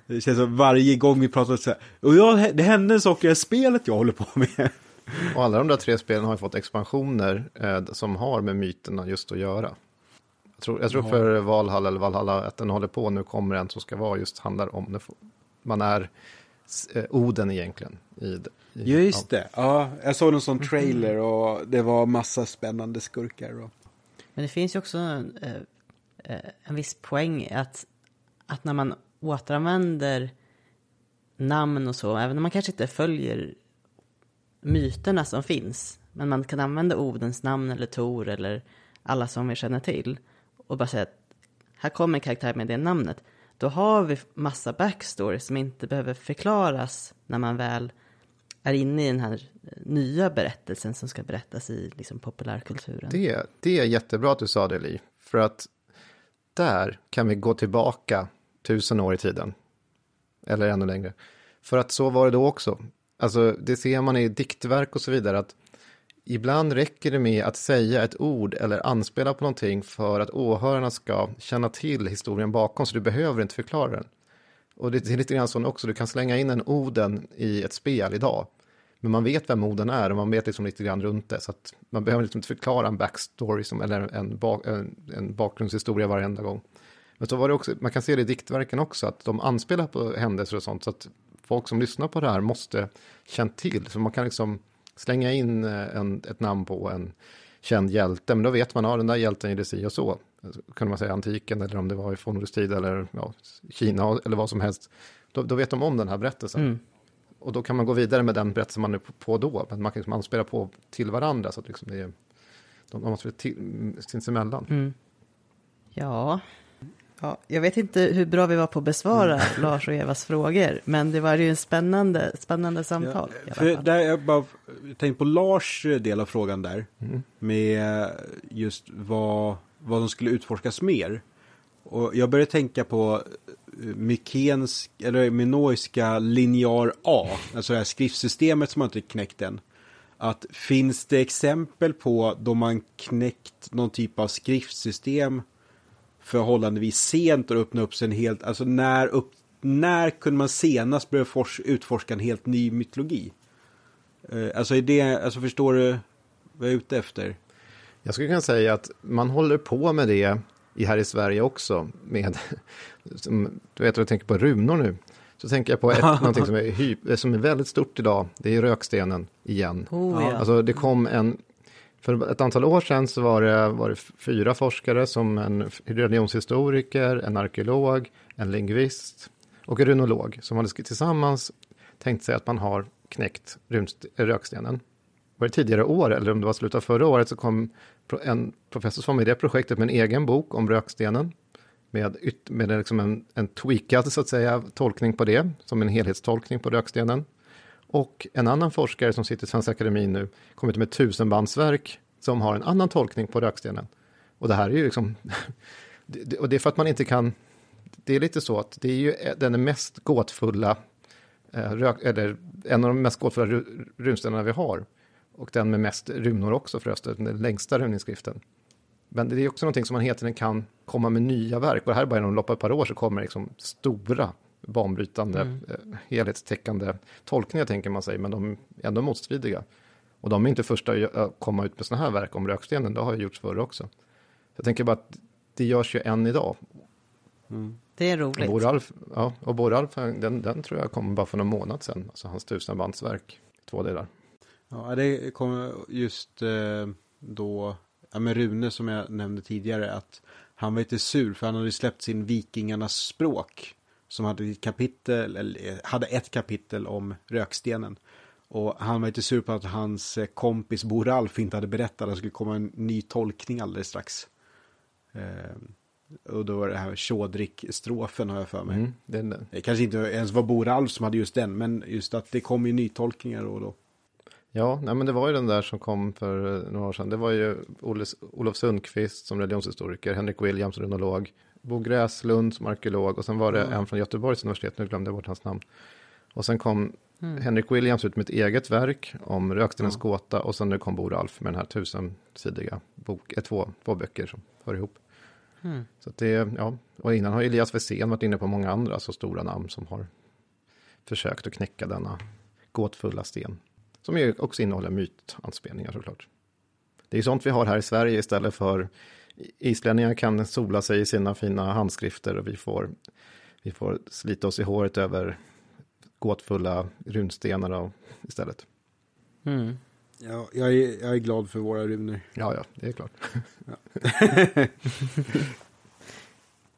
Det känns som varje gång vi pratar så här, och ja, det hände saker i det här spelet jag håller på med. Och alla de där tre spelen har ju fått expansioner eh, som har med myterna just att göra. Jag tror, jag tror för Valhalla eller Valhalla att den håller på nu kommer en som ska vara just handlar om när man är eh, Oden egentligen. I, i, Just det, ja, jag såg en sån trailer och det var massa spännande skurkar. Och... Men det finns ju också en, eh, eh, en viss poäng att, att när man återanvänder namn och så, även om man kanske inte följer myterna som finns, men man kan använda Odens namn eller Tor eller alla som vi känner till och bara säga att här kommer en karaktär med det namnet. Då har vi massa backstory som inte behöver förklaras när man väl är inne i den här eh, nya berättelsen som ska berättas i liksom, populärkulturen. Det, det är jättebra att du sa det, Li. För att där kan vi gå tillbaka tusen år i tiden. Eller ännu längre. För att så var det då också. Alltså, det ser man i diktverk och så vidare. att ibland räcker det med att säga ett ord eller anspela på någonting för att åhörarna ska känna till historien bakom, så du behöver inte förklara den. Och det är lite grann så också, du kan slänga in en Oden i ett spel idag. Men man vet vem Oden är och man vet liksom lite grann runt det. Så att man behöver liksom inte förklara en backstory som, eller en, bak, en, en bakgrundshistoria varenda gång. Men så var det också, man kan se det i diktverken också, att de anspelar på händelser och sånt. Så att folk som lyssnar på det här måste känna till. Så man kan liksom slänga in eh, en, ett namn på en känd hjälte, men då vet man, ja den där hjälten gjorde si och så. Kunde man säga antiken eller om det var i fornnordisk tid eller ja, Kina eller vad som helst. Då, då, vet de om den här berättelsen. Mm. Och då kan man gå vidare med den berättelsen man är på då. Men man kan liksom anspelar på till varandra så att liksom det är, de, de måste till, sinsemellan. Mm. Ja, Ja, jag vet inte hur bra vi var på att besvara mm. Lars och Evas frågor, men det var ju en spännande, spännande samtal. Ja, för där jag bara tänkte på Lars del av frågan där, mm. med just vad, vad som skulle utforskas mer. Och jag började tänka på eh, Mykens, eller Minoiska linjär A, alltså det här skriftsystemet som man inte knäckt än. Att finns det exempel på då man knäckt någon typ av skriftsystem förhållandevis sent och öppna upp sig en helt, alltså när, upp, när kunde man senast börja fors, utforska en helt ny mytologi? Uh, alltså är det, alltså förstår du vad jag är ute efter? Jag skulle kunna säga att man håller på med det i, här i Sverige också med, som, du vet jag tänker på runor nu, så tänker jag på ett, någonting som är, som är väldigt stort idag, det är rökstenen igen. Oh, ja. Alltså det kom en för ett antal år sedan så var det, var det fyra forskare som en religionshistoriker, en arkeolog, en lingvist och en runolog som hade tillsammans tänkt sig att man har knäckt rökstenen. Var det tidigare år eller om det var slutet av förra året så kom en professor som var med i det projektet med en egen bok om rökstenen. Med, med liksom en, en tweakad så att säga tolkning på det, som en helhetstolkning på rökstenen. Och en annan forskare som sitter i Svenska Akademin nu kommit med ett tusenbandsverk som har en annan tolkning på rökstenen. Och det här är ju liksom, och det är för att man inte kan, det är lite så att det är ju eh, den mest gåtfulla, eh, eller en av de mest gåtfulla runstenarna vi har. Och den med mest runor också förresten, den längsta runinskriften. Men det är också någonting som man hela tiden kan komma med nya verk. Och det här är bara inom loppet av ett par år så kommer liksom stora banbrytande, mm. Eh, helhetstäckande tolkningar tänker man sig, men de är ändå motstridiga. Och de är inte första att komma ut med sådana här verk om rökstenen, det har ju gjorts förr också. Jag tänker bara att det görs ju än idag. Mm. Det är roligt. Och Boralf, ja, och Boralf den, den tror jag kom bara för någon månad sedan, alltså hans tusenbandsverk, två delar. Ja, det kom just eh, då, ja men Rune som jag nämnde tidigare, att han var lite sur för han hade släppt sin Vikingarnas språk som hade ett kapitel, eller hade ett kapitel om rökstenen. Och han var lite sur på att hans eh, kompis Bo Ralf inte hade berättat att det skulle komma en ny tolkning alldeles strax. Eh, och då var det här Chodrik-strofen har jag för mig. Mm, den, den. Det kanske inte ens var Bo Ralf som hade just den, men just att det kom ju nytolkningar och då. Ja, nej, men det var ju den där som kom för eh, några år sedan. Det var ju Olof Sundqvist som religionshistoriker, Henrik Williams som runolog, Bo Gräslund som arkeolog och sen var det mm. en från Göteborgs universitet, nu glömde jag bort hans namn. Och sen kom mm. Henrik Williams ut med ett eget verk om Rökstenens mm. gåta och sen nu kom Bo Ralf med den här tusensidiga bok, eh, två, två böcker som hör ihop. Mm. Så det, ja, och innan har Elias Wessén varit inne på många andra så stora namn som har försökt att knäcka denna gåtfulla sten. Som ju också innehåller mytanspelningar såklart. Det är sånt vi har här i Sverige istället för islänningar kan sola sig i sina fina handskrifter och vi får, vi får slita oss i håret över gåtfulla runstenar istället. Mm. Ja, jag är, jag är glad för våra runor. Ja, ja, det är klart.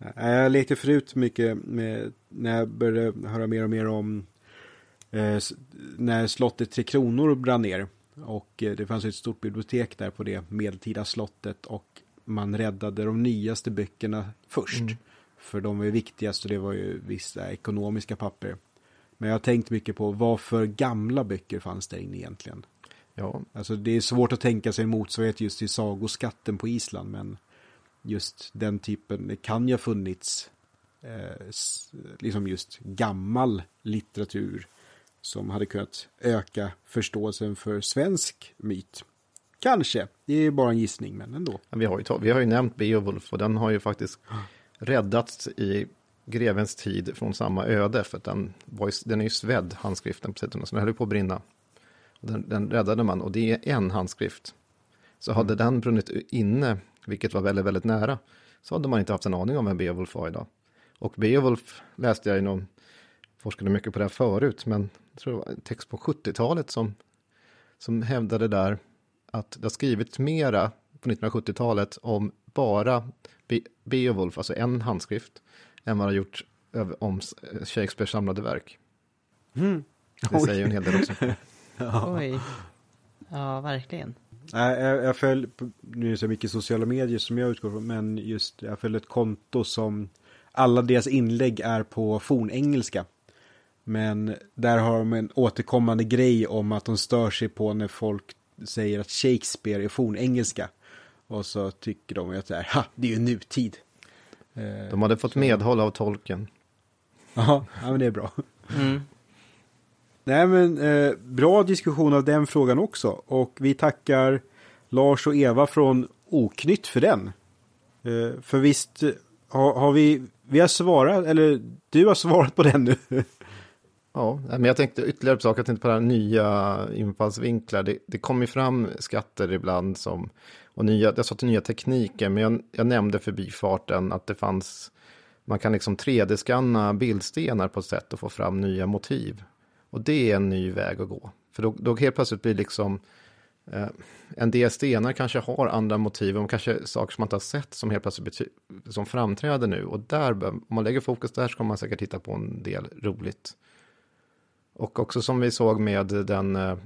jag lekte förut mycket med, när jag började höra mer och mer om eh, när slottet Tre Kronor brann ner. Och eh, det fanns ett stort bibliotek där på det medeltida slottet och man räddade de nyaste böckerna först. Mm. För de var ju viktigast och det var ju vissa ekonomiska papper. Men jag har tänkt mycket på vad för gamla böcker fanns där inne egentligen. Ja. Alltså det är svårt att tänka sig en motsvarighet just till sagoskatten på Island. Men just den typen, det kan ju ha funnits eh, liksom just gammal litteratur som hade kunnat öka förståelsen för svensk myt Kanske. Det är bara en gissning, men ändå. Ja, Vi har, ju, vi har ju nämnt Beowulf och den har ju faktiskt räddats i grevens tid från samma öde. För den, var ju, den är ju svedd, handskriften, precis, så den höll ju på att brinna. Den, den räddade man och det är en handskrift. Så hade den brunnit inne, vilket var väldigt, väldigt nära, så hade man inte haft en aning om vem Beowulf var idag. Och Beowulf läste jag i någon, forskade mycket på det här förut, men jag tror det var en text på 70-talet som, som hävdade där att det har skrivits mera på 1970-talet om bara Be- Beowulf, alltså en handskrift, än vad det har gjort över- om Shakespeares samlade verk. Det Oj. säger ju en hel del också. Oj. Ja, verkligen. Nej, jag, jag följer, nu är det så mycket sociala medier som jag utgår från, men just jag följer ett konto som alla deras inlägg är på fornengelska. Men där har de en återkommande grej om att de stör sig på när folk säger att Shakespeare är fornengelska. Och så tycker de att det är, ha, det är ju nutid. Eh, De hade fått medhåll av tolken. Ja men det är bra. Mm. Nej men eh, bra diskussion av den frågan också. Och vi tackar Lars och Eva från Oknytt för den. Eh, för visst eh, har, har vi, vi har svarat, eller du har svarat på den nu. Ja, men jag tänkte ytterligare på saker, jag tänkte på det här nya infallsvinklar. Det, det kommer ju fram skatter ibland som, och nya, jag sa till nya tekniker, men jag, jag nämnde förbifarten att det fanns, man kan liksom 3D-skanna bildstenar på ett sätt och få fram nya motiv. Och det är en ny väg att gå. För då, då helt plötsligt blir liksom, eh, en del stenar kanske har andra motiv, och kanske saker som man inte har sett som helt plötsligt bety- som framträder nu. Och där, om man lägger fokus där så kommer man säkert hitta på en del roligt. Och också som vi såg med den eh,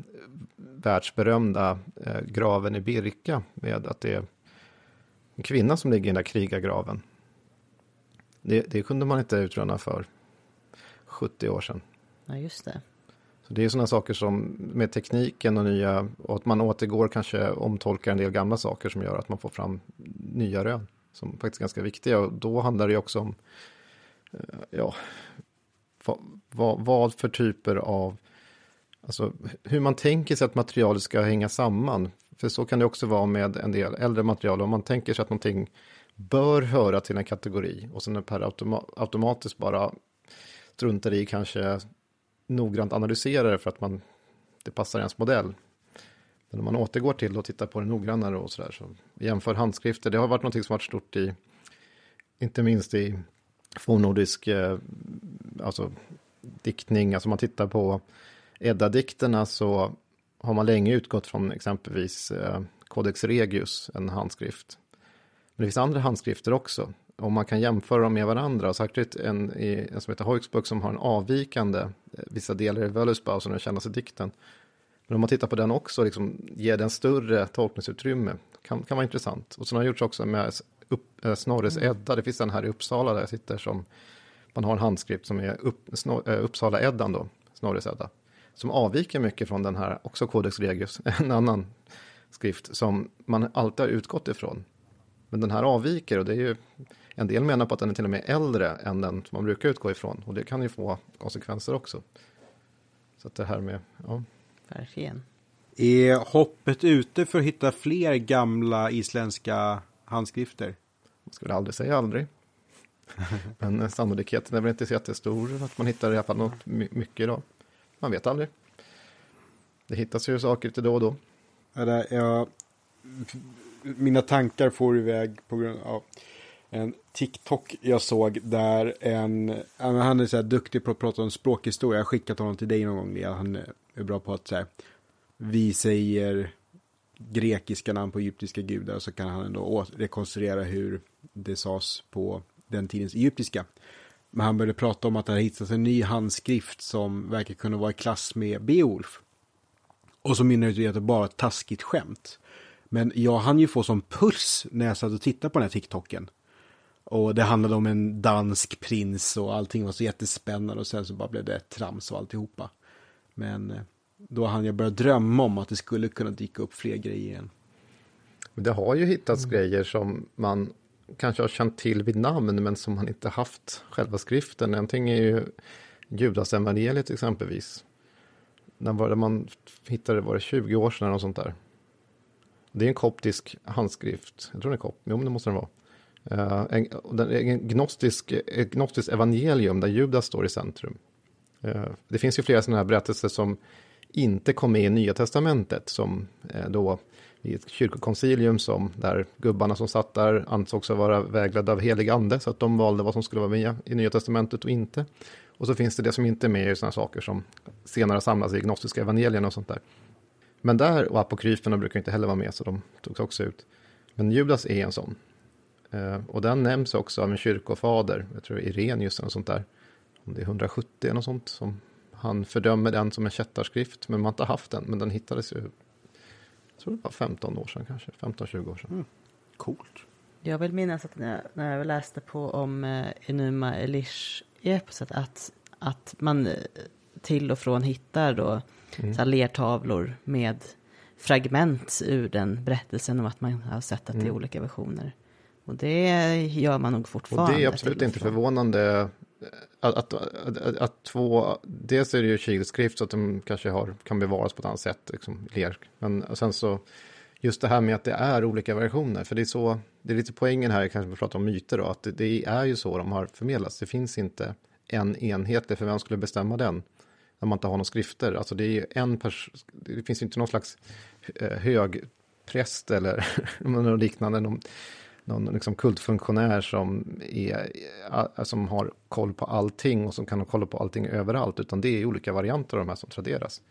världsberömda eh, graven i Birka, med att det är en kvinna som ligger i den där krigargraven. Det, det kunde man inte utröna för 70 år sedan. Ja, just det. Så det är sådana saker som med tekniken och nya, och att man återgår kanske omtolkar en del gamla saker som gör att man får fram nya rön. Som faktiskt är ganska viktiga och då handlar det också om, eh, ja, vad, vad, vad för typer av, alltså hur man tänker sig att materialet ska hänga samman. För så kan det också vara med en del äldre material, om man tänker sig att någonting bör höra till en kategori och sen per automa- automatiskt bara struntar i kanske noggrant analysera det för att man, det passar ens modell. Men om man återgår till och tittar på det noggrannare och sådär, så jämför handskrifter, det har varit något som varit stort i, inte minst i fornnordisk, eh, alltså diktning, alltså om man tittar på Edda-dikterna så har man länge utgått från exempelvis eh, Codex Regius, en handskrift. Men det finns andra handskrifter också. Om man kan jämföra dem med varandra, särskilt en, en som heter Hoixbuk som har en avvikande, eh, vissa delar i Völuspá som den kännas dikten. Men om man tittar på den också, liksom, ger den större tolkningsutrymme, kan, kan vara intressant. Och så har gjorts också med upp, eh, Snorres Edda, det finns en här i Uppsala där jag sitter som, man har en handskrift som är upp, snor, eh, Uppsala-Eddan då, Snorres Edda, som avviker mycket från den här, också Codex Regius, en annan skrift som man alltid har utgått ifrån. Men den här avviker och det är ju, en del menar på att den är till och med äldre än den som man brukar utgå ifrån. Och det kan ju få konsekvenser också. Så att det här med, ja. Verkligen. Är hoppet ute för att hitta fler gamla isländska handskrifter? Man ska väl aldrig säga aldrig. Men eh, sannolikheten är väl inte så jättestor att man hittar i alla fall något my- mycket idag. Man vet aldrig. Det hittas ju saker lite då och då. Jag, mina tankar får iväg på grund av en TikTok jag såg där en, ja, han är så här duktig på att prata om språkhistoria. Jag har skickat honom till dig någon gång. Han är bra på att så här, vi säger grekiska namn på egyptiska gudar så kan han ändå rekonstruera hur det sades på den tidens egyptiska. Men han började prata om att det hade hittats en ny handskrift som verkar kunna vara i klass med Beowulf. Och så mynnar det ut i att det bara är ett taskigt skämt. Men jag hann ju få som puls när jag satt och tittade på den här TikToken. Och det handlade om en dansk prins och allting var så jättespännande och sen så bara blev det trams och alltihopa. Men eh, då hann jag börja drömma om att det skulle kunna dyka upp fler grejer igen. Det har ju hittats grejer som man kanske har känt till vid namn men som man inte haft själva skriften. Någonting är ju Judasevangeliet exempelvis. När var det man hittade, var det 20 år sedan eller något sånt där? Det är en koptisk handskrift, jag tror den är kopt, jo men det måste den vara. Uh, en, en gnostisk, ett gnostiskt evangelium där Judas står i centrum. Uh, det finns ju flera sådana här berättelser som inte kom med i Nya Testamentet, som eh, då i ett kyrkokoncilium som där gubbarna som satt där ansågs vara vägledda av helig ande, så att de valde vad som skulle vara med i Nya Testamentet och inte. Och så finns det det som inte är med i sådana saker som senare samlas i gnostiska evangelierna och sånt där. Men där, och apokryferna brukar inte heller vara med, så de togs också ut. Men Judas är en sån. Eh, och den nämns också av en kyrkofader, jag tror Irenius eller sånt där. Om det är 170 eller något sånt, som han fördömer den som en kättarskrift, men man har inte haft den, men den hittades ju, jag tror det var 15 år sedan kanske, 15-20 år sedan. Mm. Coolt. Jag vill minnas att när jag, när jag läste på om eh, Enuma Elish-eposet att, att man eh, till och från hittar då mm. så lertavlor med fragment ur den berättelsen om att man har sett att det är mm. olika versioner. Och det gör man nog fortfarande. Och det är absolut inte förvånande att, att, att, att, två, dels är det ju kilskrift så att de kanske har, kan bevaras på ett annat sätt, liksom ler. Men sen så, just det här med att det är olika versioner, för det är så, det är lite poängen här, kanske vi pratar om myter då, att det, det är ju så de har förmedlats. Det finns inte en enhetlig, för vem skulle bestämma den? När man inte har några skrifter, alltså det är ju en person, det finns inte någon slags eh, högpräst eller något liknande, någon, någon liksom kultfunktionär som, är, som har koll på allting och som kan ha koll på allting överallt, utan det är olika varianter av de här som traderas.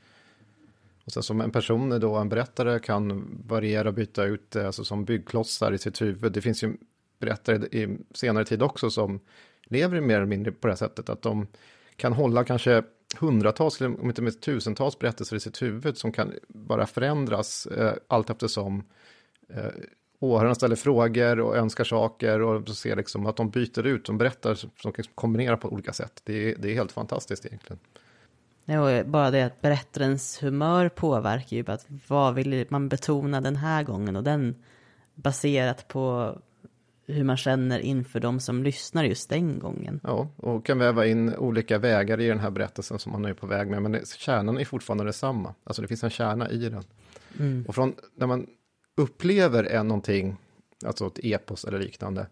Och sen som en person, då, en berättare, kan variera och byta ut alltså som byggklossar i sitt huvud. Det finns ju berättare i senare tid också som lever mer eller mindre på det här sättet, att de kan hålla kanske hundratals, om inte minst tusentals berättelser i sitt huvud som kan bara förändras eh, allt eftersom eh, åhörarna ställer frågor och önskar saker och ser liksom att de byter ut, de berättar, som kan kombinera på olika sätt. Det är, det är helt fantastiskt egentligen. Ja, bara det att berättarens humör påverkar ju att vad vill man betona den här gången och den baserat på hur man känner inför de som lyssnar just den gången. Ja, och kan väva in olika vägar i den här berättelsen som man är på väg med, men kärnan är fortfarande detsamma. Alltså det finns en kärna i den. Mm. Och från när man upplever är någonting, alltså ett epos eller liknande,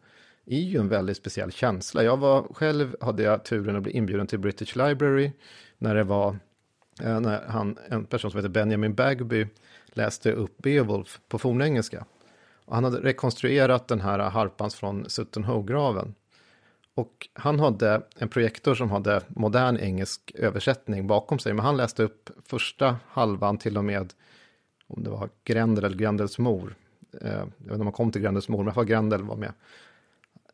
är ju en väldigt speciell känsla. Jag var själv, hade jag turen att bli inbjuden till British Library när det var, eh, när han, en person som heter Benjamin Bagby läste upp Beowulf på fornengelska. Och han hade rekonstruerat den här harpans från Sutton Hoo-graven. Och han hade en projektor som hade modern engelsk översättning bakom sig, men han läste upp första halvan till och med om det var Grendel eller Grendels mor. Eh, jag vet inte om han kom till Grendels mor, men i Grendel var med.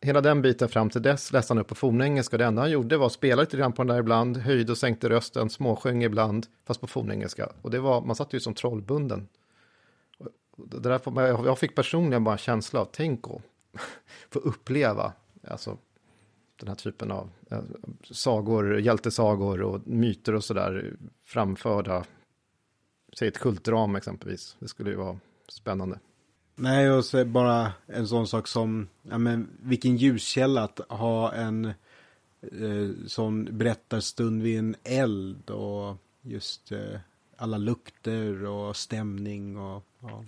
Hela den biten fram till dess läste han upp på fornengelska. Det enda han gjorde var att spela lite grann på den där ibland, höjde och sänkte rösten, småsjöng ibland, fast på fornengelska. Och det var, man satt ju som trollbunden. Det där jag fick personligen bara en känsla av, tänk att få uppleva alltså, den här typen av eh, sagor, hjältesagor och myter och sådär framförda säg ett kultram exempelvis. Det skulle ju vara spännande. Nej, och så bara en sån sak som, ja men vilken ljuskälla att ha en eh, sån berättarstund vid en eld och just eh, alla lukter och stämning och ja.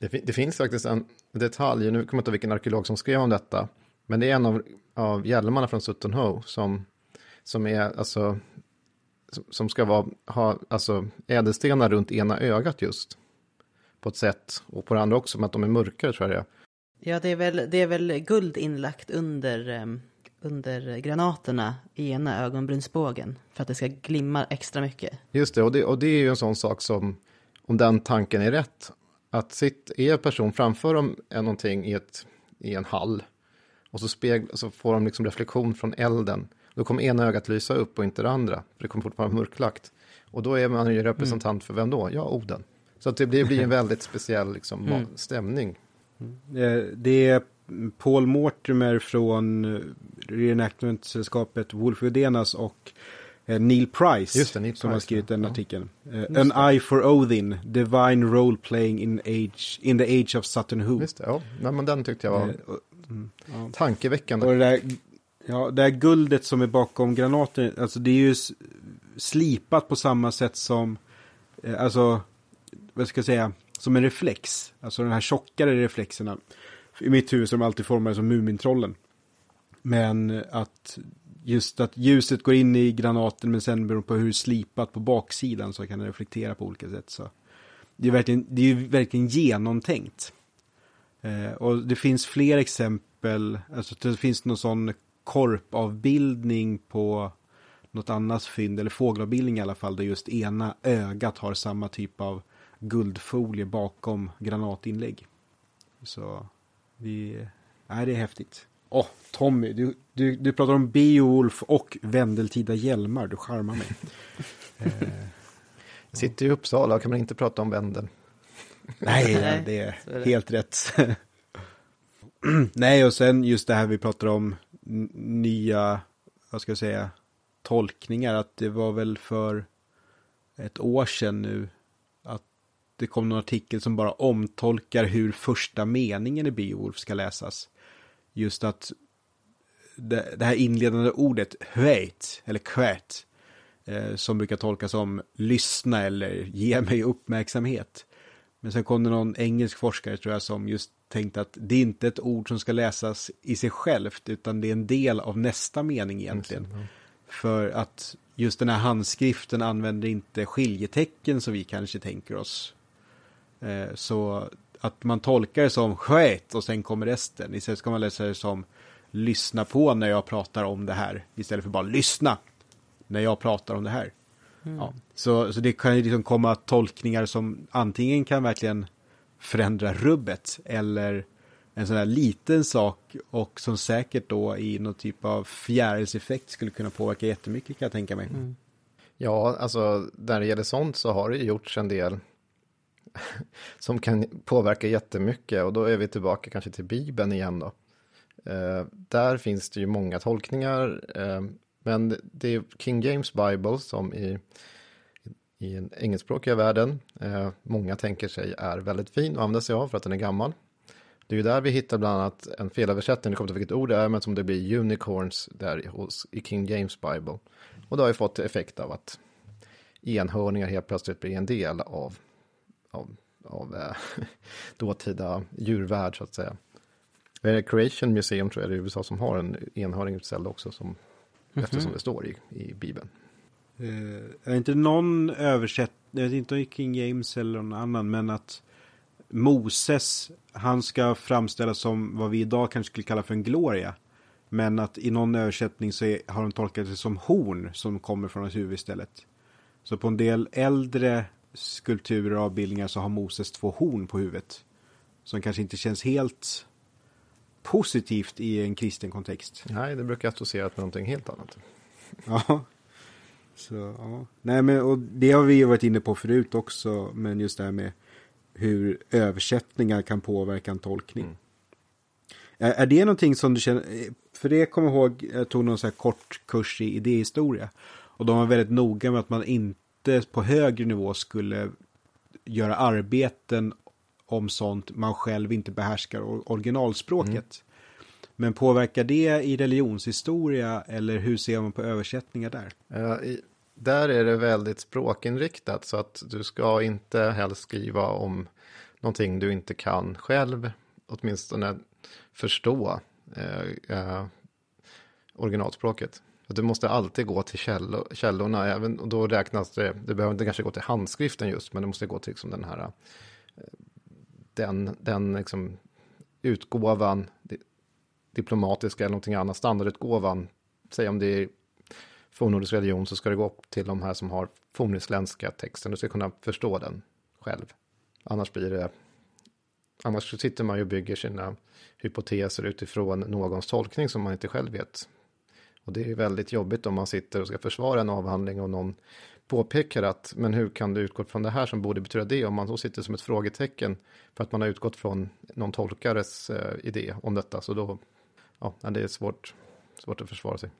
det, det, finns faktiskt en detalj, nu kommer jag inte ihåg vilken arkeolog som skrev om detta, men det är en av, av hjälmarna från Sutton Hoo som, som är alltså som ska vara, ha alltså, ädelstenar runt ena ögat just. På ett sätt, och på det andra också, med att de är mörkare tror jag Ja, det är väl, det är väl guld inlagt under, um, under granaterna i ena ögonbrynsbågen. För att det ska glimma extra mycket. Just det, och det, och det är ju en sån sak som, om den tanken är rätt, att sitt, är person framför dem är någonting i, ett, i en hall, och så, speg, så får de liksom reflektion från elden då kommer ena ögat lysa upp och inte det andra. För det kommer fortfarande vara mörklagt. Och då är man ju representant mm. för vem då? Ja, Oden. Så att det blir, blir en väldigt speciell liksom, mm. stämning. Mm. Det är Paul Mortimer från eh, reenactment-sällskapet Wolf Udenas och eh, Neil Price det, Neil som Price, har skrivit den ja. artikeln. Uh, An Eye for Odin, Divine Role Playing in, age, in the Age of Sutton Who. Just det, ja. Nej, men den tyckte jag var mm, tankeväckande. Och det där Ja, det här guldet som är bakom granaten, alltså det är ju slipat på samma sätt som, eh, alltså, vad ska jag säga, som en reflex. Alltså de här tjockare reflexerna. I mitt huvud som alltid formade som Mumintrollen. Men att just att ljuset går in i granaten men sen beroende på hur slipat på baksidan så kan det reflektera på olika sätt. Så det är verkligen, det är verkligen genomtänkt. Eh, och det finns fler exempel, alltså det finns någon sån korpavbildning på något annat fynd, eller fågelavbildning i alla fall, där just ena ögat har samma typ av guldfolie bakom granatinlägg. Så vi, nej det är häftigt. Åh, oh, Tommy, du, du, du pratar om Beowulf och Vendeltida hjälmar, du charmar mig. eh, Sitter i Uppsala, kan man inte prata om Vendel. Nej, nej det är, är det. helt rätt. nej, och sen just det här vi pratar om nya, vad ska jag säga, tolkningar. Att det var väl för ett år sedan nu att det kom någon artikel som bara omtolkar hur första meningen i Beowulf ska läsas. Just att det, det här inledande ordet, höjt, eller “kvät” eh, som brukar tolkas som lyssna eller ge mig uppmärksamhet. Men sen kom det någon engelsk forskare tror jag som just tänkte att det är inte ett ord som ska läsas i sig självt utan det är en del av nästa mening egentligen. Mm. För att just den här handskriften använder inte skiljetecken som vi kanske tänker oss. Eh, så att man tolkar det som sköt och sen kommer resten. Istället ska man läsa det som lyssna på när jag pratar om det här. Istället för bara lyssna när jag pratar om det här. Mm. Ja, så, så det kan ju liksom komma tolkningar som antingen kan verkligen förändra rubbet eller en sån här liten sak och som säkert då i någon typ av fjärilseffekt skulle kunna påverka jättemycket kan jag tänka mig. Mm. Ja, alltså när det gäller sånt så har det gjorts en del som kan påverka jättemycket och då är vi tillbaka kanske till Bibeln igen då. Eh, där finns det ju många tolkningar, eh, men det är King James Bible som i, i den engelskspråkiga världen, eh, många tänker sig är väldigt fin att använda sig av för att den är gammal. Det är ju där vi hittar bland annat en felöversättning, det kommer inte vilket ord det är, men som det blir unicorns där hos, i King James Bible. Och det har ju fått effekt av att enhörningar helt plötsligt blir en del av, av, av eh, dåtida djurvärld så att säga. Är Creation Museum tror jag det är i USA som har en enhörning utställd också, som, mm -hmm. eftersom det står i, i Bibeln. Uh, är inte någon översättning, jag vet inte om King James eller någon annan, men att Moses, han ska framställas som vad vi idag kanske skulle kalla för en gloria. Men att i någon översättning så är, har de tolkat det som horn som kommer från hans huvud istället. Så på en del äldre skulpturer och avbildningar så har Moses två horn på huvudet. Som kanske inte känns helt positivt i en kristen kontext. Nej, det brukar associeras med någonting helt annat. ja. Så, ja. Nej, men och det har vi varit inne på förut också, men just det här med hur översättningar kan påverka en tolkning. Mm. Är, är, det någonting som du känner, för det kommer jag ihåg, jag tog någon så här kort kurs i idéhistoria. Och de var väldigt noga med att man inte på högre nivå skulle göra arbeten om sånt man själv inte behärskar originalspråket. Mm. Men påverkar det i religionshistoria eller hur ser man på översättningar där? Uh, i, där är det väldigt språkinriktat så att du ska inte helst skriva om någonting du inte kan själv, åtminstone förstå eh, eh, originalspråket. Du måste alltid gå till källor, källorna, även, och då räknas det, det behöver inte kanske gå till handskriften just, men det måste gå till liksom den här eh, den, den liksom utgåvan, diplomatiska eller någonting annat, standardutgåvan, säg om det är fornnordisk religion så ska det gå upp till de här som har fornisländska texten, du ska kunna förstå den själv. Annars blir det, annars sitter man ju och bygger sina hypoteser utifrån någons tolkning som man inte själv vet. Och det är ju väldigt jobbigt om man sitter och ska försvara en avhandling och någon påpekar att men hur kan du utgå från det här som borde betyda det om man då sitter som ett frågetecken för att man har utgått från någon tolkares eh, idé om detta så då ja det är svårt, svårt att försvara sig.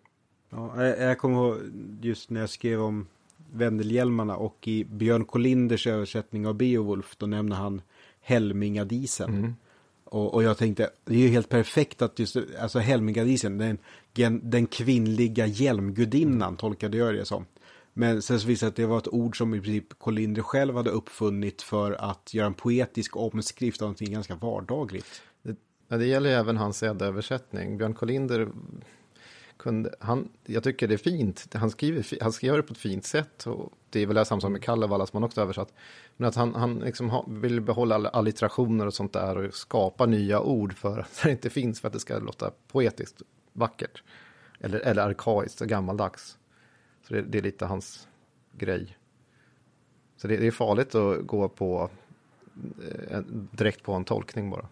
Ja, jag kommer ihåg just när jag skrev om Vendelhjälmarna och i Björn Kolinders översättning av Beowulf då nämner han Helmingadisen. Mm. Och, och, jag tänkte, det är ju helt perfekt att just, alltså Helmingadisen, den, den kvinnliga hjälmgudinnan tolkade jag det som. Men sen så visade det att det var ett ord som i princip Collinder själv hade uppfunnit för att göra en poetisk omskrift av någonting ganska vardagligt. Det, det gäller ju även hans översättning. Björn Collinder kunde, han, jag tycker det är fint. Han skriver, han skriver det på ett fint sätt. Och det är väl det samma som med Kalevala som han också översatt. Men att han, han liksom ha, vill behålla allitterationer och sånt där och skapa nya ord för att det inte finns för att det ska låta poetiskt vackert. Eller, eller arkaiskt och gammaldags. Så det, det är lite hans grej. Så det, det är farligt att gå på eh, direkt på en tolkning bara.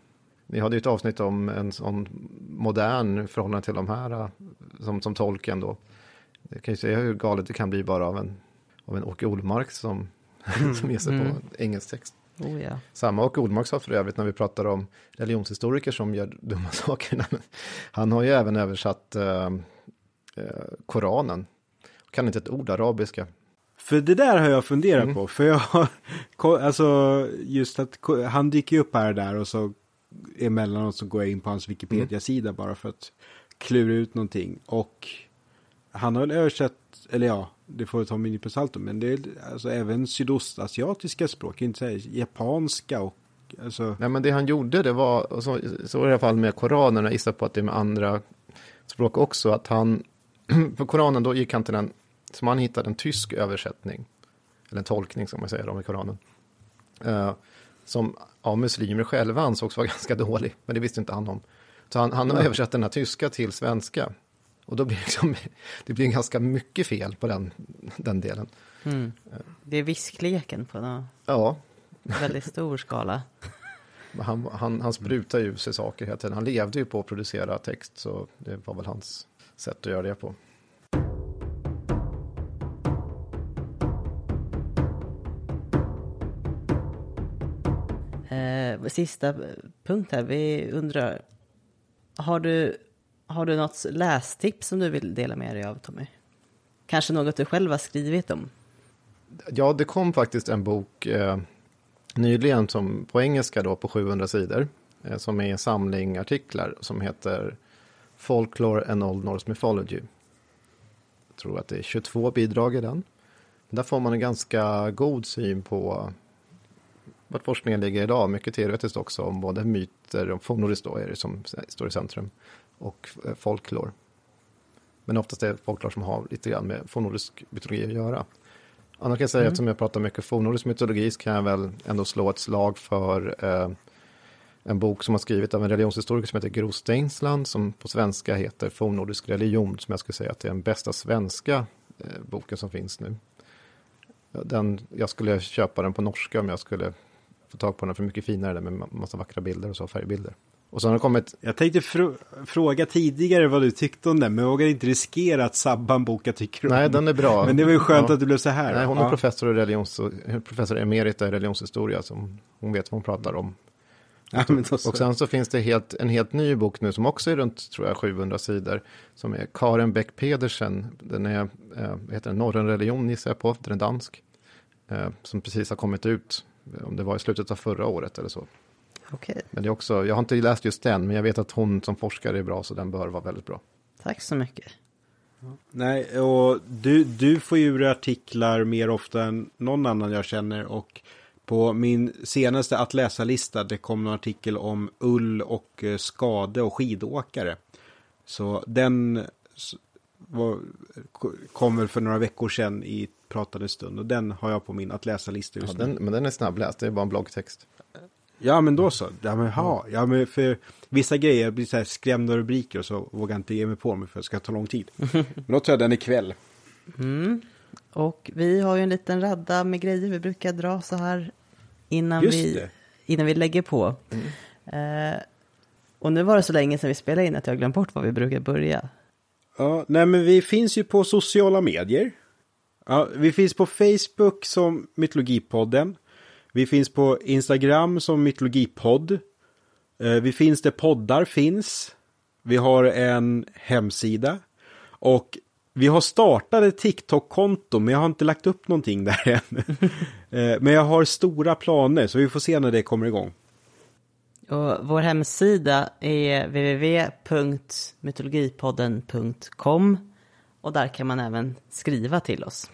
Ni hade ju ett avsnitt om en sån modern förhållande till de här som, som tolken då. Det kan ju säga hur galet det kan bli bara av en, av en Åke Olmark som, som ger sig Mm. på engelsk text. Oh, ja. Samma Åke Olmark sa för övrigt när vi pratar om religionshistoriker som gör dumma saker. Han har ju även översatt eh, eh, Koranen. Kan inte ett ord arabiska. För det där har jag funderat Mm. på. För jag har, alltså just att han dyker upp här och där och så emellanåt så går jag in på hans Wikipedia-sida bara för att klura ut någonting. Och han har väl översatt, eller ja, det får vi ta med en nypa salt men det är alltså även sydostasiatiska språk, inte säga japanska och alltså. Nej men det han gjorde det var, så, så i alla fall med Koranen, jag gissar på att det är med andra språk också, att han, för Koranen då gick han till den, som han hittade en tysk översättning, eller en tolkning som man säger om i Koranen, eh, som av muslimer själva ansågs vara ganska dålig, men det visste inte han om. Så han, han har översatt den här tyska till svenska. Och då blir det, liksom, det blir ganska mycket fel på den, den delen. Mm. Det är viskleken på en Ja, väldigt stor skala. Han, han, han sprutar ju sig saker hela tiden. Han levde ju på att producera text, så det var väl hans sätt att göra det på. Sista punkt här, vi undrar, har du, har du något lästips som du vill dela med dig av Tommy? Kanske något du själv har skrivit om? Ja, det kom faktiskt en bok eh, nyligen som, på engelska då på 700 sidor. Eh, som är en samling artiklar som heter Folklore and Old Norse Mythology. Jag tror att det är 22 bidrag i den. Där får man en ganska god syn på vart forskningen ligger idag. Mycket teoretiskt också om både myter och det som står i centrum. Och eh, folklore. Men oftast är det folklore som har lite grann med fornnordisk mytologi att göra. Annars kan jag säga, Mm. eftersom jag pratar mycket fornnordisk mytologi, så kan jag väl ändå slå ett slag för eh, en bok som har skrivit av en religionshistoriker som heter Gro Steinsland, som på svenska heter Fornnordisk religion, som jag skulle säga att det är den bästa svenska eh, boken som finns nu. Den, jag skulle köpa den på norska om jag skulle få tag på den för mycket finare med ma- massa vackra bilder och så, färgbilder. Och så har det kommit, Jag tänkte fr- fråga tidigare vad du tyckte om den, men jag vågar inte riskera att sabba en bok jag tycker om. nej den är bra. Men det var ju skönt Ja. att det blev så här. Nej, hon är Ja. professor, i religions, professor emerita i religionshistoria, så hon, vet vad hon pratar om. Ja. Och sen så finns det helt, en helt ny bok nu som också är runt tror jag 700 sidor. Som är Karen Beck Pedersen. Den är, vad heter den, Norrön religion gissar jag på, den är dansk. Eh, som precis har kommit ut, om det var i slutet av förra året eller så. Okej, Men det är också, jag har inte läst just den, men jag vet att hon som forskare är bra, så den bör vara väldigt bra. tack så mycket. Nej, och du, du får ju ur artiklar mer ofta än någon annan jag känner och på min senaste att läsa-lista det kom en artikel om ull och eh, skade och skidåkare. Så den var, ko- kom väl för några veckor sedan i pratade stund och den har jag på min att läsa-lista Ja, just den, nu. men den är snabbläst, det är bara en bloggtext. Ja, men då så. Ja, men, ha. ja, men för vissa grejer blir så här skrämda rubriker och så vågar jag inte ge mig på mig för det ska ta lång tid. men då tar jag den ikväll. Mm. Och vi har ju en liten radda med grejer vi brukar dra så här innan, Just vi, det. innan vi lägger på. Eh, och nu var det så länge sedan vi spelade in att jag glömt bort var vi brukar börja. Ja, nej men vi finns ju på sociala medier. Ja, vi finns på Facebook som Mytologipodden. Vi finns på Instagram som Mytologipodd. Eh, vi finns där poddar finns. Vi har en hemsida. Och vi har startat ett TikTok-konto men jag har inte lagt upp någonting där än. Eh, men jag har stora planer så vi får se när det kommer igång. Och vår hemsida är www.mytologipodden.com och där kan man även skriva till oss.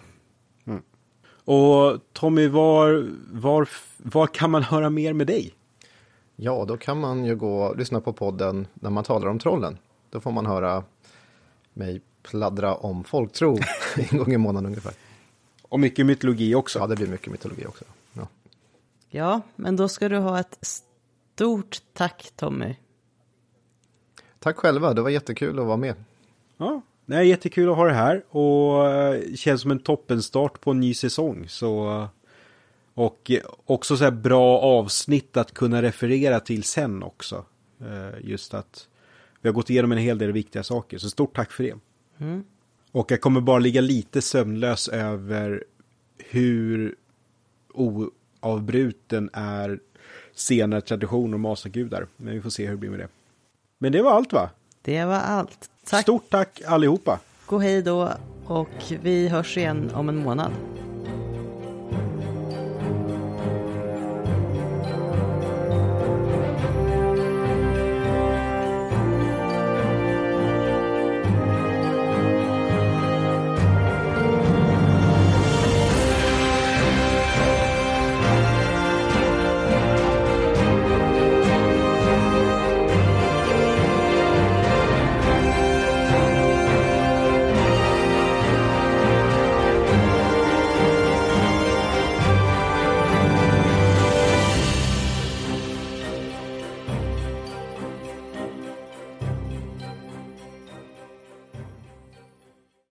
Och Tommy, var, var, var kan man höra mer med dig? Ja, då kan man ju gå och lyssna på podden när man talar om trollen. Då får man höra mig pladdra om folktro en gång i månaden ungefär. Och mycket mytologi också. Ja, det blir mycket mytologi också. Ja. Ja, men då ska du ha ett stort tack Tommy. Tack själva, det var jättekul att vara med. Ja, är jättekul att ha det här och eh, känns som en toppenstart på en ny säsong. Så, eh, och också så här bra avsnitt att kunna referera till sen också. Eh, Just att vi har gått igenom en hel del viktiga saker, så stort tack för det. Mm. Och jag kommer bara ligga lite sömnlös över hur oavbruten är senare traditioner och masagudar. Men vi får se hur det blir med det. Men det var allt va? Det var allt. Tack, Stort tack allihopa! och hej då och vi hörs igen om en månad.